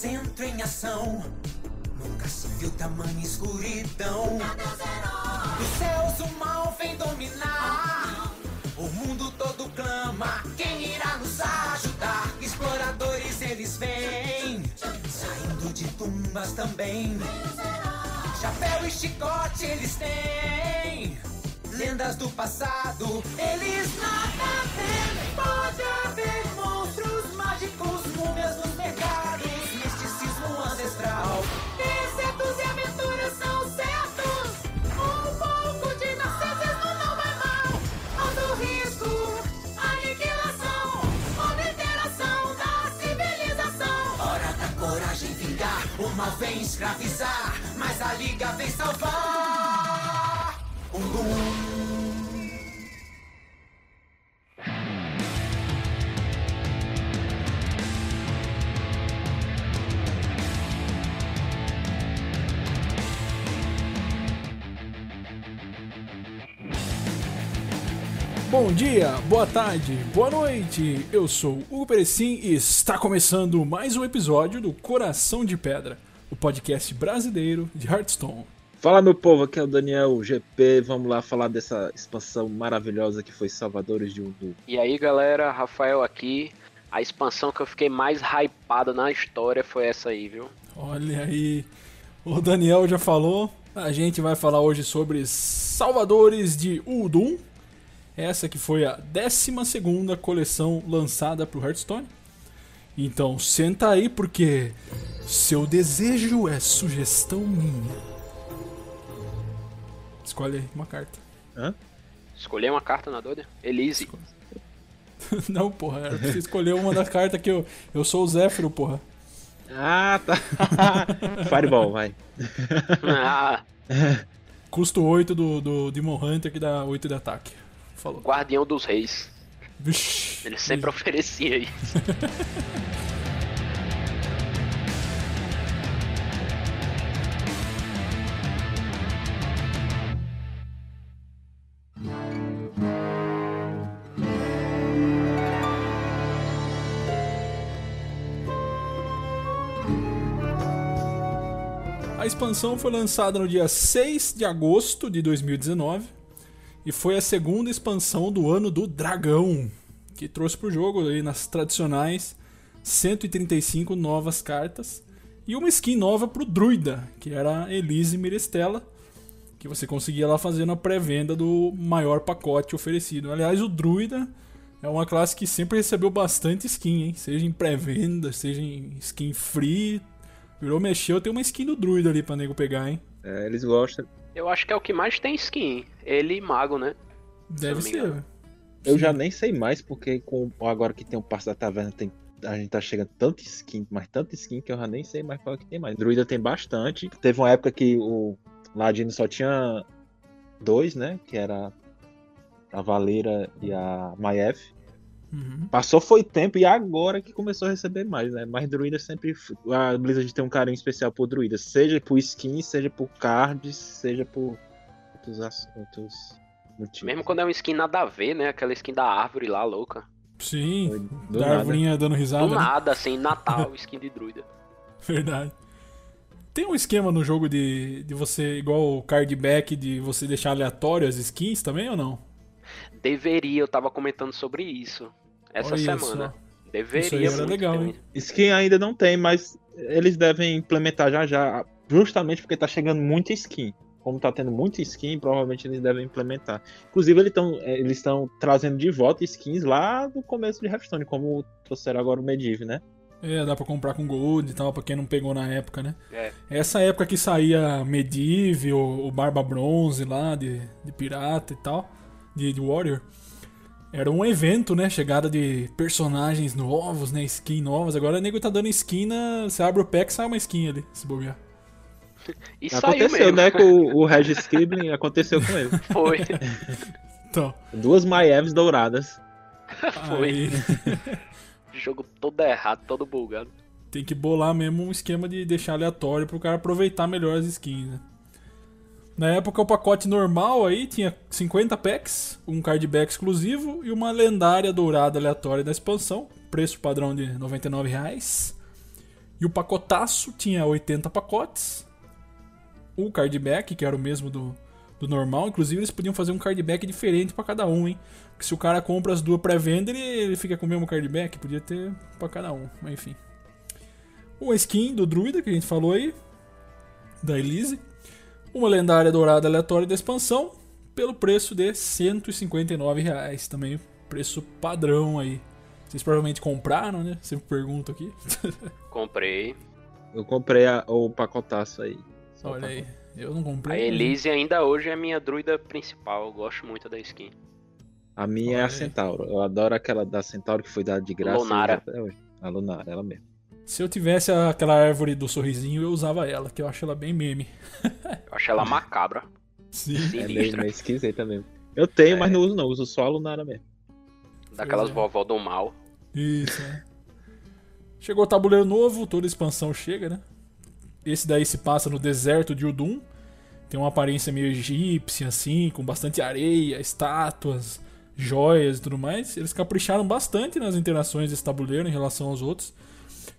horas entro em ação. Nunca se viu tamanha escuridão. Dos céus o mal vem dominar. O mundo todo clama. Quem irá nos ajudar? Exploradores eles vêm. Saindo de tumbas também. Chapéu e chicote eles têm. Lendas do passado, eles nada temem. Pode haver monstros mágicos, múmias nos mercados, Desertos e aventuras são certos. Um pouco de narcisismo não vai mal. Alto risco, aniquilação, obliteração da civilização. Hora da coragem vingar, o mal vem escravizar, mas a liga vem salvar. Um. Bom dia, boa tarde, boa noite. Eu sou o Hugo Perecim e está começando mais um episódio do Coração de Pedra, o podcast brasileiro de Hearthstone. Fala meu povo, aqui é o Daniel GP. Vamos lá falar dessa expansão maravilhosa que foi Salvadores de Ubu. E aí galera, Rafael aqui. A expansão que eu fiquei mais hypado na história foi essa aí, viu? Olha aí, o Daniel já falou. A gente vai falar hoje sobre Salvadores de Uldum. Essa que foi a 12 coleção lançada para o Hearthstone. Então senta aí porque seu desejo é sugestão minha. Escolhe aí uma carta. Hã? Escolher uma carta na doida? Elise. Não, porra, era pra você escolher uma das cartas que eu. Eu sou o Zéfiro, porra. Ah, tá. Fireball, vai. Ah, Custo 8 do, do Demon Hunter que dá 8 de ataque. Falou. Guardião dos Reis. Vixe. Ele sempre oferecia isso. A expansão foi lançada no dia 6 de agosto de 2019 e foi a segunda expansão do ano do Dragão, que trouxe pro jogo aí nas tradicionais 135 novas cartas e uma skin nova pro Druida, que era a Elise Mirestella, que você conseguia lá fazendo a pré-venda do maior pacote oferecido. Aliás, o Druida é uma classe que sempre recebeu bastante skin, hein? Seja em pré-venda, seja em skin free. Virou mexeu, tem uma skin do Druida ali pra nego pegar, hein? É, eles gostam. Eu acho que é o que mais tem skin. Ele e Mago, né? Deve ser. Eu já nem sei mais, porque com, agora que tem o Passo da Taverna, tem, a gente tá chegando tanto skin, mas tanto skin que eu já nem sei mais qual é que tem mais. Druida tem bastante. Teve uma época que o Ladino só tinha dois, né? Que era a Valeira e a Maef. Uhum. Passou foi tempo e agora que começou a receber mais, né? Mas druida sempre. A Blizzard tem um carinho especial por druida. Seja por skin, seja por cards, seja por outros, motivos. Mesmo quando é uma skin nada a ver, né? Aquela skin da árvore lá, louca. Sim, do da nada. arvorinha dando risada. Do né? nada, assim, Natal, skin de druida. Verdade. Tem um esquema no jogo de, de você, igual o card back, de você deixar aleatório as skins também ou não? Deveria, eu tava comentando sobre isso essa Olha semana. só. Deveria. Isso aí era muito legal, hein? Skin ainda não tem, mas eles devem implementar já já. Justamente porque tá chegando muita skin. Como tá tendo muita skin, provavelmente eles devem implementar. Inclusive, eles estão eles estão trazendo de volta skins lá do começo de Hearthstone, como trouxeram agora o Medivh, né? É, dá pra comprar com gold e tal, pra quem não pegou na época, né? É. Essa época que saía Medivh, o, o Barba Bronze lá, de, de pirata e tal, de, de Warrior. Era um evento, né? Chegada de personagens novos, né? Skin novas. Agora o nego tá dando skin na. Você abre o pack sai uma skin ali, se bobear. E saiu aconteceu, mesmo. né? Com o, o Regis Skiblin, aconteceu com ele. Foi. Então, Duas Maevs douradas. Foi. Jogo todo errado, todo bugado. tem que bolar mesmo um esquema de deixar aleatório pro cara aproveitar melhor as skins, né? Na época o pacote normal aí tinha 50 packs, um card back exclusivo e uma lendária dourada aleatória da expansão, preço padrão de 99 reais. E o pacotaço tinha 80 pacotes. O cardback, que era o mesmo do, do normal. Inclusive, eles podiam fazer um cardback diferente para cada um, hein? Porque se o cara compra as duas pré-venda, ele, ele fica com o mesmo cardback. Podia ter para cada um, mas enfim. Uma skin do Druida, que a gente falou aí. Da Elise. Uma lendária dourada aleatória da expansão. Pelo preço de 159 reais. Também preço padrão aí. Vocês provavelmente compraram, né? Sempre pergunto aqui. Comprei. Eu comprei a, o pacotaço aí. Só Olha aí. Eu não A comprei. Elise ainda hoje é minha druida principal. Eu gosto muito da skin. A minha é Olha a aí. Centauro. Eu adoro aquela da Centauro que foi dada de graça. Lunara. até hoje. A Lunara, ela mesmo. Se eu tivesse aquela árvore do sorrisinho, eu usava ela, que eu acho ela bem meme. Eu acho ela macabra. Sim. É meio, Sinistra. meio esquisita mesmo. Eu tenho, É. mas não uso não. Uso só a Lunara mesmo. Daquelas é. vovó do mal. Isso, né? Chegou o tabuleiro novo, toda expansão chega, né? Esse daí se passa no deserto de Udum. Tem uma aparência meio egípcia, assim, com bastante areia, estátuas, joias e tudo mais. Eles capricharam bastante nas interações desse tabuleiro em relação aos outros.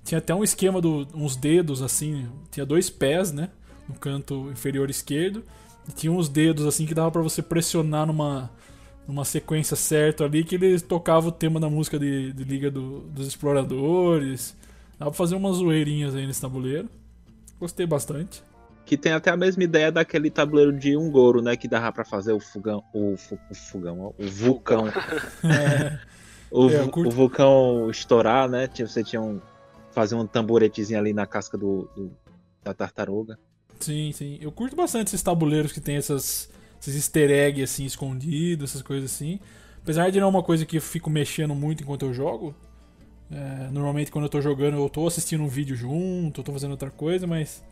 Tinha até um esquema de uns dedos, assim. Tinha dois pés, né? No canto inferior esquerdo. E tinha uns dedos, assim, que dava pra você pressionar numa, numa sequência certa ali que ele tocava o tema da música de, de Liga do- dos Exploradores. Dava pra fazer umas zoeirinhas aí nesse tabuleiro. Gostei bastante. Que tem até a mesma ideia daquele tabuleiro de Ungoro, né? Que dava pra fazer o fogão. O, fu- o fogão, o vulcão. o, É, eu vu- curto. o vulcão estourar, né? Você tinha um. Fazer um tamboretezinho ali na casca do, do- da tartaruga. Sim, sim. Eu curto bastante esses tabuleiros que tem essas, esses easter eggs assim escondidos, essas coisas assim. Apesar de não é uma coisa que eu fico mexendo muito enquanto eu jogo. É, normalmente quando eu tô jogando eu tô assistindo um vídeo junto, eu tô fazendo outra coisa, mas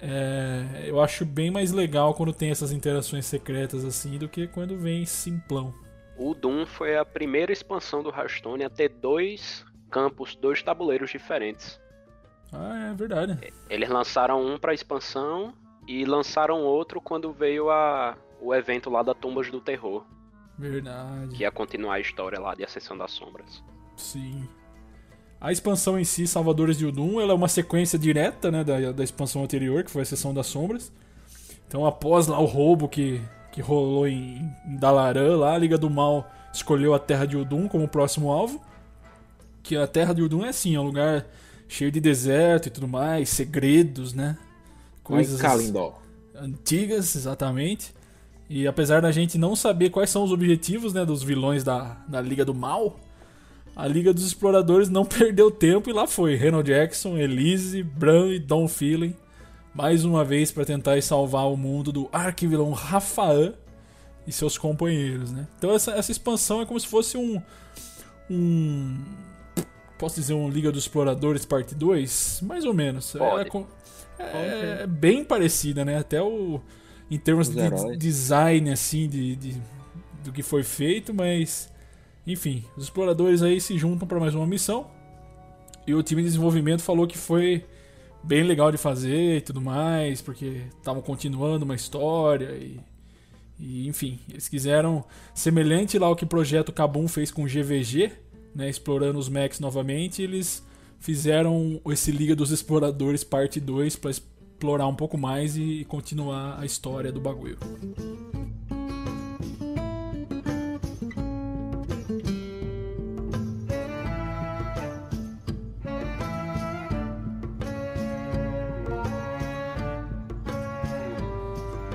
é, eu acho bem mais legal quando tem essas interações secretas assim do que quando vem simplão. O Doom foi a primeira expansão do Hearthstone a ter dois campos, dois tabuleiros diferentes. Ah, é verdade. Eles lançaram um pra expansão e lançaram outro quando veio a, o evento lá da Tumbas do Terror, Verdade. que ia continuar a história lá de Ascensão das Sombras. Sim. A expansão em si, Salvadores de Udum, ela é uma sequência direta né, da, da expansão anterior, que foi a Sessão das Sombras. Então, após lá o roubo que, que rolou em, em Dalaran, lá, a Liga do Mal escolheu a Terra de Udum como próximo alvo. Que a Terra de Udum é assim, é um lugar cheio de deserto e tudo mais, segredos, né? Coisas... Antigas, exatamente. E apesar da gente não saber quais são os objetivos né, dos vilões da, da Liga do Mal, a Liga dos Exploradores não perdeu tempo e lá foi. Reynolds Jackson, Elise, Bran e Don Feeling. Mais uma vez para tentar salvar o mundo do arquivilão Rafael e seus companheiros, né? Então essa, essa expansão é como se fosse um... um posso dizer um Liga dos Exploradores parte 2? Mais ou menos. Pode. É, é- é bem parecida, né? Até o em termos Os de heróis. design assim de, de- do que foi feito, mas enfim, os exploradores aí se juntam para mais uma missão. E o time de desenvolvimento falou que foi bem legal de fazer e tudo mais, porque estavam continuando uma história e, e, enfim, eles quiseram semelhante lá ao que o projeto Kabum fez com o GVG, né, explorando os mechs novamente, eles fizeram esse Liga dos Exploradores parte 2 para explorar um pouco mais e continuar a história do bagulho.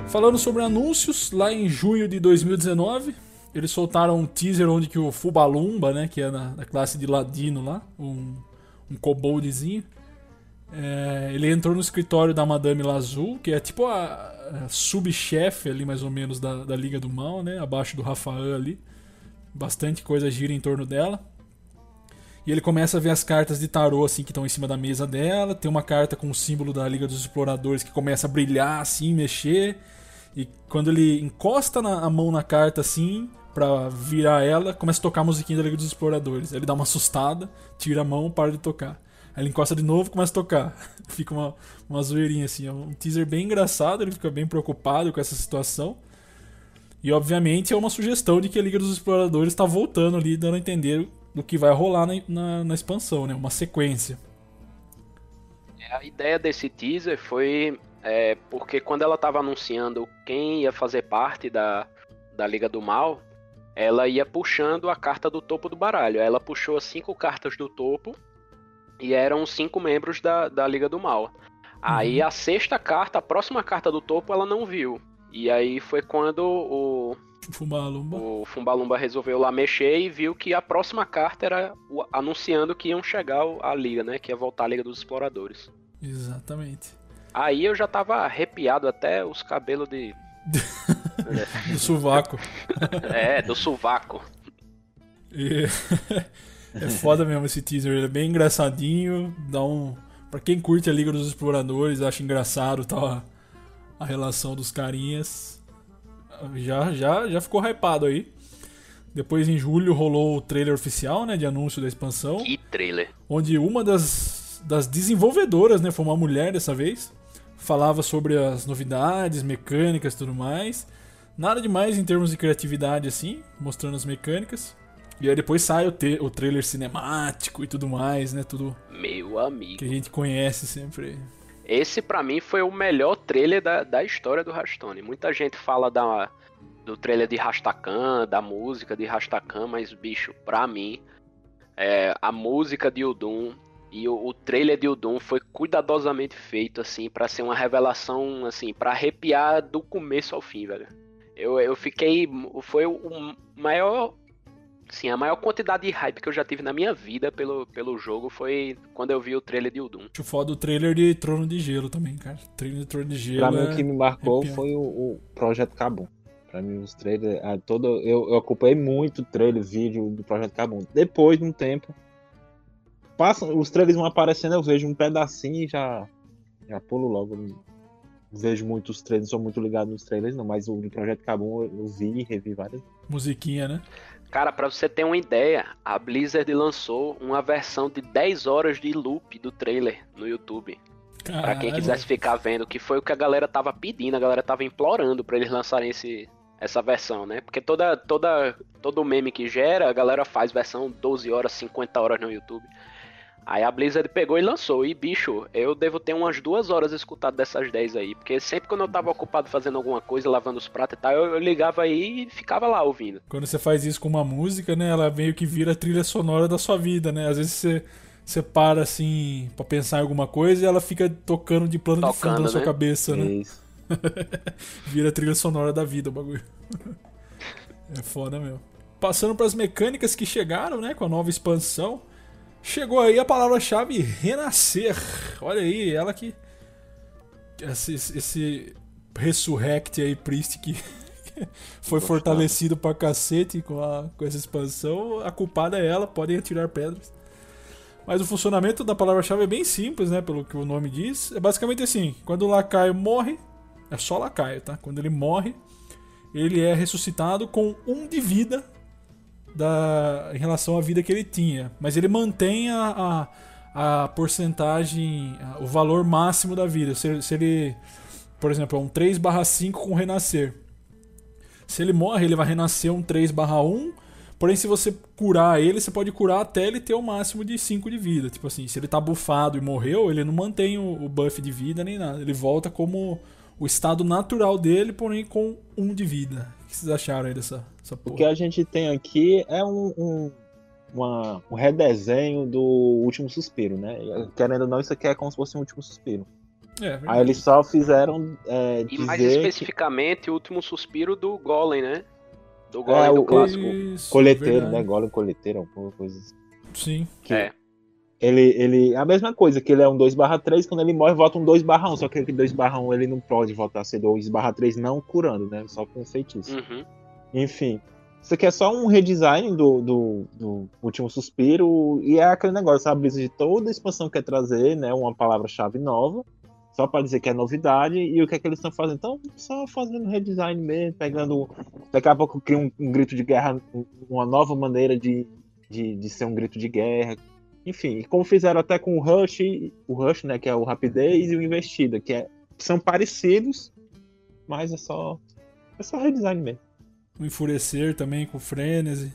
Falando sobre anúncios, lá em junho de 2019, eles soltaram um teaser onde que o Fubalumba, né, que é da, da classe de ladino lá, um, um koboldzinho, é, ele entrou no escritório da Madame Lazul, que é tipo a, a subchefe ali mais ou menos da, da Liga do Mal, né, abaixo do Rafael ali. Bastante coisa gira em torno dela. E ele começa a ver as cartas de tarô assim que estão em cima da mesa dela. Tem uma carta com o símbolo da Liga dos Exploradores que começa a brilhar assim, mexer. E quando ele encosta na, a mão na carta assim, pra virar ela, começa a tocar a musiquinha da Liga dos Exploradores. Ele dá uma assustada, tira a mão, para de tocar. Aí ele encosta de novo, começa a tocar. Fica uma, uma zoeirinha assim. É um teaser bem engraçado, ele fica bem preocupado com essa situação. E obviamente é uma sugestão de que a Liga dos Exploradores está voltando ali, dando a entender do que vai rolar na, na, na expansão, né? Uma sequência. a ideia desse teaser foi é, porque quando ela tava anunciando quem ia fazer parte da, da Liga do Mal, ela ia puxando a carta do topo do baralho. Ela puxou as cinco cartas do topo e eram cinco membros da, da Liga do Mal. Aí a sexta carta, a próxima carta do topo, ela não viu. E aí foi quando o, Fumbalumba. o Fumbalumba resolveu lá mexer e viu que a próxima carta era anunciando que iam chegar a liga, né? Que ia voltar a Liga dos Exploradores. Exatamente. Aí eu já tava arrepiado até os cabelos de. Do sovaco. É, do sovaco. E- é foda mesmo esse teaser, ele é bem engraçadinho, dá um... Pra quem curte a Liga dos Exploradores, acha engraçado tal a, relação dos carinhas. Já, já, já ficou hypado aí. Depois em julho rolou o trailer oficial, né, de anúncio da expansão, Que trailer. onde uma das, das desenvolvedoras, né, foi uma mulher dessa vez, falava sobre as novidades, mecânicas e tudo mais. Nada demais em termos de criatividade assim, mostrando as mecânicas. E aí depois sai o, o trailer cinemático e tudo mais, né? Tudo Meu amigo. que a gente conhece sempre. Esse pra mim foi o melhor trailer da, da história do Rastone. Muita gente fala da, do trailer de Rastakan, da música de Rastakan, mas bicho, pra mim, é, a música de Udum e o, o trailer de Udum foi cuidadosamente feito assim pra ser uma revelação assim, para arrepiar do começo ao fim, velho. Eu, eu fiquei, foi o maior Sim, a maior quantidade de hype que eu já tive na minha vida pelo, pelo jogo foi quando eu vi o trailer de Udum. Acho foda o trailer de Trono de Gelo também, cara. O trailer de Trono de Gelo. Pra mim, é- o que me marcou foi o, o Projeto Cabum. Pra mim, os trailers. ah, todo, eu, eu acompanhei muito trailer, vídeo do Projeto Cabum. Depois de um tempo, passam, os trailers vão aparecendo, eu vejo um pedacinho e já, já pulo logo. Não vejo muitos trailers, não sou muito ligado nos trailers, não, mas o do Projeto Cabum eu, eu vi e revi várias. Musiquinha, né? Cara, pra você ter uma ideia, a Blizzard lançou uma versão de 10 horas de loop do trailer no YouTube. Pra quem quisesse ficar vendo, que foi o que a galera tava pedindo, a galera tava implorando pra eles lançarem esse, essa versão, né? Porque toda, toda, todo meme que gera, a galera faz versão 12 horas, 50 horas no YouTube. Aí a Blizzard pegou e lançou. E, bicho, eu devo ter umas duas horas escutado dessas 10 aí. Porque sempre quando eu tava ocupado fazendo alguma coisa, lavando os pratos e tal, eu, eu ligava aí e ficava lá ouvindo. Quando você faz isso com uma música, né? Ela meio que vira a trilha sonora da sua vida, né? Às vezes você, você para assim pra pensar em alguma coisa e ela fica tocando de plano de fundo Tocando, na sua né? cabeça, né? Isso. Vira a trilha sonora da vida o bagulho. é foda mesmo. Passando pras mecânicas que chegaram, né? Com a nova expansão. Chegou aí a palavra-chave renascer. Olha aí, ela que. Esse, esse Resurrect aí, Priest, que foi fortalecido pra cacete com, a, com essa expansão. A culpada é ela, podem atirar pedras. Mas o funcionamento da palavra-chave é bem simples, né? Pelo que o nome diz. É basicamente assim: quando o lacaio morre, é só lacaio, tá? Quando ele morre, ele é ressuscitado com um de vida da, em relação à vida que ele tinha. Mas ele mantém a, a, a porcentagem, a- o valor máximo da vida. Se, se ele, por exemplo, é um 3 barra 5 com renascer. Se ele morre, ele vai renascer um 3 barra 1. Porém, se você curar ele, você pode curar até ele ter o máximo de 5 de vida. Tipo assim, se ele tá bufado e morreu, ele não mantém o, o buff de vida nem nada. Ele volta como o estado natural dele, porém com 1 de vida. O que vocês acharam aí dessa, dessa O porra? que a gente tem aqui é um, um, uma- um redesenho do Último Suspiro, né? Querendo ou não, isso aqui é como se fosse um Último Suspiro. É, verdade. Aí eles só fizeram é, E mais dizer que especificamente o último suspiro do Golem, né? Do Golem É, do o- clássico. Isso, coleteiro, verdade. né? Golem coleteiro, alguma coisa assim. Sim. Que É. Ele, ele, a mesma coisa, que ele é um 2/3, quando ele morre, volta um 2/1, só que aquele 2/1 ele não pode voltar a ser 2/3 não curando, né? Só com feitiço. Uhum. Enfim. Isso aqui é só um redesign do, do, do Último Suspiro. E é aquele negócio, a brisa de toda a expansão quer trazer, né? Uma palavra-chave nova. Só para dizer que é novidade. E o que é que eles estão fazendo? Então, só fazendo redesign mesmo, pegando. Daqui a pouco cria um, um grito de guerra, um- uma nova maneira de, de, de ser um grito de guerra. Enfim, como fizeram até com o Rush, o Rush, né? Que é o Rapidez e o Investida, que é, são parecidos, mas é só. É só redesign mesmo. O Enfurecer também com Frenesi.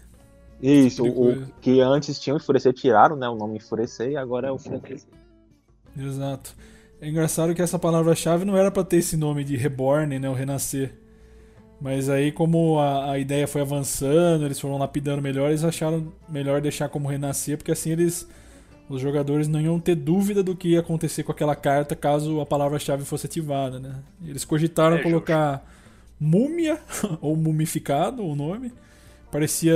Isso, tipo o, que antes tinha o Enfurecer, tiraram né, o nome Enfurecer e agora é o Enfurecer. Exato. É engraçado que essa palavra-chave não era para ter esse nome de reborn, né, o renascer. Mas aí, como a, a, ideia foi avançando, eles foram lapidando melhor, eles acharam melhor deixar como renascer, porque assim eles. Os jogadores não iam ter dúvida do que ia acontecer com aquela carta caso a palavra-chave fosse ativada, né? Eles cogitaram é, colocar múmia, ou mumificado o nome. Parecia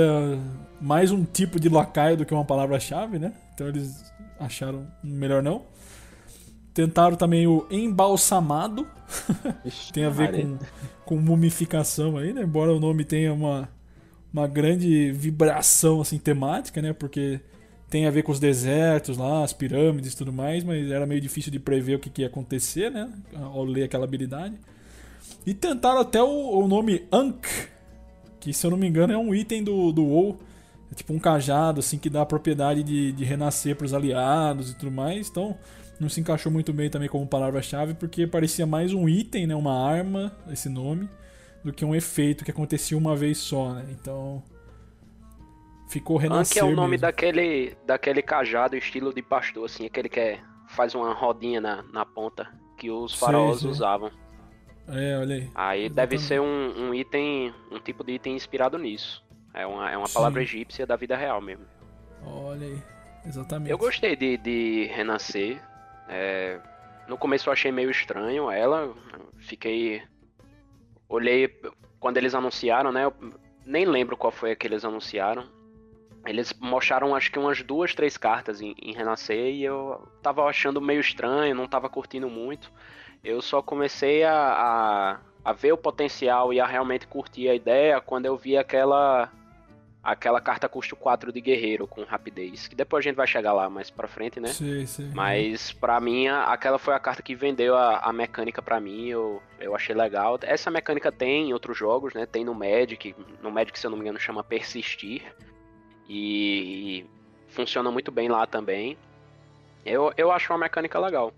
mais um tipo de lacaio do que uma palavra-chave, né? Então eles acharam melhor não. Tentaram também o embalsamado. Tem a ver com, com mumificação aí, né? Embora o nome tenha uma, uma grande vibração assim temática, né? Porque tem a ver com os desertos lá, as pirâmides e tudo mais, mas era meio difícil de prever o que, que ia acontecer, né? Ao ler aquela habilidade. E tentaram até o, o nome Ankh, que se eu não me engano é um item do, do WoW. É tipo um cajado, assim, que dá a propriedade de, de renascer para os aliados e tudo mais. Então, não se encaixou muito bem também como palavra-chave, porque parecia mais um item, né, uma arma, esse nome, do que um efeito que acontecia uma vez só, né? Então ficou renascer. Anki é o nome mesmo. daquele daquele cajado estilo de pastor, assim, aquele que é, faz uma rodinha na, na ponta que os faraós usavam. É, olha aí. Aí Exatamente. deve ser um, um, item, um tipo de item inspirado nisso. É uma, é uma palavra egípcia da vida real mesmo. Olha aí. Exatamente. Eu gostei de, de Renascer. É, no começo eu achei meio estranho ela, fiquei. Olhei quando eles anunciaram, né? Eu nem lembro qual foi a que eles anunciaram. Eles mostraram acho que umas duas, três cartas em, em Renascer e eu tava achando meio estranho, não tava curtindo muito. Eu só comecei a, a, a ver o potencial e a realmente curtir a ideia quando eu vi aquela aquela carta custo 4 de guerreiro com rapidez. Que depois a gente vai chegar lá mais pra frente, né? Sim, sim. Mas pra mim, aquela foi a carta que vendeu a, a mecânica pra mim. Eu, eu achei legal. Essa mecânica tem em outros jogos, né? Tem no Magic. No Magic, se eu não me engano, chama Persistir. E, e funciona muito bem lá também. Eu, eu acho uma mecânica legal.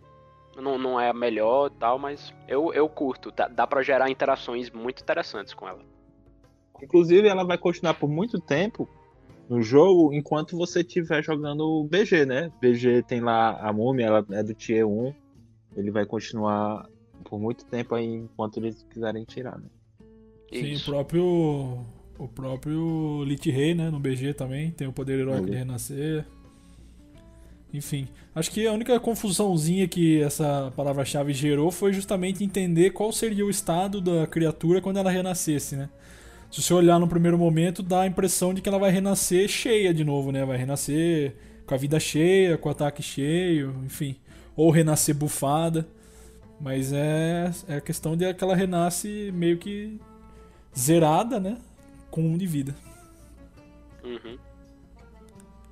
Não, não é a melhor e tal, mas eu, eu curto. Dá, dá pra gerar interações muito interessantes com ela. Inclusive, ela vai continuar por muito tempo no jogo enquanto você estiver jogando o BG, né? BG tem lá a múmia, ela é do Tier 1. Ele vai continuar por muito tempo aí enquanto eles quiserem tirar, né? Sim, o próprio. O próprio Lich Rei, né? No BG também, tem o poder heróico de renascer. Enfim, acho que a única confusãozinha que essa palavra-chave gerou foi justamente entender qual seria o estado da criatura quando ela renascesse, né? se você olhar no primeiro momento, dá a impressão de que ela vai renascer cheia de novo, né? Vai renascer com a vida cheia, com o ataque cheio, enfim. Ou renascer bufada. Mas é, é a questão de que ela renasce meio que zerada, né? Com um de vida. Uhum.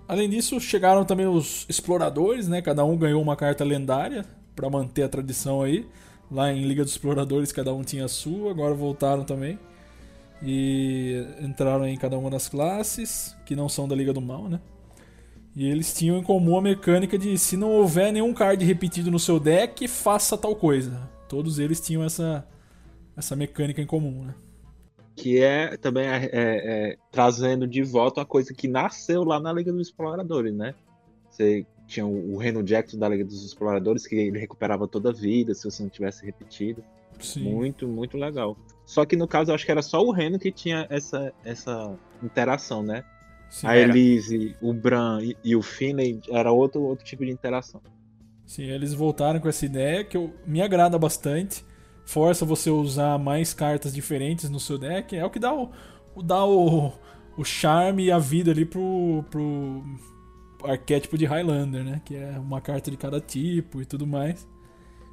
Além disso, chegaram também os exploradores, né? Cada um ganhou uma carta lendária para manter a tradição aí. Lá em Liga dos Exploradores, cada um tinha a sua, agora voltaram também. E entraram em cada uma das classes, que não são da Liga do Mal, né? E eles tinham em comum a mecânica de se não houver nenhum card repetido no seu deck, faça tal coisa. Todos eles tinham essa, essa mecânica em comum, né? Que é também é, é, é, trazendo de volta uma coisa que nasceu lá na Liga dos Exploradores, né? Você tinha o, Reno Jackson da Liga dos Exploradores, que ele recuperava toda a vida se você não tivesse repetido. Sim. Muito, muito legal. Só que no caso eu acho que era só o Reno que tinha essa, essa interação, né? Sim, a Elise, o Bran e, e, o Finley era outro, outro tipo de interação. Sim, eles voltaram com essa ideia que eu, me agrada bastante. Força você usar mais cartas diferentes no seu deck. É o que dá o, o dá o, o charme e a vida ali pro, pro arquétipo de Highlander, né? Que é uma carta de cada tipo e tudo mais.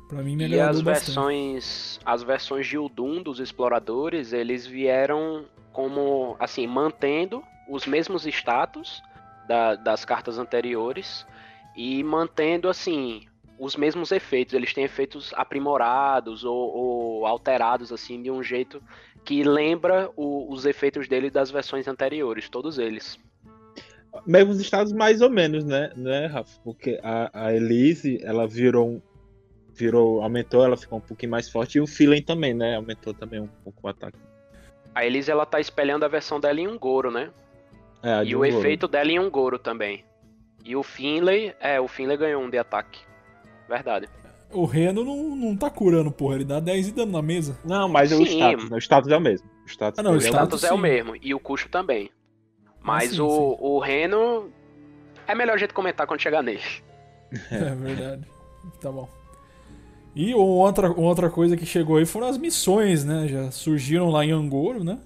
Pra mim me E as versões, as versões de Udun dos exploradores, eles vieram como assim, mantendo os mesmos status da, das cartas anteriores e mantendo assim os mesmos efeitos. Eles têm efeitos aprimorados ou, ou alterados assim de um jeito que lembra o, os efeitos dele das versões anteriores, todos eles. Mesmos estados mais ou menos, né, né, Rafa? Porque a, a Elise, ela virou virou, aumentou, ela ficou um pouquinho mais forte. E o Philen também, né? Aumentou também um pouco o ataque. A Elise, ela tá espelhando a versão dela em um Goro, né? É, e o Goro. efeito dela em um Goro também. E o Finlay, é, o Finlay ganhou um de ataque. Verdade. O Reno não, não tá curando, porra. Ele dá 10 de dano na mesa. Não, mas o Sim. status, né? o status é o mesmo. O status, Ah, não, o O é status- status é o mesmo. E o custo também. Mas sim, o, sim. o Reno. É melhor a gente comentar quando chegar nele. É verdade. Tá bom. E outra, outra coisa que chegou aí foram as missões, né? Já surgiram lá em Angoro, né?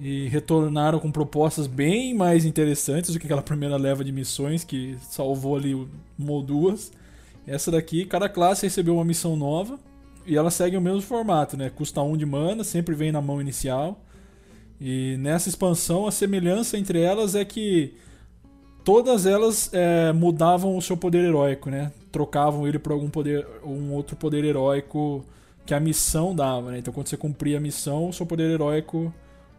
E retornaram com propostas bem mais interessantes do que aquela primeira leva de missões que salvou ali uma ou duas. Essa daqui, cada classe recebeu uma missão nova e ela segue o mesmo formato, né? Custa 1 de mana, sempre vem na mão inicial. E nessa expansão, a semelhança entre elas é que todas elas é, mudavam o seu poder heróico, né? Trocavam ele por algum poder, um outro poder heróico que a missão dava, né? Então quando você cumpria a missão, o seu poder heróico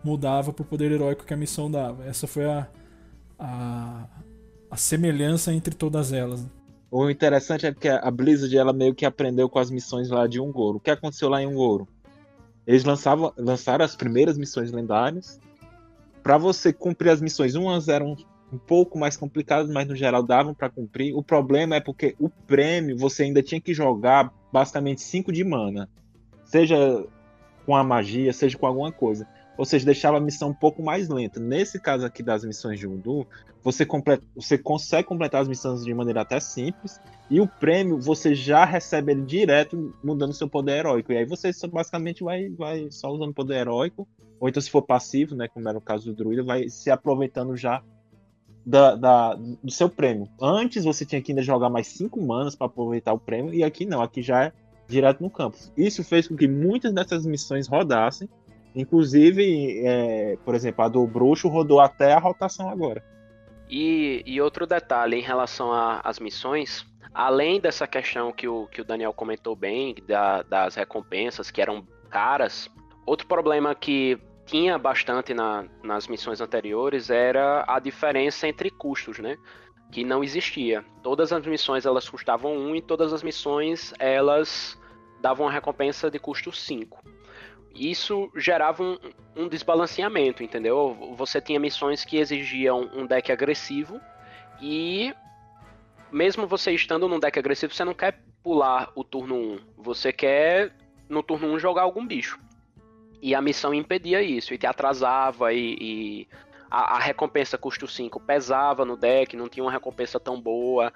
mudava pro poder heróico que a missão dava. Essa foi a, a, a semelhança entre todas elas. né? O interessante é que a Blizzard ela meio que aprendeu com as missões lá de Ungoro. O que aconteceu lá em Ungoro? Eles lançavam, lançaram as primeiras missões lendárias. Para você cumprir as missões, umas eram um pouco mais complicadas, mas no geral davam para cumprir. O problema é porque o prêmio você ainda tinha que jogar basicamente 5 de mana. Seja com a magia, seja com alguma coisa. Ou seja, deixava a missão um pouco mais lenta. Nesse caso aqui das missões de Undu, você, completa, você consegue completar as missões de maneira até simples. E o prêmio você já recebe ele direto mudando seu poder heróico. E aí você basicamente vai, vai só usando poder heróico. Ou então, se for passivo, né? Como era o caso do druida, vai se aproveitando já da, da- do seu prêmio. Antes você tinha que ainda jogar mais 5 manas para aproveitar o prêmio. E aqui não, aqui já é direto no campo. Isso fez com que muitas dessas missões rodassem. Inclusive, é, por exemplo, a do bruxo rodou até a rotação agora. E, e outro detalhe em relação a- às missões, além dessa questão que o, que o Daniel comentou bem, da- das recompensas que eram caras, outro problema que tinha bastante na- nas missões anteriores era a diferença entre custos, né? Que não existia. Todas as missões elas custavam 1 e todas as missões elas davam uma recompensa de custo 5. Isso gerava um, um desbalanceamento, entendeu? Você tinha missões que exigiam um deck agressivo e mesmo você estando num deck agressivo, você não quer pular o turno 1, você quer no turno 1 jogar algum bicho. E a missão impedia isso, e te atrasava, e, e a, a recompensa custo 5 pesava no deck, não tinha uma recompensa tão boa.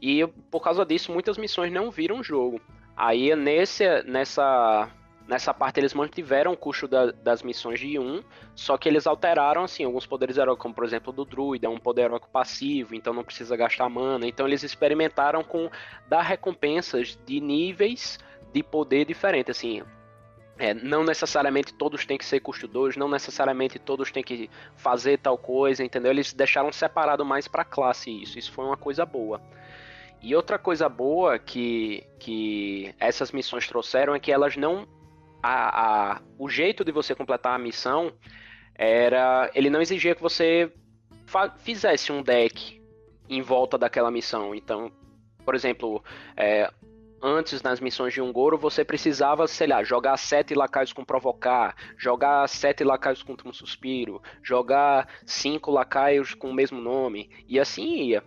E por causa disso, muitas missões não viram jogo. Aí nesse, nessa, nessa parte eles mantiveram o custo da- das missões de 1, só que eles alteraram assim alguns poderes heróicos, como por exemplo do druida, um poder heróico passivo, então não precisa gastar mana. Então eles experimentaram com dar recompensas de níveis de poder diferente, assim. É, não necessariamente todos têm que ser custo 2, não necessariamente todos têm que fazer tal coisa, entendeu? Eles deixaram separado mais para classe isso. Isso foi uma coisa boa. E outra coisa boa que, que essas missões trouxeram é que elas não. A, a- o jeito de você completar a missão era. Ele não exigia que você fizesse um deck em volta daquela missão. Então, por exemplo, é, antes nas missões de Ungoro, você precisava, sei lá, jogar sete lacaios com provocar, jogar sete lacaios com um suspiro, jogar cinco lacaios com o mesmo nome, e assim ia.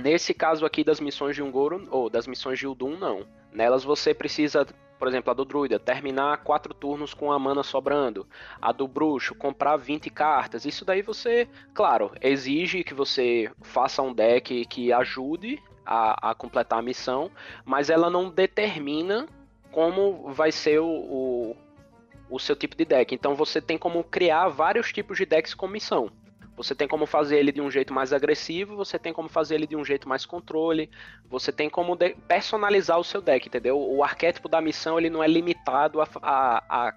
Nesse caso aqui das missões de Ungoro, ou das missões de Udun, não. Nelas você precisa, por exemplo, a do Druida, terminar quatro turnos com a mana sobrando. A do Bruxo, comprar 20 cartas. Isso daí você, claro, exige que você faça um deck que ajude a, a completar a missão, mas ela não determina como vai ser o, o, o seu tipo de deck. Então você tem como criar vários tipos de decks com missão. Você tem como fazer ele de um jeito mais agressivo, você tem como fazer ele de um jeito mais controle, você tem como personalizar o seu deck, entendeu? O arquétipo da missão ele não é limitado a, a- a-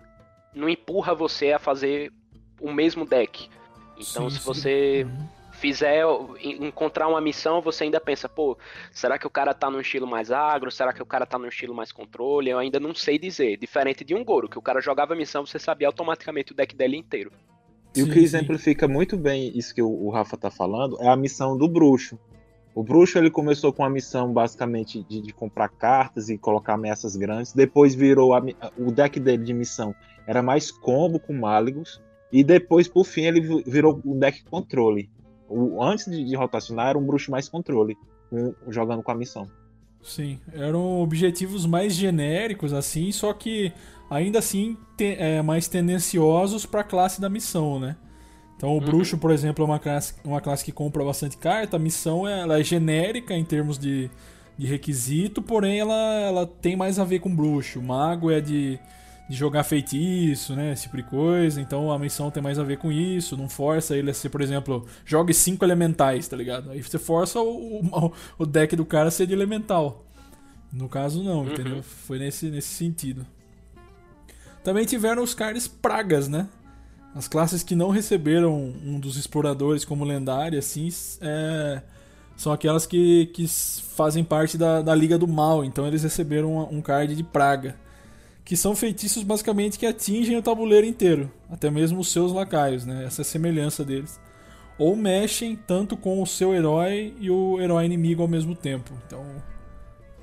não empurra você a fazer o mesmo deck. Então Sim, se você Uhum. fizer en- encontrar uma missão, você ainda pensa, pô, será que o cara tá no estilo mais agro? Será que o cara tá no estilo mais controle? Eu ainda não sei dizer. Diferente de um Goro, que o cara jogava a missão, você sabia automaticamente o deck dele inteiro. E o Sim, que sim. exemplifica muito bem isso que o, o Rafa tá falando é a missão do bruxo. O bruxo ele começou com a missão basicamente de, de comprar cartas e colocar ameaças grandes. Depois virou a o deck dele de missão era mais combo com Maligos. E depois, por fim, ele vi- virou um deck controle. O, antes de, de rotacionar, era um bruxo mais controle, jogando com a missão. Sim, eram objetivos mais genéricos, assim, só que ainda assim te, é, mais tendenciosos para a classe da missão, né? Então o uhum. bruxo, por exemplo, é uma classe, uma classe que compra bastante carta, a missão ela é genérica em termos de, de requisito, porém ela, ela tem mais a ver com bruxo. O mago é de, de jogar feitiço, né? Esse tipo de coisa. Então a missão tem mais a ver com isso. Não força ele a ser, por exemplo, jogue cinco elementais, tá ligado? Aí você força o, o, o deck do cara a ser de elemental. No caso, não, uhum. entendeu? Foi nesse, nesse sentido. Também tiveram os cards pragas, né? As classes que não receberam um dos exploradores como lendária, assim, é, são aquelas que, que fazem parte da, da Liga do Mal. Então eles receberam um card de praga que são feitiços basicamente que atingem o tabuleiro inteiro, até mesmo os seus lacaios, né? Essa é a semelhança deles. Ou mexem tanto com o seu herói e o herói inimigo ao mesmo tempo. Então,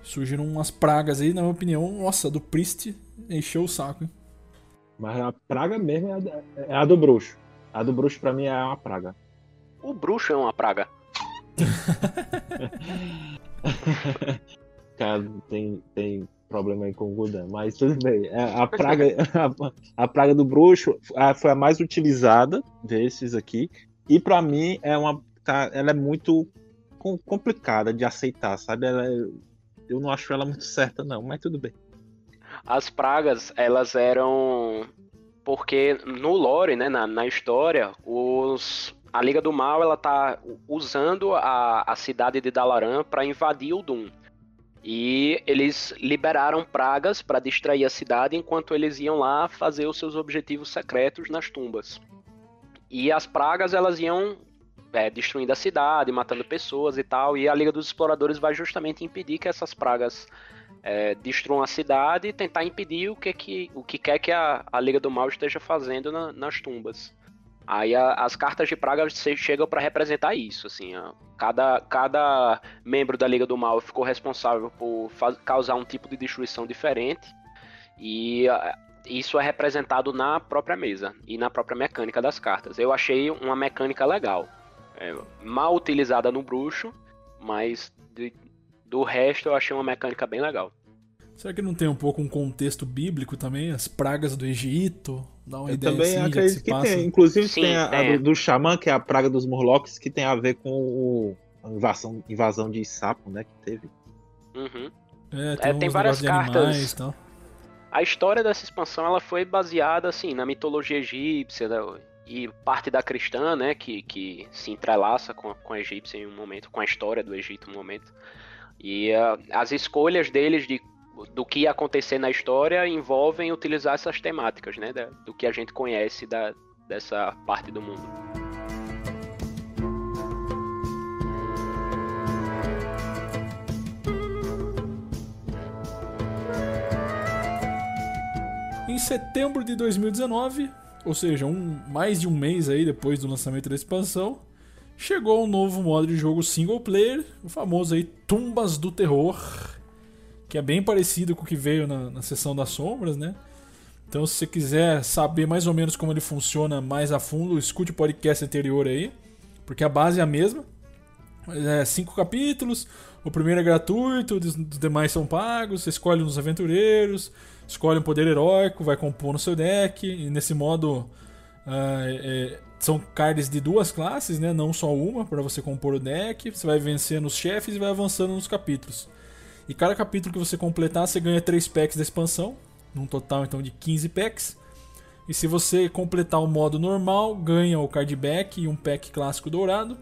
surgiram umas pragas aí, na minha opinião. Nossa, do Priest encheu o saco, hein? Mas a praga mesmo é a, é a do bruxo. A do bruxo pra mim é uma praga. O bruxo é uma praga. Cara, tem, tem problema aí com o Gudan, mas tudo bem. É, a praga, a, a praga do bruxo foi a mais utilizada desses aqui. E para mim é uma, tá, ela é muito complicada de aceitar, sabe? Ela, é, eu não acho ela muito certa não, mas tudo bem. As pragas, elas eram porque no lore, né, na, na história, os a Liga do Mal ela tá usando a, a cidade de Dalaran para invadir o Doom. E eles liberaram pragas para distrair a cidade enquanto eles iam lá fazer os seus objetivos secretos nas tumbas. E as pragas elas iam é, destruindo a cidade, matando pessoas e tal. E a Liga dos Exploradores vai justamente impedir que essas pragas é, destruam a cidade e tentar impedir o que, que, o que quer que a, a Liga do Mal esteja fazendo na, nas tumbas. Aí a, as cartas de praga chegam para representar isso, assim, cada, cada membro da Liga do Mal ficou responsável por causar um tipo de destruição diferente e a, isso é representado na própria mesa e na própria mecânica das cartas. Eu achei uma mecânica legal, é, mal utilizada no bruxo, mas de, do resto eu achei uma mecânica bem legal. Será que não tem um pouco um contexto bíblico também? As pragas do Egito? Dá uma Eu ideia também assim, acredito que, que tem. Inclusive Sim, tem a, a do, do Xamã, que é a praga dos Morlocks, que tem a ver com o, a invasão, invasão de sapo, né? Que teve. Uhum. É, tem, é, tem várias cartas. Animais, a história dessa expansão ela foi baseada assim na mitologia egípcia né, e parte da cristã, né, que, que se entrelaça com, com a egípcia em um momento, com a história do Egito em um momento. E uh, as escolhas deles de do que ia acontecer na história envolvem utilizar essas temáticas, né? Do que a gente conhece da, dessa parte do mundo. Em setembro de 2019, ou seja, um, mais de um mês aí depois do lançamento da expansão, chegou um novo modo de jogo single player, o famoso aí Tumbas do Terror, que é bem parecido com o que veio na, na sessão das sombras, né? Então, se você quiser saber mais ou menos como ele funciona mais a fundo, escute o podcast anterior aí, porque a base é a mesma. É cinco capítulos, o primeiro é gratuito, os demais são pagos, você escolhe uns aventureiros, escolhe um poder heróico, vai compor no seu deck, e nesse modo uh, é, são cards de duas classes, né? não só uma, para você compor o deck, você vai vencendo os chefes e vai avançando nos capítulos. E cada capítulo que você completar, você ganha 3 packs da expansão, num total então de 15 packs. E se você completar o modo normal, ganha o card back e um pack clássico dourado.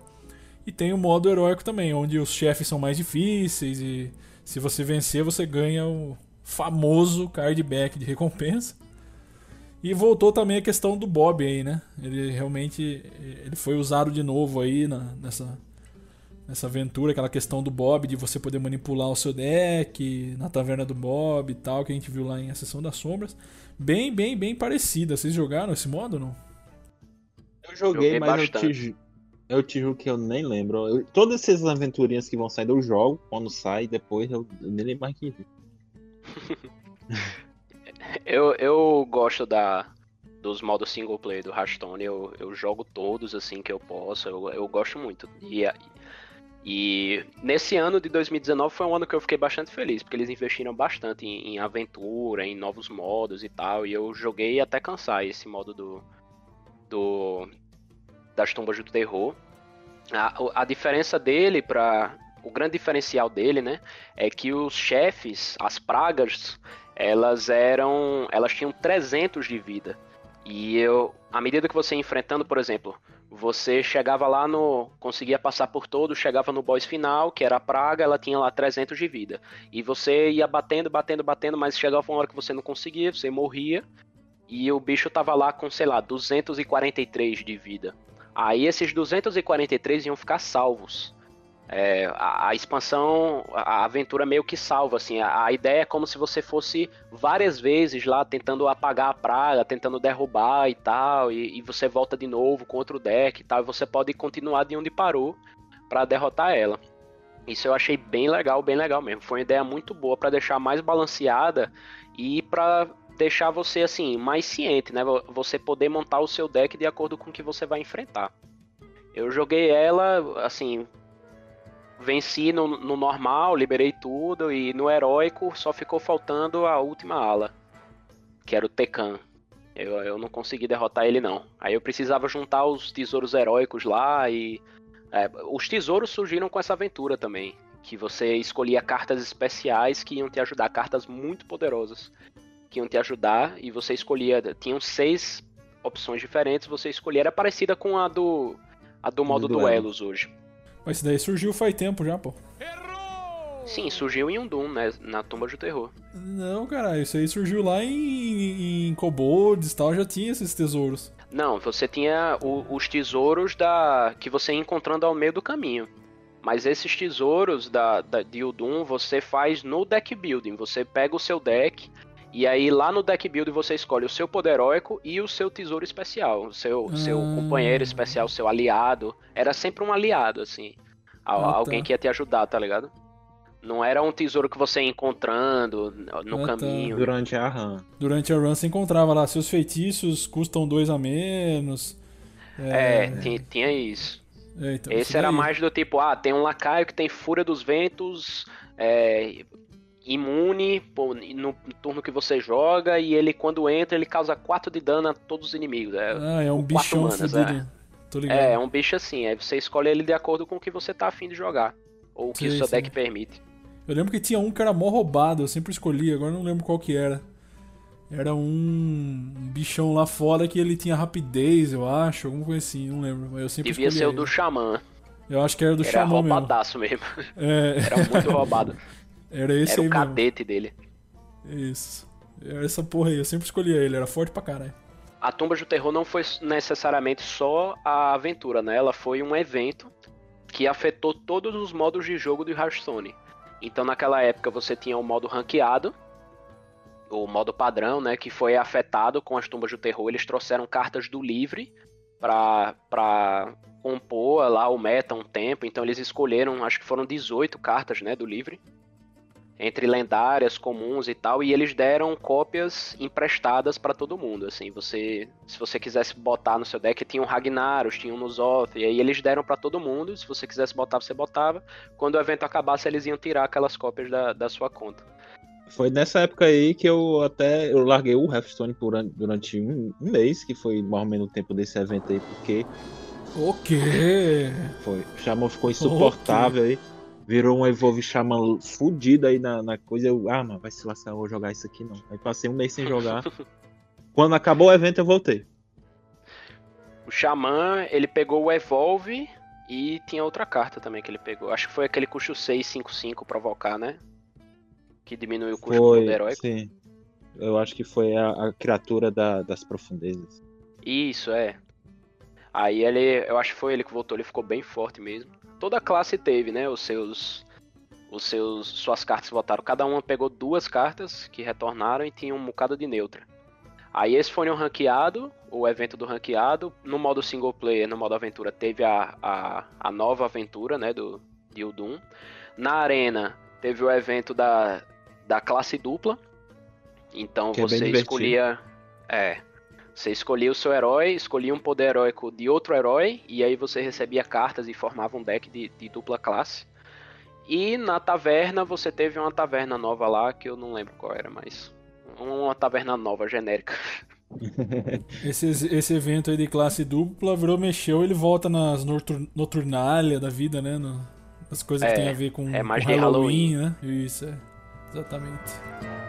E tem o modo heróico também, onde os chefes são mais difíceis e se você vencer, você ganha o famoso card back de recompensa. E voltou também a questão do Bob aí, né? Ele realmente ele foi usado de novo aí na, nessa essa aventura, aquela questão do Bob, de você poder manipular o seu deck na taverna do Bob e tal, que a gente viu lá em A Sessão das Sombras. Bem, bem, bem parecida. Vocês jogaram esse modo ou não? Eu joguei, joguei mas eu te, eu te juro que eu nem lembro. Eu, todas essas aventurinhas que vão sair eu jogo, quando sai, depois eu, eu nem lembro mais que eu, eu gosto da, dos modos single player do Hearthstone, eu, eu jogo todos assim que eu posso, eu, eu gosto muito. E, E nesse ano de 2019 foi um ano que eu fiquei bastante feliz, porque eles investiram bastante em, em aventura, em novos modos e tal, e eu joguei até cansar esse modo do, do das tumbas do terror. A, a diferença dele para o grande diferencial dele, né, é que os chefes, as pragas, elas eram, elas tinham 300 de vida. E eu, à medida que você ia enfrentando, por exemplo, você chegava lá no. conseguia passar por todo, chegava no boss final, que era a praga, ela tinha lá 300 de vida. E você ia batendo, batendo, batendo, mas chegava uma hora que você não conseguia, você morria. E o bicho tava lá com, sei lá, 243 de vida. Aí esses 243 iam ficar salvos. É, a, a, expansão, a aventura meio que salva, assim. A, a, ideia é como se você fosse várias vezes lá tentando apagar a praga, tentando derrubar e tal, e, e você volta de novo com outro deck e tal, e você pode continuar de onde parou para derrotar ela. Isso eu achei bem legal, bem legal mesmo. Foi uma ideia muito boa para deixar mais balanceada e para deixar você assim mais ciente, né? Você poder montar o seu deck de acordo com o que você vai enfrentar. Eu joguei ela assim venci no, no, normal, liberei tudo e no heróico só ficou faltando a última ala, que era o Tekan. Eu, eu não consegui derrotar ele não. Aí eu precisava juntar os tesouros heróicos lá e é, os tesouros surgiram com essa aventura também, que você escolhia cartas especiais que iam te ajudar, cartas muito poderosas que iam te ajudar e você escolhia, tinham seis opções diferentes, você escolhia era parecida com a do a do modo duelos hoje. Mas isso daí surgiu faz tempo já, pô. Sim, surgiu em um Doom, né? Na Tumba do Terror. Não, cara, isso aí surgiu lá em, em Kobolds e tal, já tinha esses tesouros. Não, você tinha o, os tesouros da que você ia encontrando ao meio do caminho. Mas esses tesouros da, da, de Udum você faz no deck building. Você pega o seu deck e aí lá no deck building você escolhe o seu poder heróico e o seu tesouro especial. O seu, ah. seu companheiro especial, o seu aliado. Era sempre um aliado, assim. Ah, alguém tá. que ia te ajudar, tá ligado? Não era um tesouro que você ia encontrando no ah, tá. caminho. Tá. Durante a run. Durante a run você encontrava lá, seus feitiços custam dois a menos. É, é tinha, tinha, isso. É, então, Esse era mais do tipo, ah, tem um lacaio que tem Fúria dos Ventos, é, imune no turno que você joga, e ele, quando entra, ele causa 4 de dano a todos os inimigos. É, ah, é um bichão manas, é. é. é, um bicho assim, aí você escolhe ele de acordo com o que você tá afim de jogar. Ou o que o seu deck permite. Eu lembro que tinha um que era mó roubado, eu sempre escolhi, agora não lembro qual que era. Era um bichão lá fora que ele tinha rapidez, eu acho, alguma coisa assim, não lembro. Mas eu sempre Devia ser o do Xamã. Eu acho que era do era Xamã mesmo. Era roubadaço mesmo. É. Era muito roubado. Era esse era aí o cadete dele. Isso. Era essa porra aí, eu sempre escolhia ele, era forte pra caralho. A Tumba do Terror não foi necessariamente só a aventura, né? Ela foi um evento que afetou todos os modos de jogo do Hearthstone. Então naquela época você tinha o modo ranqueado, o modo padrão, né, que foi afetado com as tumbas do terror. Eles trouxeram cartas do livre para para compor lá o meta um tempo. Então eles escolheram, acho que foram 18 cartas, né, do livre. Entre lendárias, comuns e tal, e eles deram cópias emprestadas para todo mundo, assim, você, se você quisesse botar no seu deck, tinha um Ragnaros, tinha um Nuzoth, e aí eles deram para todo mundo, se você quisesse botar, você botava, quando o evento acabasse, eles iam tirar aquelas cópias da, da sua conta. Foi nessa época aí que eu até eu larguei o Hearthstone por, durante um, um, mês, que foi mais ou menos o tempo desse evento aí, porque. O quê? Foi. O Shaman ficou insuportável aí. Virou um Evolve Shaman fudido aí na, na coisa. Eu, ah, mano, vai se lascar, eu vou jogar isso aqui não. Aí passei um mês sem jogar. Quando acabou o evento, eu voltei. O Xamã, ele pegou o Evolve e tinha outra carta também que ele pegou. Acho que foi aquele custo 655 provocar, né? que diminuiu o custo foi, do heróico. Sim. Eu acho que foi a, a criatura da, das profundezas. Isso, é. Aí ele, eu acho que foi ele que voltou, ele ficou bem forte mesmo. Toda classe teve, né, os seus os seus suas cartas votaram. Cada uma pegou duas cartas que retornaram e tinha um bocado de neutra. Aí esse foi um ranqueado, o evento do ranqueado. No modo single player, no modo aventura, teve a, a, a nova aventura, né, do de Udum. Na arena, teve o evento da, da classe dupla. Então que é você é escolhia. É. Você escolhia o seu herói, escolhia um poder heróico de outro herói, e aí você recebia cartas e formava um deck de, de dupla classe. E na taverna você teve uma taverna nova lá, que eu não lembro qual era, mas. Uma taverna nova, genérica. esse, esse evento aí de classe dupla virou, mexeu, ele volta nas noturnália da vida, né? No, nas coisas é, que tem a ver com, é mais com Halloween, Halloween, né? Isso, é. Exatamente.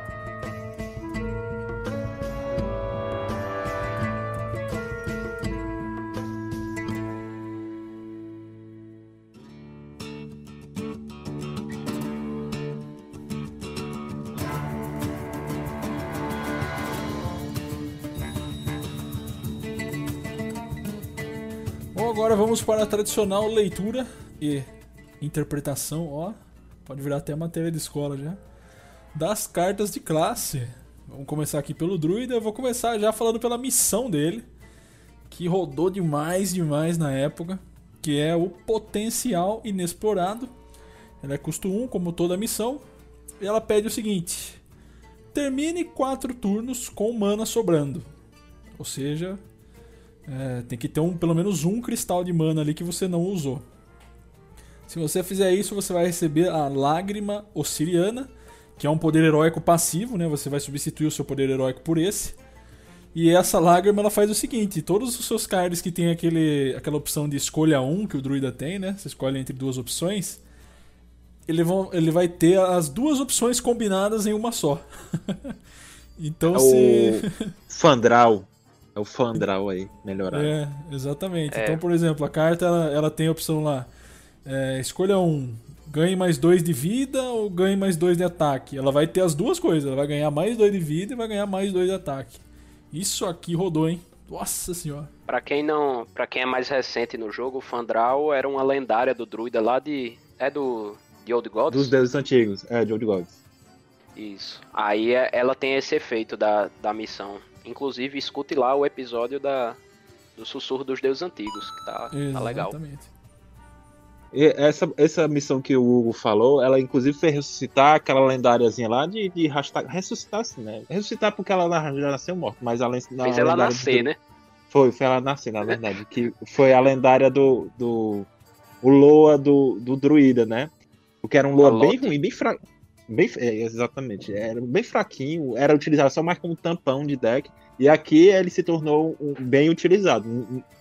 Agora vamos para a tradicional leitura e interpretação, ó. Pode virar até matéria de escola já. Das cartas de classe. Vamos começar aqui pelo druida. Eu vou começar já falando pela missão dele. Que rodou demais, demais na época. Que é o potencial inexplorado. Ela é custo 1, como toda missão. E ela pede o seguinte: termine 4 turnos com mana sobrando. Ou seja, é, tem que ter um, pelo menos um cristal de mana ali que você não usou. Se você fizer isso, você vai receber a Lágrima Ossiriana, que é um poder heróico passivo, né? Você vai substituir o seu poder heróico por esse. E essa lágrima ela faz o seguinte: todos os seus cards que tem aquele, aquela opção de escolha um que o druida tem, né? Você escolhe entre duas opções. Ele, vão, ele vai ter as duas opções combinadas em uma só. então é se. O Fandral. É o Fandral aí, melhorado. É, exatamente. É. Então, por exemplo, a carta ela, ela tem a opção lá. É, escolha um. Ganhe mais dois de vida ou ganhe mais dois de ataque. Ela vai ter as duas coisas. Ela vai ganhar mais dois de vida e vai ganhar mais dois de ataque. Isso aqui rodou, hein? Nossa senhora. Pra quem não. para quem é mais recente no jogo, o Fandral era uma lendária do druida lá de. É do. De Old Gods? Dos deuses antigos, é, de Old Gods. Isso. Aí é, ela tem esse efeito da, da missão. Inclusive, escute lá o episódio da, do Sussurro dos Deuses Antigos, que tá, tá legal. E essa, essa missão que o Hugo falou, ela inclusive fez ressuscitar aquela lendáriazinha lá de, de hashtag, ressuscitar assim, né? Ressuscitar porque ela já nasceu morta, mas além Fez ela nascer, né? Foi, foi ela nascer, na verdade. que foi a lendária do. do o Loa do, do druida, né? Porque era um Loa bem ruim, bem fraco. Bem, é, exatamente. Era bem fraquinho, era utilizado só mais como tampão de deck. E aqui ele se tornou um, bem utilizado.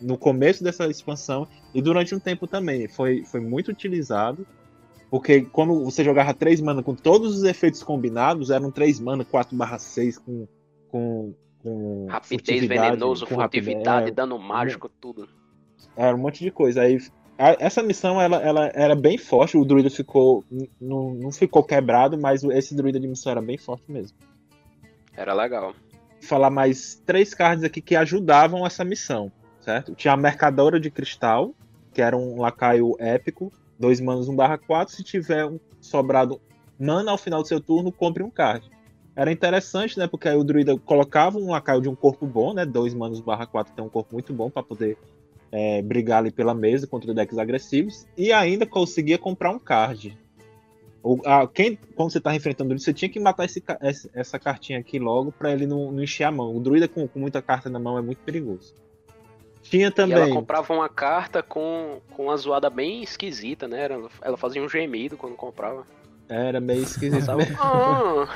No começo dessa expansão e durante um tempo também. Foi, foi muito utilizado. Porque quando você jogava 3 mana com todos os efeitos combinados, eram 3 mana, 4 barra 6 com, com, com. Rapidez venenoso, furtividade, é, dano mágico, tudo. Era um monte de coisa. Aí essa missão ela, ela era bem forte, o druida ficou. Não, não ficou quebrado, mas esse druida de missão era bem forte mesmo. Era legal. Vou falar mais três cards aqui que ajudavam essa missão, certo? Tinha a Mercadora de Cristal, que era um lacaio épico, dois manos 1 barra 4, se tiver um sobrado mana ao final do seu turno, compre um card. Era interessante, né? Porque aí o druida colocava um lacaio de um corpo bom, né? Dois manos barra 4 tem um corpo muito bom para poder é, brigar ali pela mesa contra decks agressivos e ainda conseguia comprar um card. O, a, quem, quando você tá enfrentando ele, você tinha que matar esse, essa cartinha aqui logo para ele não, não, encher a mão. O druida com, com, muita carta na mão é muito perigoso. Tinha também. E ela comprava uma carta com, com uma zoada bem esquisita, né? Ela, ela fazia um gemido quando comprava. Era meio esquisito. ah.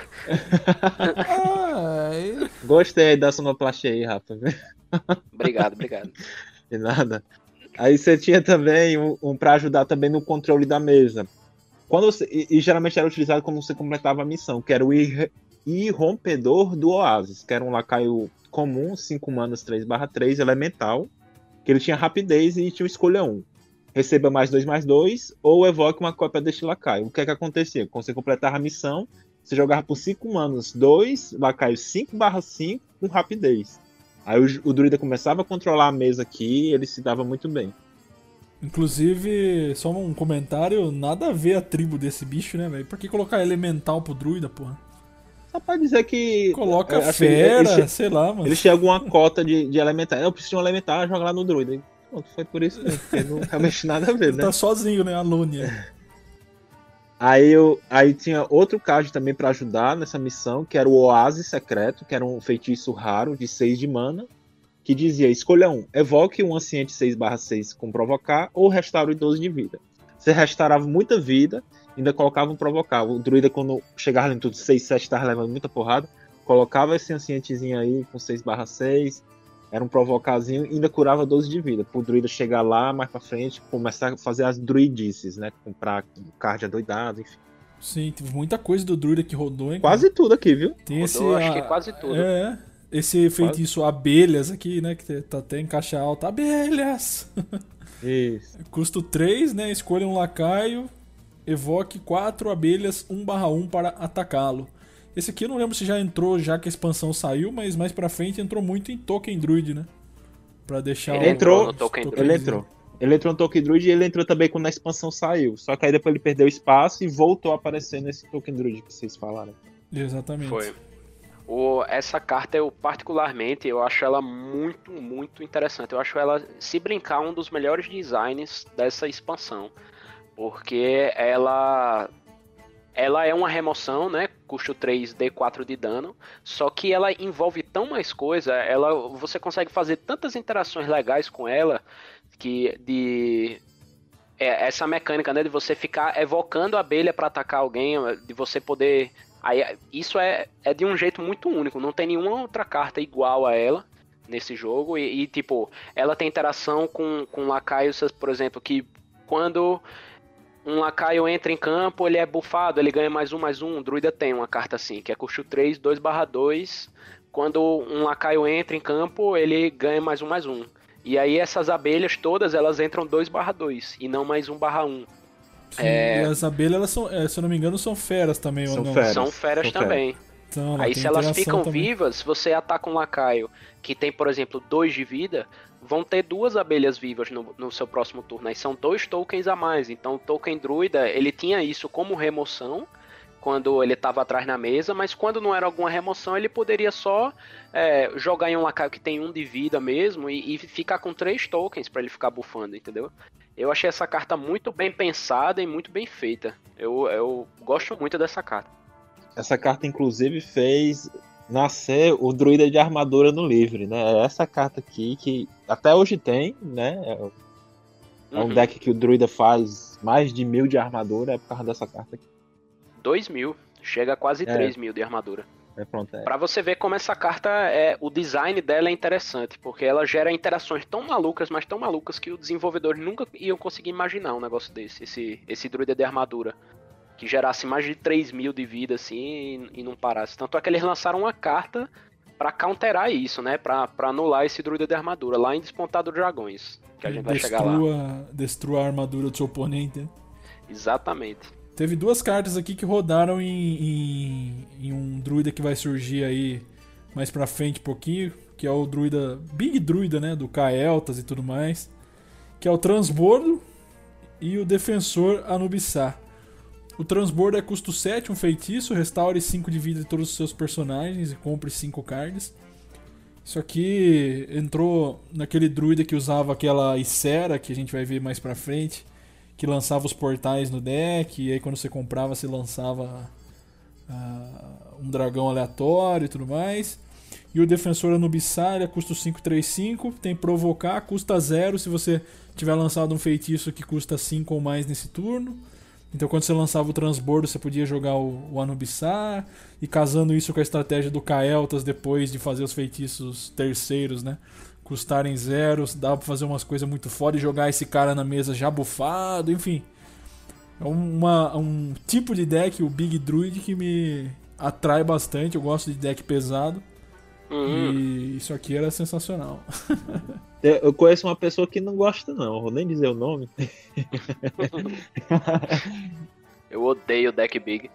Gostei da sonoplastia aí, Rafa. obrigado, obrigado. De nada. Aí você tinha também um, um para ajudar também no controle da mesa. Quando você, e, e, geralmente era utilizado quando você completava a missão, que era o Irrompedor do Oasis, que era um lacaio comum, 5 manas 3/3, elemental, que ele tinha rapidez e tinha escolha 1. Receba mais 2 mais 2 ou evoque uma cópia deste lacaio. O que é que acontecia? Quando você completava a missão, você jogava por 5 manas 2, lacaio 5/5 com rapidez. Aí o, o druida começava a controlar a mesa aqui e ele se dava muito bem. Inclusive, só um comentário, nada a ver a tribo desse bicho, né, velho? Por que colocar elemental pro druida, porra? Só pra dizer que. Coloca é, assim, fera, eles, sei lá, mano. Eles tinham alguma cota de, de elemental. Eu preciso de um elemental, joga lá no druida. Pronto, foi por isso mesmo, porque não realmente nada a ver, né? Tá sozinho, né, a Lúnia. Aí, eu, aí tinha outro card também para ajudar nessa missão, que era o Oásis Secreto, que era um feitiço raro de 6 de mana. que dizia: escolha um, evoque um anciente 6/6 com provocar ou restaure 12 de vida. Você restaurava muita vida, ainda colocava um provocar. O druida, quando chegava em tudo 6, 7, estava levando muita porrada, colocava esse ancientezinho aí com 6/6, era um provocazinho e ainda curava 12 de vida. Pro druida chegar lá mais pra frente, começar a fazer as druidices, né? Comprar card adoidado, enfim. Sim, teve muita coisa do druida que rodou, hein? Quase tudo aqui, viu? Tem esse. Rodou, acho a- que quase tudo. É. Esse feitiço abelhas aqui, né? Que tá até em caixa alta. Abelhas! Isso. Custo 3, né? Escolha um lacaio. Evoque 4 abelhas 1/1 para atacá-lo. Esse aqui eu não lembro se já entrou já que a expansão saiu, mas mais pra frente entrou muito em Token Druid, né? Pra deixar Ele o- entrou- no Token Token Druid. Ele entrou. Ele entrou no Token Druid e ele entrou também quando a expansão saiu. Só que aí depois ele perdeu espaço e voltou a aparecer nesse Token Druid que vocês falaram. Exatamente. Foi. O, essa carta, eu particularmente, eu acho ela muito, muito interessante. Eu acho ela, se brincar, um dos melhores designs dessa expansão. Porque ela ela é uma remoção, né? Custo 3, D4 de dano. Só que ela envolve tão mais coisa. Ela, você consegue fazer tantas interações legais com ela que de é, essa mecânica, né, de você ficar evocando a abelha para atacar alguém, de você poder aí isso é, é de um jeito muito único. Não tem nenhuma outra carta igual a ela nesse jogo e, e, tipo ela tem interação com com lacaios, por exemplo, que quando um lacaio entra em campo, ele é bufado, ele ganha mais um, mais um. O druida tem uma carta assim, que é custo 3, 2 barra 2. Quando um lacaio entra em campo, ele ganha mais um, mais um. E aí essas abelhas todas, elas entram 2 barra 2 e não mais 1 barra 1. Sim, É. E as abelhas, elas são, é, se eu não me engano, são feras também, ou São não? feras. São feras são também. Então, ela Aí se elas ficam também. vivas, se você ataca um lacaio que tem, por exemplo, 2 de vida, vão ter duas abelhas vivas no, no seu próximo turno. Aí são dois tokens a mais. Então o token druida, ele tinha isso como remoção quando ele estava atrás na mesa, mas quando não era alguma remoção, ele poderia só é, jogar em um lacaio que tem um de vida mesmo e, e ficar com três tokens para ele ficar bufando, entendeu? Eu achei essa carta muito bem pensada e muito bem feita. Eu, eu gosto muito dessa carta. Essa carta, inclusive, fez nascer o druida de armadura no livre, né? É essa carta aqui que até hoje tem, né? É é um Uhum. deck que o druida faz mais de mil de armadura, é por causa dessa carta aqui. 2 mil, chega a quase É. 3 mil de armadura. É, pronto, é. Pra você ver como essa carta é, o design dela é interessante, porque ela gera interações tão malucas, mas tão malucas que os desenvolvedores nunca iam conseguir imaginar um negócio desse, esse, esse druida de armadura. Que gerasse mais de 3 mil de vida assim e, e não parasse. Tanto é que eles lançaram uma carta pra counterar isso, né? Pra, pra anular esse druida de armadura lá em Despontado Dragões. Que a gente vai chegar lá. destrua, destrua a armadura do seu oponente. né? Exatamente. Teve duas cartas aqui que rodaram em, em, em um druida que vai surgir aí mais pra frente um pouquinho, que é o druida, Big Druida, né, do Kael'thas e tudo mais, que é o Transbordo e o Defensor Anubissar. O Transbordo é custo 7, um feitiço, restaure 5 de vida de todos os seus personagens e compre 5 cards. Isso aqui entrou naquele druida que usava aquela Icera, que a gente vai ver mais pra frente, que lançava os portais no deck, e aí quando você comprava, você lançava ah, um dragão aleatório e tudo mais. E o Defensor Anubissar, ele é custo 535, tem provocar, custa 0 se você tiver lançado um feitiço que custa 5 ou mais nesse turno. Então quando você lançava o transbordo, você podia jogar o, o Anubissar, e casando isso com a estratégia do Kael'thas depois de fazer os feitiços terceiros, né? Custarem zeros, dá pra fazer umas coisas muito foda e jogar esse cara na mesa já bufado, enfim. É uma, um tipo de deck, o Big Druid, que me atrai bastante. Eu gosto de deck pesado. Uhum. E isso aqui era sensacional. Eu conheço uma pessoa que não gosta, não. Vou nem dizer o nome. Eu odeio o deck big.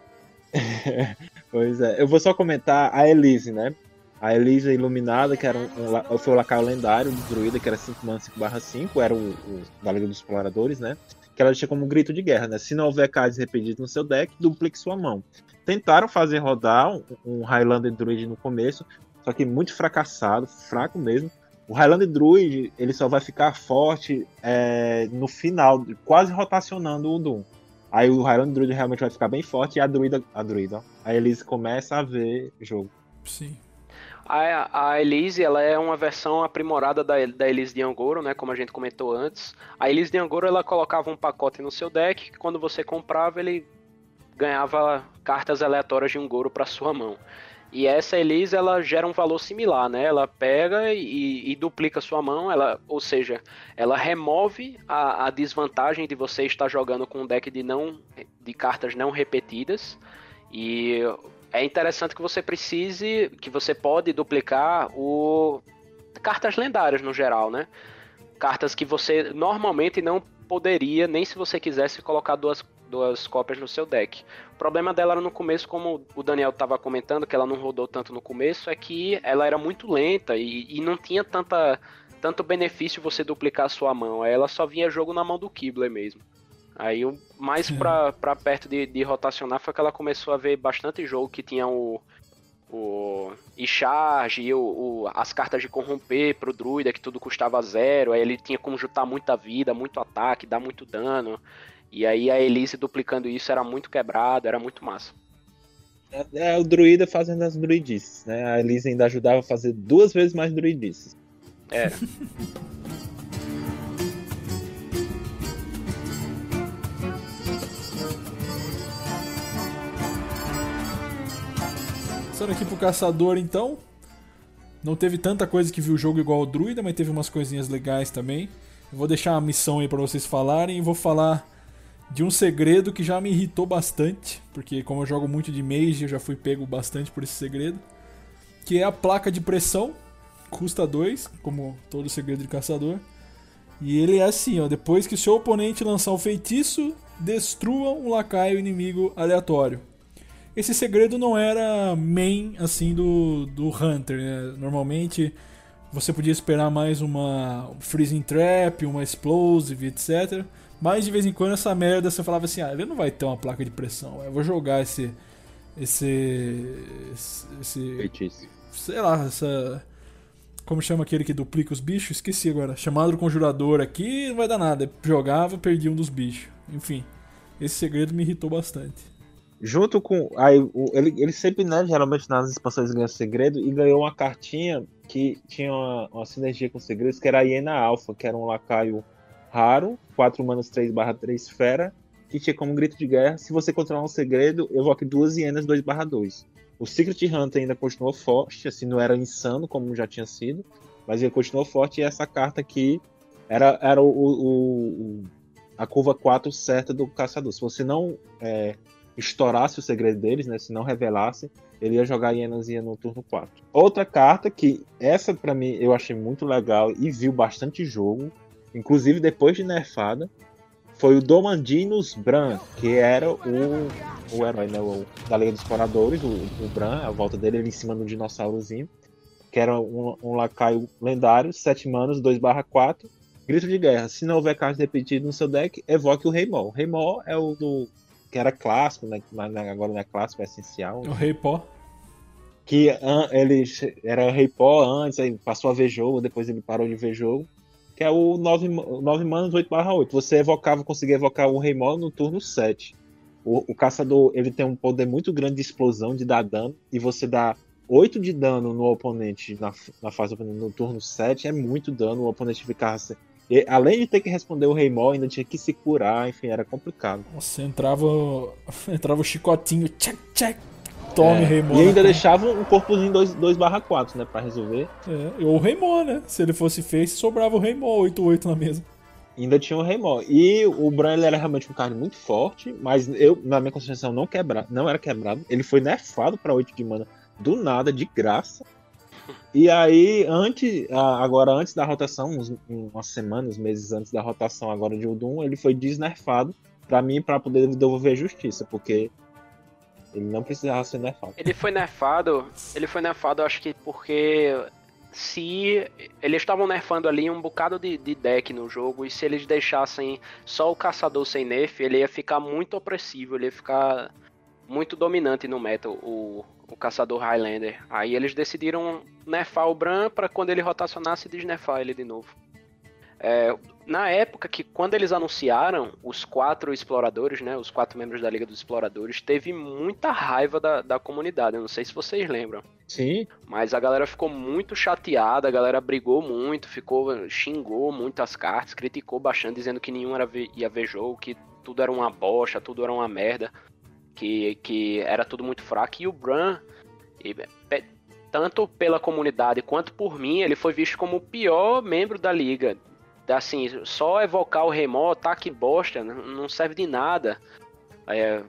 Pois é. Eu vou só comentar a Elise, né? A Elise Iluminada, que era um, um, foi o lacaio lendário do druida, que era 5 mana 5 barra 5, era o, o da Liga dos Exploradores, né? Que ela tinha como grito de guerra, né? Se não houver cards repetidos no seu deck, duplique sua mão. Tentaram fazer rodar um, um Highlander Druid no começo, só que muito fracassado, fraco mesmo. O Highlander Druid, ele só vai ficar forte é, no final, quase rotacionando o Doom. Aí o Highlander Druid realmente vai ficar bem forte e a druida, a druida, a Elise começa a ver jogo. Sim. A, a Elise, ela é uma versão aprimorada da, da Elise de Angoro, né, como a gente comentou antes. A Elise de Angoro, ela colocava um pacote no seu deck, que quando você comprava, ele ganhava cartas aleatórias de Ungoro para sua mão. E essa Elise, ela gera um valor similar, né? Ela pega e, e duplica sua mão, ela, ou seja, ela remove a, a, desvantagem de você estar jogando com um deck de, não, de cartas não repetidas. E é interessante que você precise, que você pode duplicar o cartas lendárias no geral, né? Cartas que você normalmente não poderia, nem se você quisesse colocar duas duas cópias no seu deck. O problema dela era no começo, como o Daniel estava comentando, que ela não rodou tanto no começo, é que ela era muito lenta e, e não tinha tanta, tanto benefício você duplicar a sua mão. Ela só vinha jogo na mão do Kibler mesmo. Aí mais pra, pra perto de, de rotacionar foi que ela começou a ver bastante jogo que tinha o, o e charge o, o, as cartas de corromper pro druida que tudo custava zero aí ele tinha como juntar muita vida muito ataque dar muito dano e aí a Elise duplicando isso era muito quebrado, era muito massa. É, é o druida fazendo as druidices, né? A Elise ainda ajudava a fazer duas vezes mais druidices. É. Passando aqui pro caçador então. Não teve tanta coisa que viu o jogo igual o druida, mas teve umas coisinhas legais também. Eu vou deixar a missão aí para vocês falarem e vou falar de um segredo que já me irritou bastante, porque como eu jogo muito de mage, eu já fui pego bastante por esse segredo, que é a placa de pressão, custa 2, como todo segredo de caçador. E ele é assim, ó, depois que seu oponente lançar um feitiço, destrua um lacaio inimigo aleatório. Esse segredo não era main assim do, do Hunter, né? Normalmente você podia esperar mais uma Freezing Trap, uma Explosive, etc. Mas de vez em quando essa merda você falava assim: ah, ele não vai ter uma placa de pressão, eu vou jogar esse. Esse. Esse. Feitiço. Sei lá, essa. Como chama aquele que duplica os bichos? Esqueci agora. Chamado do conjurador aqui, não vai dar nada. Jogava, perdi um dos bichos. Enfim, esse segredo me irritou bastante. Junto com. Aí, ele, ele sempre, né, geralmente nas expansões ganha segredo e ganhou uma cartinha que tinha uma, uma sinergia com segredos, que era a Hiena Alpha, que era um lacaio raro, 4 manas 3 barra 3 fera, que tinha como grito de guerra, se você controlar um segredo, evoque duas hienas 2 barra 2. O Secret Hunter ainda continuou forte, assim, não era insano como já tinha sido, mas ele continuou forte e essa carta aqui era, era o, o, o a curva 4 certa do caçador. Se você não é, estourasse o segredo deles, né, se não revelasse, ele ia jogar hienas ia no turno 4. Outra carta que essa para mim eu achei muito legal e viu bastante jogo, inclusive depois de nerfada, foi o Domandinus Bran, que era o, o herói né, o, da Liga dos Exploradores, o, o Bran, a volta dele ele em cima do dinossaurozinho, que era um, um lacaio lendário, 7 manos, 2 4, grito de guerra. Se não houver carta repetida no seu deck, evoque o Rei Mol. Rei Mol é o do que era clássico, né, mas agora não é clássico, é essencial. O Rei Pó. Que ele era Rei Pó antes, aí passou a ver jogo, depois ele parou de ver jogo que é o 9, 9 manos 8 barra 8. Você evocava, conseguia evocar o Rei Mol no turno 7. O, o, caçador ele tem um poder muito grande de explosão, de dar dano, e você dá 8 de dano no oponente na, na fase no turno 7 é muito dano, o oponente ficava. E, além de ter que responder o Rei Mol, ainda tinha que se curar, enfim, era complicado. Nossa, entrava, entrava o chicotinho, tchac, tchac, Tome, é. E ainda deixava um corpozinho 2/4, né? Pra resolver. É. Ou o Raymond, né? Se ele fosse face, sobrava o Raymond 8-8 na mesa. Ainda tinha o Raymond. E o Bran ele era realmente um cara muito forte, mas eu, na minha concepção, não, quebra, não era quebrado. Ele foi nerfado pra 8 de mana do nada, de graça. E aí, antes, agora antes da rotação, uns, umas semanas, meses antes da rotação agora de Udum, ele foi desnerfado para mim para poder devolver justiça, porque ele não precisava ser nerfado. Ele foi nerfado, ele foi nerfado acho que porque se eles estavam nerfando ali um bocado de, de, deck no jogo e se eles deixassem só o caçador sem nerf, ele ia ficar muito opressivo, ele ia ficar muito dominante no meta, o, o caçador Highlander. Aí eles decidiram nerfar o Bran para quando ele rotacionasse desnerfar ele de novo. É, na época que, quando eles anunciaram os quatro exploradores, né, os quatro membros da Liga dos Exploradores, teve muita raiva da, da comunidade. Eu não sei se vocês lembram. Sim. Mas a galera ficou muito chateada, a galera brigou muito, ficou xingou muito as cartas, criticou bastante, dizendo que nenhum era ia ver jogo, que tudo era uma bocha, tudo era uma merda, que, que era tudo muito fraco. E o Bran, tanto pela comunidade quanto por mim, ele foi visto como o pior membro da liga assim, só evocar o remoto, tá que bosta, não serve de nada. É,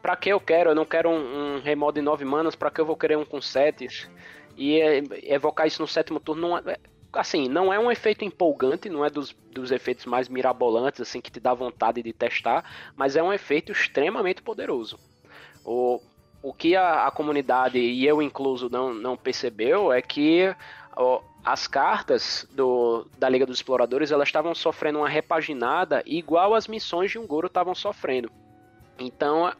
pra que eu quero? Eu não quero um, um remoto de 9 manas, pra que eu vou querer um com 7? E é, evocar isso no sétimo turno não é, assim, não é um efeito empolgante, não é dos, dos efeitos mais mirabolantes, assim, que te dá vontade de testar, mas é um efeito extremamente poderoso. O, o que a, a comunidade, e eu incluso, não, não percebeu é que as cartas do, da Liga dos Exploradores elas estavam sofrendo uma repaginada igual as missões de um Goro estavam sofrendo. Então,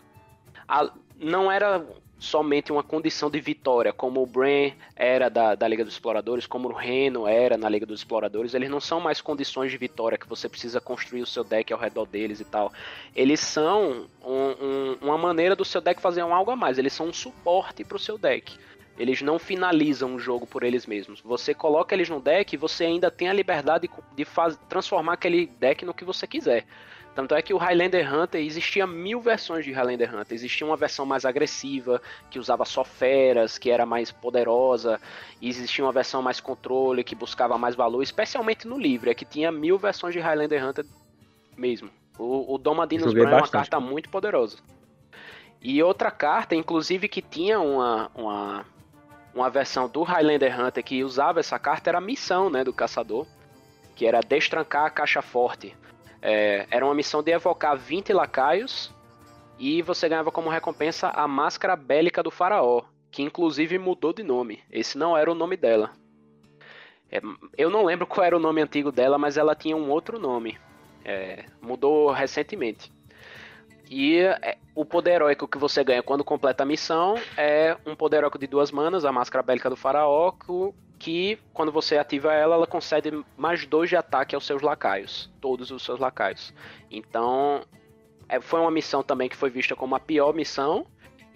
a, não era somente uma condição de vitória, como o Bran era da, da Liga dos Exploradores, como o Reno era na Liga dos Exploradores. Eles não são mais condições de vitória que você precisa construir o seu deck ao redor deles e tal. Eles são um, um, uma maneira do seu deck fazer um algo a mais. Eles são um suporte para o seu deck. Eles não finalizam o jogo por eles mesmos. Você coloca eles no deck e você ainda tem a liberdade de faz... transformar aquele deck no que você quiser. Tanto é que o Highlander Hunter existia mil versões de Highlander Hunter. Existia uma versão mais agressiva, que usava só feras, que era mais poderosa. E existia uma versão mais controle, que buscava mais valor, especialmente no livro, é que tinha mil versões de Highlander Hunter mesmo. O, o Domadinus Bran é uma carta muito poderosa. E outra carta, inclusive, que tinha uma, uma uma versão do Highlander Hunter que usava essa carta era a missão né, do caçador, que era destrancar a caixa forte. É, era uma missão de evocar 20 lacaios e você ganhava como recompensa a máscara bélica do faraó, que inclusive mudou de nome. Esse não era o nome dela. É, eu não lembro qual era o nome antigo dela, mas ela tinha um outro nome. É, mudou recentemente. E é, o poder heróico que você ganha quando completa a missão é um poder heróico de duas manas, a Máscara Bélica do Faraó, que quando você ativa ela, ela concede mais dois de ataque aos seus lacaios, todos os seus lacaios. Então, é, foi uma missão também que foi vista como a pior missão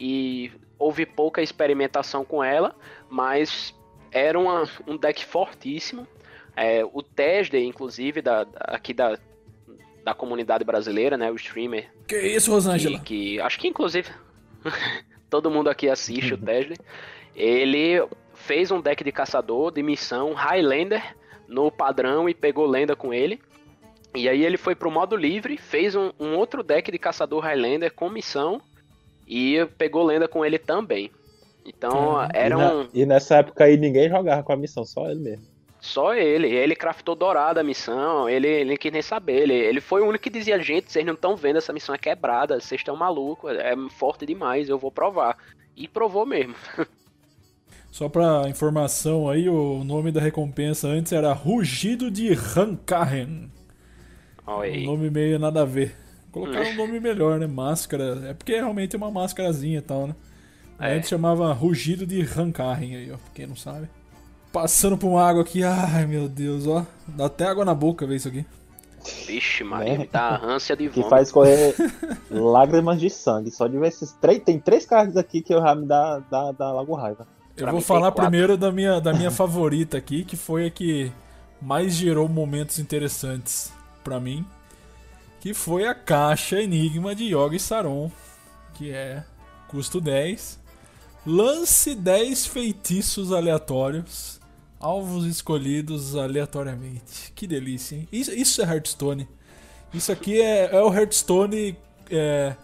e houve pouca experimentação com ela, mas era uma, um deck fortíssimo. É, o Tesde, inclusive, da, aqui da, da comunidade brasileira, né? O streamer. Que isso, Rosângela? Que, que acho que inclusive todo mundo aqui assiste o Tesla. Ele fez um deck de caçador de missão Highlander no padrão e pegou lenda com ele. E aí ele foi pro modo livre, fez um, um outro deck de caçador Highlander com missão e pegou lenda com ele também. Então era e na, um. E nessa época aí ninguém jogava com a missão, só ele mesmo. Só ele. Ele craftou dourada a missão. Ele, ele quis nem saber. Ele, ele foi o único que dizia: gente, vocês não estão vendo, essa missão é quebrada. Vocês estão malucos. É forte demais. Eu vou provar. E provou mesmo. Só pra informação aí, o nome da recompensa antes era Rugido de Rankarren. Um nome meio nada a ver. Colocaram um nome melhor, né? Máscara. É porque realmente é uma máscarazinha e tal, né? É. Antes chamava Rugido de Rankarren aí, ó. Quem não sabe. Passando por uma água aqui, ai meu Deus, ó. Dá até água na boca ver isso aqui. Vixe, Maria, é. tá ânsia de vômito. Que faz correr lágrimas de sangue. Só de ver esses três. Tem três cards aqui que eu já me dá, dá, dá logo raiva. Eu pra vou falar primeiro da minha, da minha favorita aqui, que foi a que mais gerou momentos interessantes para mim. Que foi a caixa Enigma de Yogi Saron. Que é custo 10. Lance 10 feitiços aleatórios Alvos escolhidos aleatoriamente. Que delícia, hein? Isso, isso é Hearthstone. Isso aqui é, é o Hearthstone é,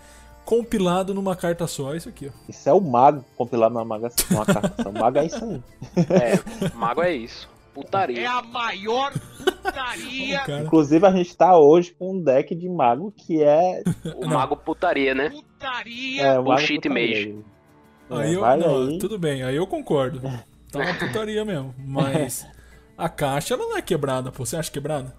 compilado numa carta só. É isso aqui, ó. Isso é o mago compilado numa, maga, numa carta só. O mago é isso aí. É, mago é isso. Putaria. É a maior putaria. Inclusive, a gente tá hoje com um deck de mago que é. O mago putaria, né? Putaria. É, o Bullshit Mage. Aí, eu, não, aí. Tudo bem, aí eu concordo. Tá uma putaria mesmo. Mas a caixa ela não é quebrada, pô. Você acha quebrada?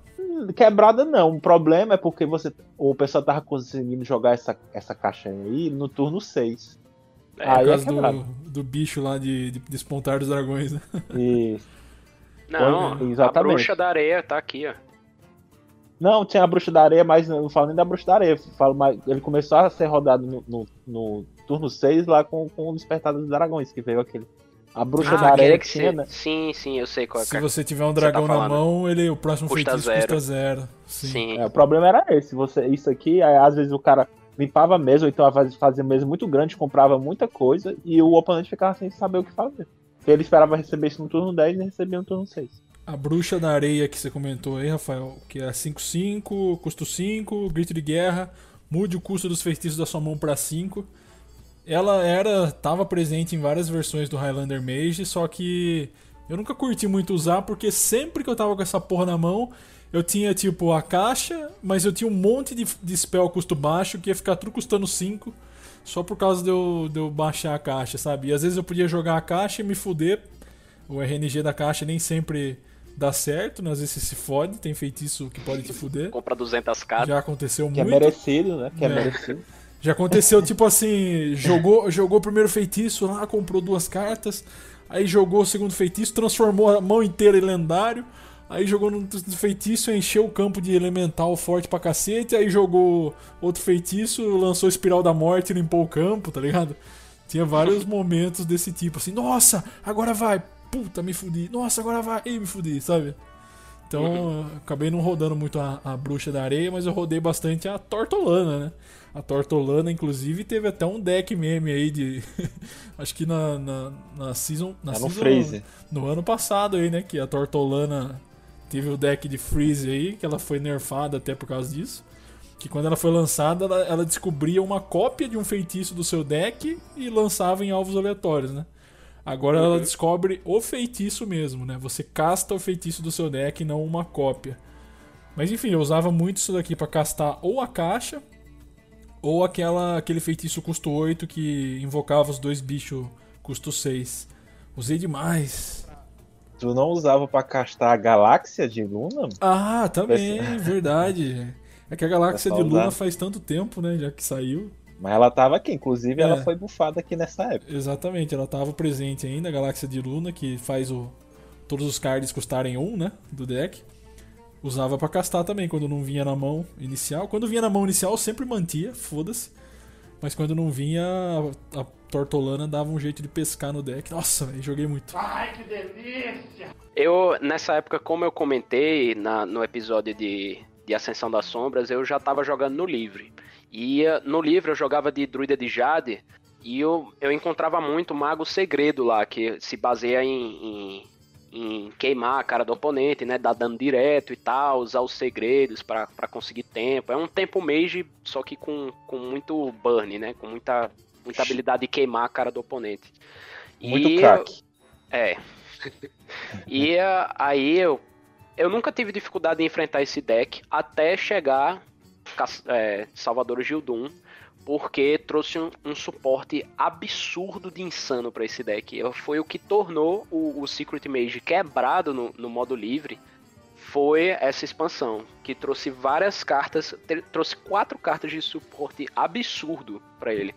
Quebrada não. O problema é porque você, o pessoal tava conseguindo jogar essa, essa caixa aí no turno 6. É, aí por causa é do, do bicho lá de, de despontar dos dragões, né? Isso. Não, Exatamente. a bruxa da areia tá aqui, ó. Não, tinha a Bruxa da Areia, mas não falo nem da Bruxa da Areia. Falo, mas ele começou a ser rodado no, no, no turno 6 lá com, com o Despertar dos Dragões, que veio aquele. A Bruxa Ah, da Areia que tinha, né? Sim, sim, eu sei qual é. Se que é. você tiver um tá dragão na falando. mão, ele, o próximo Custa feitiço zero. custa zero. Sim. Sim. É, o problema era esse. Você, isso aqui, aí, às vezes o cara limpava a mesa, ou então faz- fazia mesa muito grande, comprava muita coisa, e o oponente ficava sem saber o que fazer. Porque ele esperava receber isso no turno 10 e recebia no turno 6. A bruxa da areia que você comentou aí, Rafael, que é 5-5, custo 5, grito de guerra, mude o custo dos feitiços da sua mão para 5. Ela era, tava presente em várias versões do Highlander Mage, só que eu nunca curti muito usar porque sempre que eu tava com essa porra na mão, eu tinha tipo a caixa, mas eu tinha um monte de, de spell custo baixo que ia ficar tudo custando 5 só por causa de eu, de eu baixar a caixa, sabe? E às vezes eu podia jogar a caixa e me fuder. O RNG da caixa nem sempre dá certo, né? Às vezes você se fode, tem feitiço que pode te fuder. Compra 200 cartas. Já aconteceu Que é muito. merecido, né? Que é, É. merecido. Já aconteceu, tipo assim, jogou, jogou o primeiro feitiço lá, comprou duas cartas, aí jogou o segundo feitiço, transformou a mão inteira em lendário, aí jogou no feitiço, encheu o campo de elemental forte pra cacete, aí jogou outro feitiço, lançou Espiral da Morte limpou o campo, tá ligado? Tinha vários momentos desse tipo, assim, nossa, agora vai, puta, me fudi, nossa, agora vai, e me fudi, sabe? Então, acabei não rodando muito a, a Bruxa da Areia, mas eu rodei bastante a Tortolana, né? A Tortolana, inclusive, teve até um deck meme aí de. acho que na, na, na season. Na Tá no season, freezer. No ano passado aí, né? Que a Tortolana teve o deck de Freeze aí, que ela foi nerfada até por causa disso. Que quando ela foi lançada, ela, ela descobria uma cópia de um feitiço do seu deck e lançava em alvos aleatórios, né? Agora ela descobre o feitiço mesmo, né? Você casta o feitiço do seu deck e não uma cópia. Mas enfim, eu usava muito isso daqui pra castar ou a caixa ou aquela aquele feitiço custo 8 que invocava os dois bichos custo 6. Usei demais. Tu não usava pra castar a galáxia de Luna? Ah, também, verdade. É que a Galáxia de Pessoal Luna faz tanto tempo, né, já que saiu. Mas ela tava aqui, inclusive É. ela foi bufada aqui nessa época. Exatamente, ela tava presente ainda, a Galáxia de Luna, que faz o todos os cards custarem um, né, do deck. Usava pra castar também quando não vinha na mão inicial. Quando vinha na mão inicial, eu sempre mantia, foda-se. Mas quando não vinha, a, a Tortolana dava um jeito de pescar no deck. Nossa, velho, joguei muito. Eu, nessa época, como eu comentei na- no episódio de, de Ascensão das Sombras, eu já tava jogando no livre. E no livre eu jogava de Druida de Jade e eu, eu encontrava muito Mago Segredo lá, que se baseia em, em, em queimar a cara do oponente, né? Dar dano direto e tal, usar os segredos pra pra conseguir tempo. É um tempo mage, só que com, com muito burn, né? Com muita, muita habilidade de queimar a cara do oponente. Muito E- craque. é. E aí eu, eu nunca tive dificuldade em enfrentar esse deck até chegar é, Salvador Gildum, porque trouxe um, um suporte absurdo de insano para esse deck. Foi o que tornou o, o Secret Mage quebrado no, no modo livre. Foi essa expansão que trouxe várias cartas, trouxe quatro cartas de suporte absurdo para ele.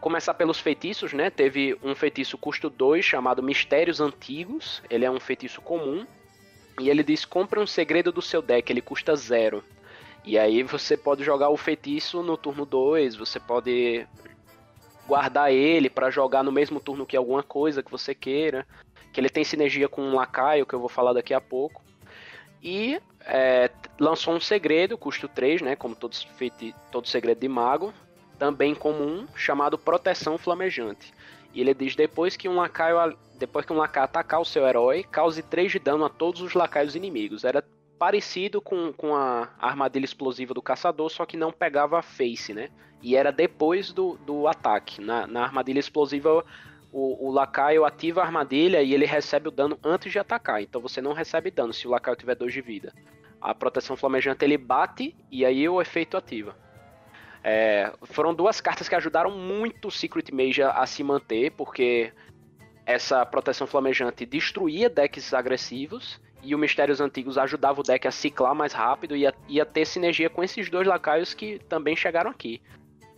Começar pelos feitiços, né? Teve um feitiço custo 2 chamado Mistérios Antigos. Ele é um feitiço comum. E ele diz: compre um segredo do seu deck, ele custa zero. E aí você pode jogar o feitiço no turno 2, você pode guardar ele pra jogar no mesmo turno que alguma coisa que você queira. Que ele tem sinergia com um lacaio, que eu vou falar daqui a pouco. E é, lançou um segredo, custo 3, né? Como todos feiti todo segredo de mago também comum, chamado Proteção Flamejante. E ele diz depois que um lacaio, depois que um lacaio atacar o seu herói, cause 3 de dano a todos os lacaios inimigos. Era parecido com, com a armadilha explosiva do caçador, só que não pegava a face, né? E era depois do, do ataque. Na, na armadilha explosiva, o, o lacaio ativa a armadilha e ele recebe o dano antes de atacar. Então você não recebe dano se o lacaio tiver 2 de vida. A proteção flamejante ele bate e aí o efeito ativa. É, foram duas cartas que ajudaram muito o Secret Mage a, a se manter, porque essa proteção flamejante destruía decks agressivos e o Mistérios Antigos ajudava o deck a ciclar mais rápido e ia ter sinergia com esses dois lacaios que também chegaram aqui.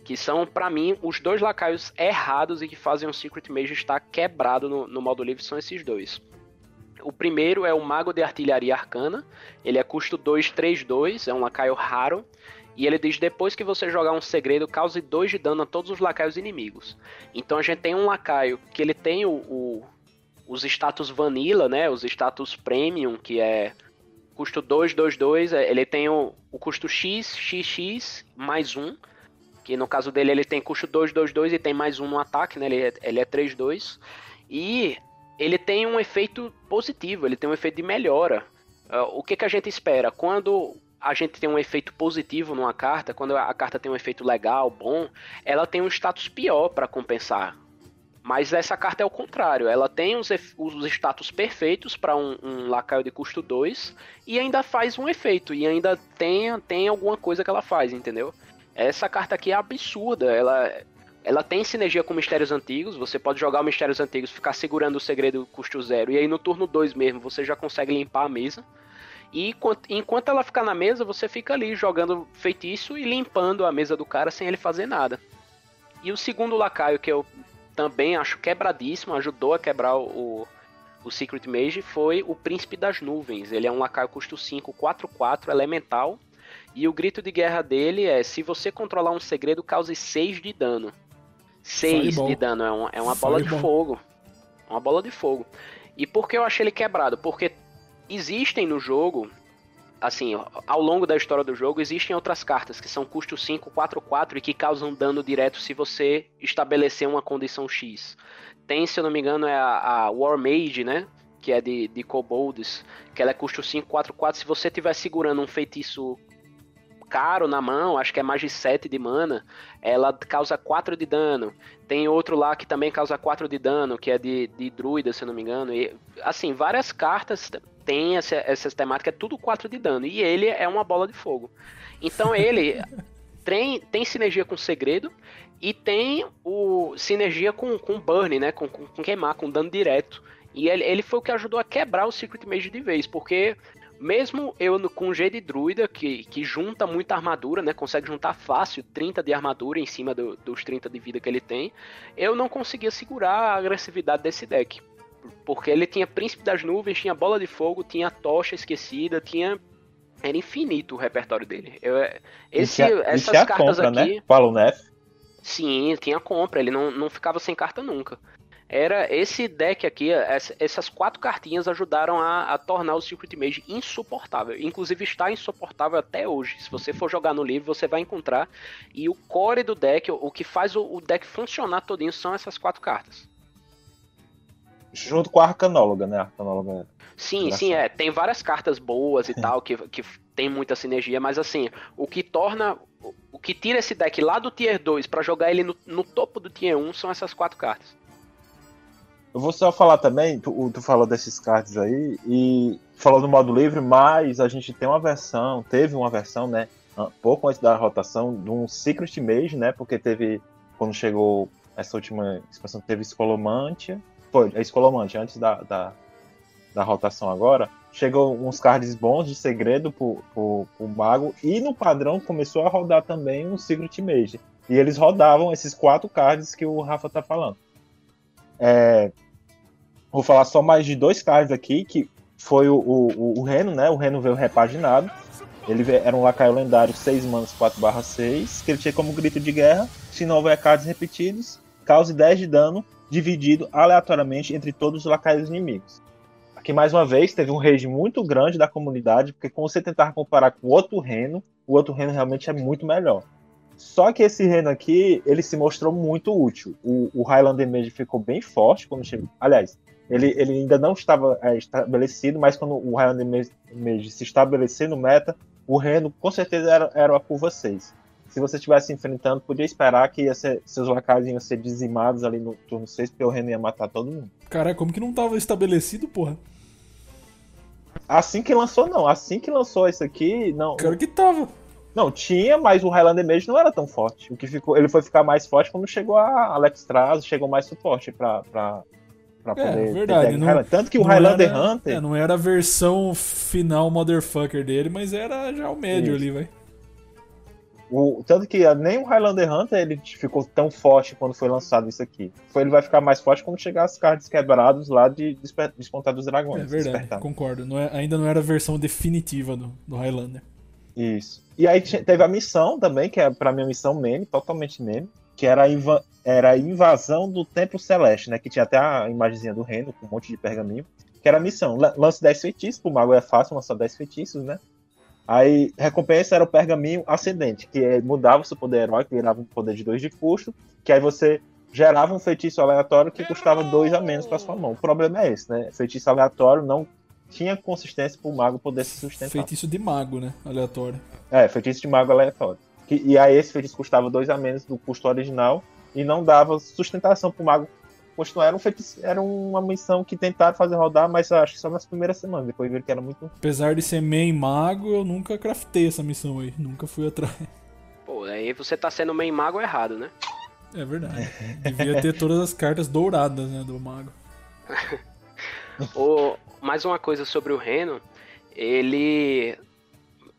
Que são, pra mim, os dois lacaios errados e que fazem o Secret Mage estar quebrado no, no modo livre são esses dois. O primeiro é o Mago de Artilharia Arcana. Ele é custo 2, 3, 2, é um lacaio raro. E ele diz: depois que você jogar um segredo, cause 2 de dano a todos os lacaios inimigos. Então a gente tem um lacaio que ele tem o, o os status vanilla, né? Os status premium, que é custo 2, 2, 2. Ele tem o, o custo X, XX, mais 1. Que no caso dele ele tem custo 2, 2, 2 e tem mais 1 no ataque, né? Ele é, ele é 3, 2. E ele tem um efeito positivo, ele tem um efeito de melhora. Uh, o que, que a gente espera? Quando a gente tem um efeito positivo numa carta, quando a carta tem um efeito legal, bom, ela tem um status pior para compensar. Mas essa carta é o contrário, ela tem os, os status perfeitos para um, um, lacaio de custo 2 e ainda faz um efeito, e ainda tem, tem alguma coisa que ela faz, entendeu? Essa carta aqui é absurda, ela ela tem sinergia com Mistérios Antigos, você pode jogar Mistérios Antigos, ficar segurando o segredo custo zero, e aí no turno 2 mesmo você já consegue limpar a mesa. E enquanto ela ficar na mesa, você fica ali jogando feitiço e limpando a mesa do cara sem ele fazer nada. E o segundo lacaio, que eu também acho quebradíssimo, ajudou a quebrar o, o Secret Mage, foi o Príncipe das Nuvens. Ele é um lacaio custo 5, 4-4, elemental. E o grito de guerra dele é: se você controlar um segredo, cause 6 de dano. 6 de dano, é, um, é uma bola de fogo. Uma bola de fogo. E por que eu achei ele quebrado? Porque existem no jogo, assim, ao longo da história do jogo, existem outras cartas que são custo 5, 4, 4 e que causam dano direto se você estabelecer uma condição X. Tem, se eu não me engano, é a, a War Mage, né? Que é de, de Kobolds, que ela é custo 5, 4, 4. Se você estiver segurando um feitiço caro na mão, acho que é mais de 7 de mana, ela causa 4 de dano. Tem outro lá que também causa 4 de dano, que é de, de druida, se eu não me engano. E, assim, várias cartas têm essa, essa temática, é tudo 4 de dano. E ele é uma bola de fogo. Então ele tem, tem sinergia com segredo e tem o sinergia com, com burn, né? Com, com, com queimar, com dano direto. E ele, ele foi o que ajudou a quebrar o Secret Mage de vez, porque mesmo eu com G de druida, que, que junta muita armadura, né? Consegue juntar fácil 30 de armadura em cima do, dos 30 de vida que ele tem, eu não conseguia segurar a agressividade desse deck. Porque ele tinha Príncipe das Nuvens, tinha Bola de Fogo, tinha Tocha Esquecida, tinha. Era infinito o repertório dele. Eu, esse, e essas cartas compra, aqui. Né? Fala o Nef. Sim, tinha compra, ele não, não ficava sem carta nunca era esse deck aqui, essas quatro cartinhas ajudaram a, a, tornar o Secret Mage insuportável. Inclusive está insuportável até hoje. Se você for jogar no livro, você vai encontrar. E o core do deck, o que faz o, o deck funcionar todinho são essas quatro cartas. Junto com a Arcanóloga, né? A Arcanóloga. Sim, sim, é. Tem várias cartas boas e tal, que, que tem muita sinergia, mas assim, o que torna. O que tira esse deck lá do Tier 2 para jogar ele no, no topo do Tier 1 são essas quatro cartas. Eu vou só falar também, tu, tu falou desses cards aí, e falou do modo livre, mas a gente tem uma versão, teve uma versão, né, pouco antes da rotação, de um Secret Mage, né, porque teve, quando chegou essa última expansão, teve Escolomantia, foi, é Escolomantia, antes da, da, da, rotação agora, chegou uns cards bons de segredo pro, pro, pro mago, e no padrão começou a rodar também um Secret Mage, e eles rodavam esses quatro cards que o Rafa tá falando. É, vou falar só mais de dois cards aqui, que foi o, o, o Reno, né? O Reno veio repaginado. Ele era um lacaio lendário 6 manos 4 barra 6, que ele tinha como grito de guerra, se não houver cards repetidos, cause 10 de dano, dividido aleatoriamente entre todos os lacaios inimigos. Aqui, mais uma vez, teve um rage muito grande da comunidade, porque quando você tentar comparar com o outro Reno, o outro Reno realmente é muito melhor. Só que esse reino aqui, ele se mostrou muito útil. O, o Highlander Mage ficou bem forte quando chegou. Aliás, ele, ele ainda não estava é, estabelecido, mas quando o Highlander Mage se estabelecer no meta, o reino com certeza era, era por vocês. Se você estivesse enfrentando, podia esperar que ser, seus lacaios iam ser dizimados ali no turno 6, porque o reino ia matar todo mundo. Cara, como que não estava estabelecido, porra? Assim que lançou, não. Assim que lançou isso aqui, não. Claro que tava. Não, tinha, mas o Highlander Mage não era tão forte. O que ficou, ele foi ficar mais forte quando chegou a Alex Traz, chegou mais suporte pra, pra, pra é, poder. verdade. Não, Tanto que o Highlander era, Hunter. É, não era a versão final motherfucker dele, mas era já o médio Isso. ali, vai. O, tanto que nem o Highlander Hunter ele ficou tão forte quando foi lançado isso aqui. Foi, ele vai ficar mais forte quando chegar as cartas quebradas lá de Despontar dos Dragões. É verdade, despertar. concordo. Não é, ainda não era a versão definitiva do, do Highlander. Isso. E aí teve a missão também, que é pra minha missão meme, totalmente meme, que era a, era a invasão do Templo Celeste, né? Que tinha até a imagenzinha do reino com um monte de pergaminho. Que era a missão. Lance 10 feitiços, pro mago é fácil lançar 10 feitiços, né? Aí, recompensa era o pergaminho ascendente, que é, mudava o seu poder heróico, virava um poder de 2 de custo, que aí você gerava um feitiço aleatório que custava 2 a menos para sua mão. O problema é esse, né? Feitiço aleatório não tinha consistência para o mago poder se sustentar. Feitiço de mago, né? Aleatório. É, feitiço de mago aleatório. E aí esse feitiço custava 2 a menos do custo original e não dava sustentação para o mago continuar. Era, um feitiço, era uma missão que tentaram fazer rodar, mas acho que só nas primeiras semanas. Depois viram que era muito. Apesar de ser main mago, eu nunca craftei essa missão aí. Nunca fui atrás. Pô, aí você tá sendo main mago errado, né? É verdade. Devia ter todas as cartas douradas, né, do mago. o, mais uma coisa sobre o Reno, ele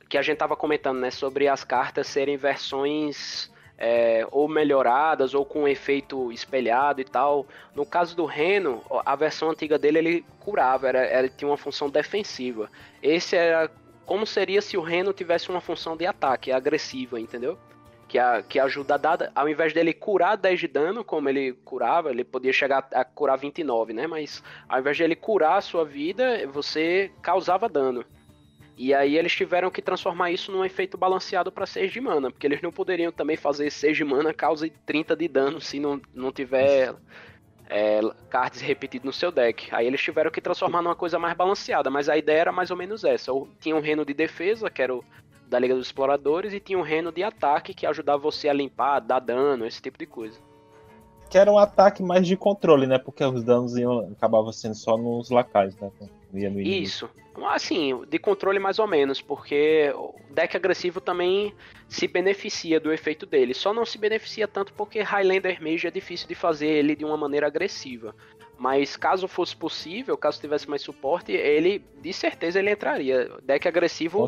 que a gente tava comentando, né, sobre as cartas serem versões é, ou melhoradas ou com efeito espelhado e tal. No caso do Reno, a versão antiga dele ele curava, era, tinha uma função defensiva. Esse era como seria se o Reno tivesse uma função de ataque, agressiva, entendeu? Que, a, que ajuda a dar, ao invés dele curar 10 de dano, como ele curava, ele podia chegar a curar 29, né? Mas ao invés de ele curar a sua vida, você causava dano. E aí eles tiveram que transformar isso num efeito balanceado para 6 de mana, porque eles não poderiam também fazer 6 de mana cause 30 de dano se não, não tiver é, cards repetidos no seu deck. Aí eles tiveram que transformar numa coisa mais balanceada, mas a ideia era mais ou menos essa. Tinha um reino de defesa, que era o da Liga dos Exploradores, e tinha um reino de ataque que ajudava você a limpar, dar dano, esse tipo de coisa. Que era um ataque mais de controle, né? Porque os danos iam, acabavam sendo só nos lacais, né? Isso. Assim, de controle mais ou menos, porque o deck agressivo também se beneficia do efeito dele. Só não se beneficia tanto porque Highlander Mage é difícil de fazer ele de uma maneira agressiva. Mas caso fosse possível, caso tivesse mais suporte, ele, de certeza, ele entraria. Deck agressivo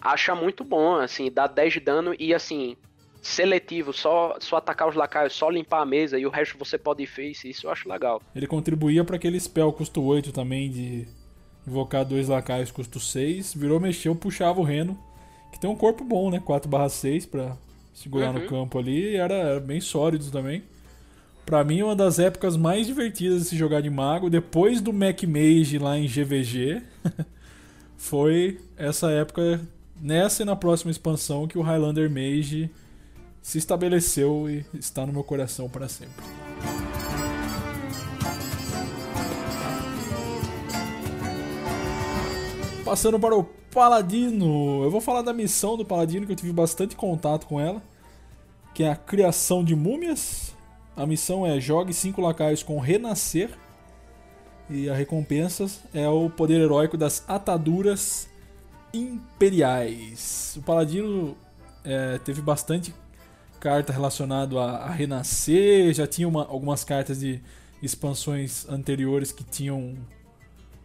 acha muito bom, assim, dá 10 de dano e assim, seletivo, só, só atacar os lacaios, só limpar a mesa e o resto você pode face, isso eu acho legal. Ele contribuía para aquele spell custo 8 também de invocar dois lacaios custo 6, virou, mexeu, puxava o Reno, que tem um corpo bom, né? 4/6 para segurar uhum. no campo ali, e era, era, bem sólido também. Pra mim, uma das épocas mais divertidas de se jogar de mago, depois do Mac Mage lá em GVG, foi essa época, nessa e na próxima expansão, que o Highlander Mage se estabeleceu e está no meu coração para sempre. Passando para o Paladino. Eu vou falar da missão do Paladino, que eu tive bastante contato com ela. Que é a criação de múmias. A missão é jogue 5 lacaios com Renascer. E a recompensa é o poder heróico das ataduras imperiais. O Paladino é, teve bastante carta relacionado a, a renascer. Já tinha uma, algumas cartas de expansões anteriores que tinham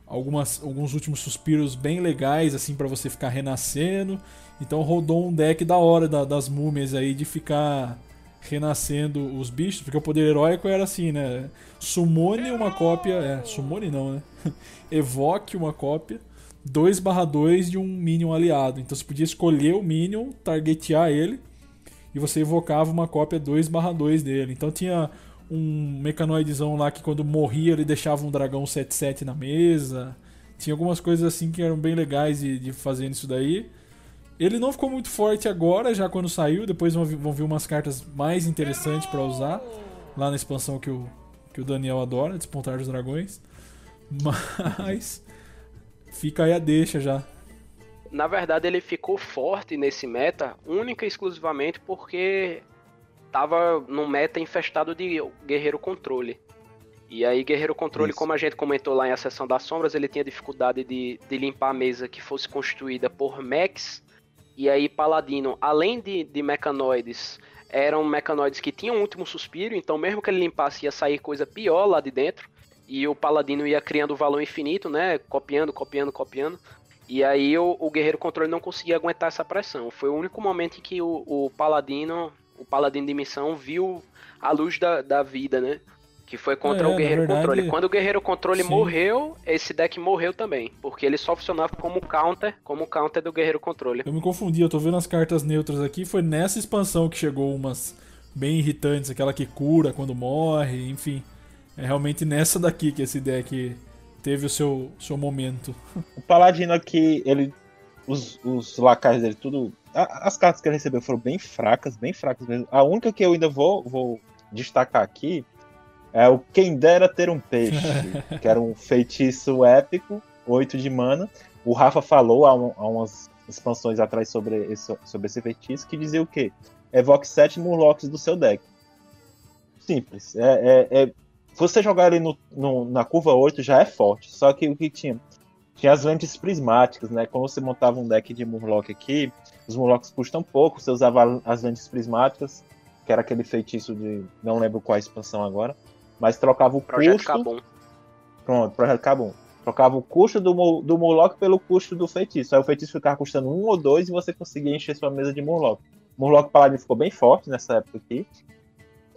algumas, alguns últimos suspiros bem legais assim para você ficar renascendo. Então rodou um deck da hora da, das múmias aí de ficar renascendo os bichos, porque o poder heróico era assim, né? Sumone uma cópia, é, sumone não, né? Evoque uma cópia 2/2 de um minion aliado. Então você podia escolher o minion, targetear ele e você evocava uma cópia 2/2 dele. Então tinha um mecanoidezão lá que quando morria ele deixava um dragão 7-7 na mesa. Tinha algumas coisas assim que eram bem legais de, de fazer isso daí. Ele não ficou muito forte agora, já quando saiu. Depois vão, vão vir umas cartas mais interessantes para usar. Lá na expansão que o, que o Daniel adora, Despontar dos Dragões. Mas fica aí a deixa já. Na verdade, ele ficou forte nesse meta única e exclusivamente porque tava num meta infestado de guerreiro controle. E aí, Guerreiro Controle, Isso. como a gente comentou lá em A Sessão das Sombras, ele tinha dificuldade de, de limpar a mesa que fosse constituída por mechs. E aí, Paladino, além de, de mecanoides, eram mecanoides que tinham um último suspiro, então mesmo que ele limpasse, ia sair coisa pior lá de dentro. E o Paladino ia criando valor infinito, né? Copiando, copiando, copiando. E aí o, o Guerreiro Controle não conseguia aguentar essa pressão. Foi o único momento em que o, o Paladino, o Paladino de missão, viu a luz da, da vida, né? Que foi contra É, o Guerreiro verdade, Controle. Quando o Guerreiro Controle sim. morreu, esse deck morreu também. Porque ele só funcionava como counter, como counter do Guerreiro Controle. Eu me confundi, eu tô vendo as cartas neutras aqui. Foi nessa expansão que chegou umas bem irritantes, aquela que cura quando morre, enfim. É realmente nessa daqui que esse deck teve o seu, seu momento. O Paladino aqui, ele. Os, os lacais dele, tudo. a- As cartas que ele recebeu foram bem fracas, bem fracas mesmo. A única que eu ainda vou, vou destacar aqui é o Quem Dera Ter um Peixe, que era um feitiço épico, 8 de mana. O Rafa falou há, um- há umas expansões atrás sobre esse, sobre esse feitiço, que dizia o quê? Evoque 7 Murlocs do seu deck. Simples. É, é, é- você jogar ele no, no- na curva 8 já é forte. Só que o que tinha? Tinha as lentes prismáticas, né? Quando você montava um deck de Murloc aqui, os Murlocs custam pouco, você usava as lentes prismáticas, que era aquele feitiço de. Não lembro qual a expansão agora. Mas trocava o Projeto custo. Cabum. Pronto, projeto Cabum. Trocava o custo do, do Murloc pelo custo do feitiço. Aí o feitiço ficava custando um ou dois e você conseguia encher sua mesa de Murloc. Murloc Paladino ficou bem forte nessa época aqui.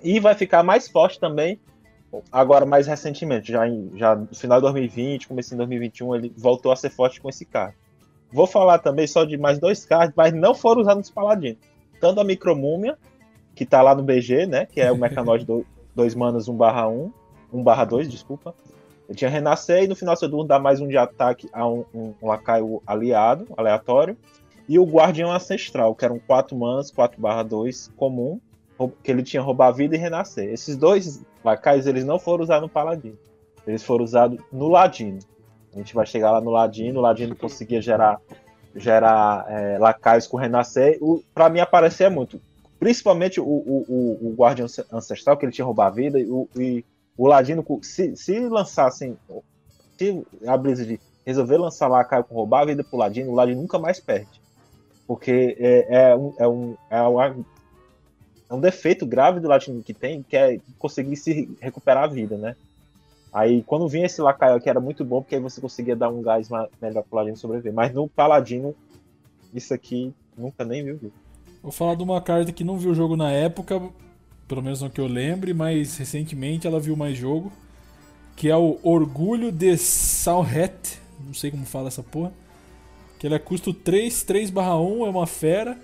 E vai ficar mais forte também agora mais recentemente, já, em, já no final de 2020, começo em 2021, ele voltou a ser forte com esse card. Vou falar também só de mais dois cards, mas não foram usados nos Paladinos. Tanto a Micromúmia, que tá lá no BG, né? Que é o Mecanoid 2 manas 1 barra 1, 1 barra 2, desculpa. Ele tinha Renascer e no final seu turno dá mais um de ataque a um, um, um lacaio aliado, aleatório. E o Guardião Ancestral, que eram 4 manas, 4 barra 2 comum, que ele tinha roubar vida e renascer. Esses dois lacaios eles não foram usados no Paladino. Eles foram usados no Ladino. A gente vai chegar lá no Ladino, o Ladino conseguia gerar, gerar é, lacaios com renascer. O, pra mim aparecia muito. Principalmente o, o, o, o Guardião Ancestral, que ele tinha roubar a vida, e o, e o Ladino, se, se lançassem. Se a Blizzard resolver lançar lacaio com roubar a vida pro Ladino, o Ladino nunca mais perde. Porque é, é, um, é, um, é, uma, é um defeito grave do Latino que tem, que é conseguir se recuperar a vida, né? Aí quando vinha esse lacaio aqui era muito bom, porque aí você conseguia dar um gás melhor pro Ladino sobreviver. Mas no Paladino, isso aqui nunca nem viu. viu. Vou falar de uma carta que não viu jogo na época, pelo menos não que eu lembre, mas recentemente ela viu mais jogo. Que é o Orgulho de Salhet. Não sei como fala essa porra. Que ele é custo 3, 3 barra 1, é uma fera.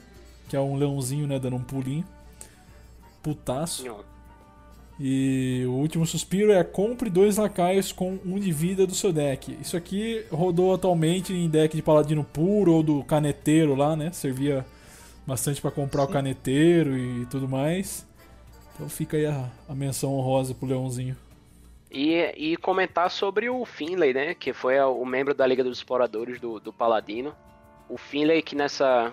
Que é um leãozinho, né, dando um pulinho. Putaço. E o último suspiro é compre dois lacaios com um de vida do seu deck. Isso aqui rodou atualmente em deck de paladino puro ou do caneteiro lá, né? Servia bastante pra comprar o caneteiro e tudo mais. Então fica aí a, a menção honrosa pro leãozinho. E, e comentar sobre o Finlay, né? Que foi o membro da Liga dos Exploradores do, do Paladino. O Finlay que nessa,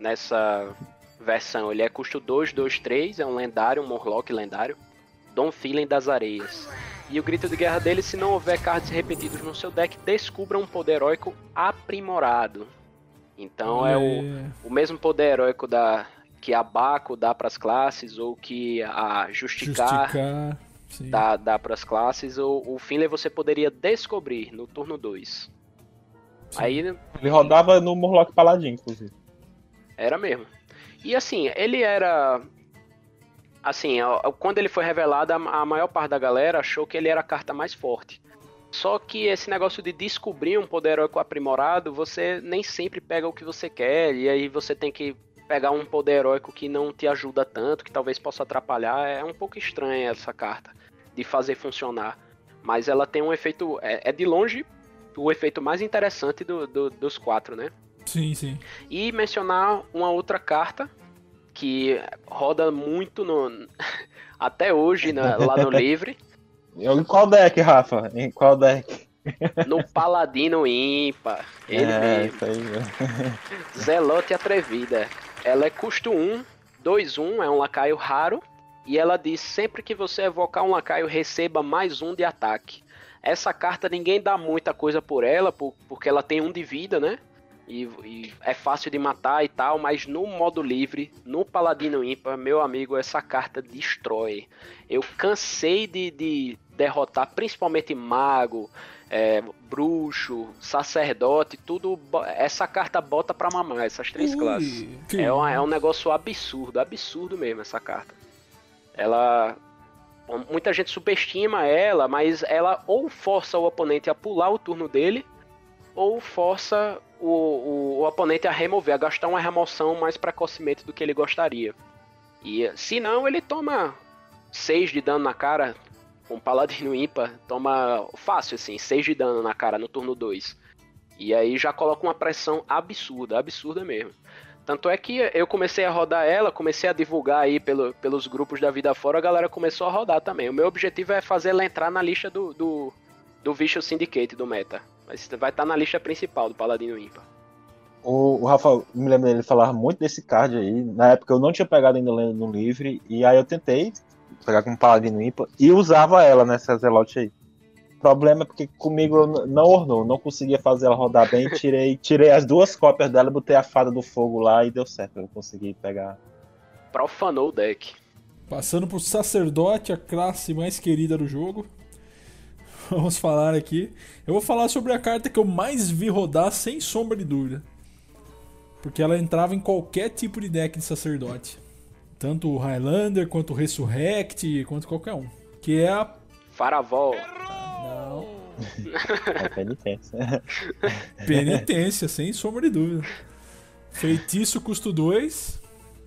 nessa versão ele é custo 2, 2, 3, é um lendário, um Morlock lendário. Dom Finlay das Areias. E o grito de guerra dele, se não houver cards repetidos no seu deck, descubra um poder heróico aprimorado. Então é o, o mesmo poder heróico da, que a Baco dá para as classes, ou que a Justicar, Justicar. Dá, dá para as classes, ou o Finlay você poderia descobrir no turno 2. Aí Ele rodava no Morlock Paladin, inclusive. era mesmo. E assim, ele era. Assim, quando ele foi revelado, a a maior parte da galera achou que ele era a carta mais forte. Só que esse negócio de descobrir um poder heróico aprimorado, você nem sempre pega o que você quer, e aí você tem que pegar um poder heróico que não te ajuda tanto, que talvez possa atrapalhar. É um pouco estranha essa carta de fazer funcionar. Mas ela tem um efeito. É, é de longe o efeito mais interessante do- do- dos quatro, né? Sim, sim. E mencionar uma outra carta que roda muito no até hoje na- lá no livre, Em qual deck, Rafa? Em qual deck? no Paladino Ímpar. Ele é, mesmo. isso aí, mesmo. Zelote Atrevida. Ela é custo 1, 2, 1, é um lacaio raro. E ela diz: sempre que você evocar um lacaio, receba mais um de ataque. Essa carta ninguém dá muita coisa por ela, por- porque ela tem um de vida, né? E, e é fácil de matar e tal, mas no modo livre, no Paladino Ímpar, meu amigo, essa carta destrói. Eu cansei de, de derrotar principalmente mago, é, bruxo, sacerdote, tudo. Essa carta bota pra mamar, essas três Ui, classes. É, uma, é um negócio absurdo, absurdo mesmo essa carta. Ela. Muita gente subestima ela, mas ela ou força o oponente a pular o turno dele, ou força o, o, o oponente a remover, a gastar uma remoção mais precocemente do que ele gostaria. E se não, ele toma 6 de dano na cara, com paladino ímpar, toma fácil assim, 6 de dano na cara no turno 2. E aí já coloca uma pressão absurda, absurda mesmo. Tanto é que eu comecei a rodar ela, comecei a divulgar aí pelo, pelos grupos da vida fora, a galera começou a rodar também. O meu objetivo é fazer ela entrar na lista do, do, do Vicious Syndicate do meta. Mas vai estar tá na lista principal do Paladino Ímpar. O, o Rafa, me lembro dele falar muito desse card aí. Na época eu não tinha pegado ainda no livre, e aí eu tentei pegar com Paladino Ímpar e usava ela nessa Zelote aí. O problema é porque comigo não ornou, não conseguia fazer ela rodar bem. Tirei, tirei as duas cópias dela, botei a fada do fogo lá e deu certo. Eu consegui pegar. Profanou o deck. Passando pro sacerdote, a classe mais querida do jogo. Vamos falar aqui. Eu vou falar sobre a carta que eu mais vi rodar sem sombra de dúvida. Porque ela entrava em qualquer tipo de deck de sacerdote. Tanto o Highlander, quanto o Resurrect, quanto qualquer um. Que é a. Faravol. não. É penitência. penitência, sem sombra de dúvida. Feitiço custo 2.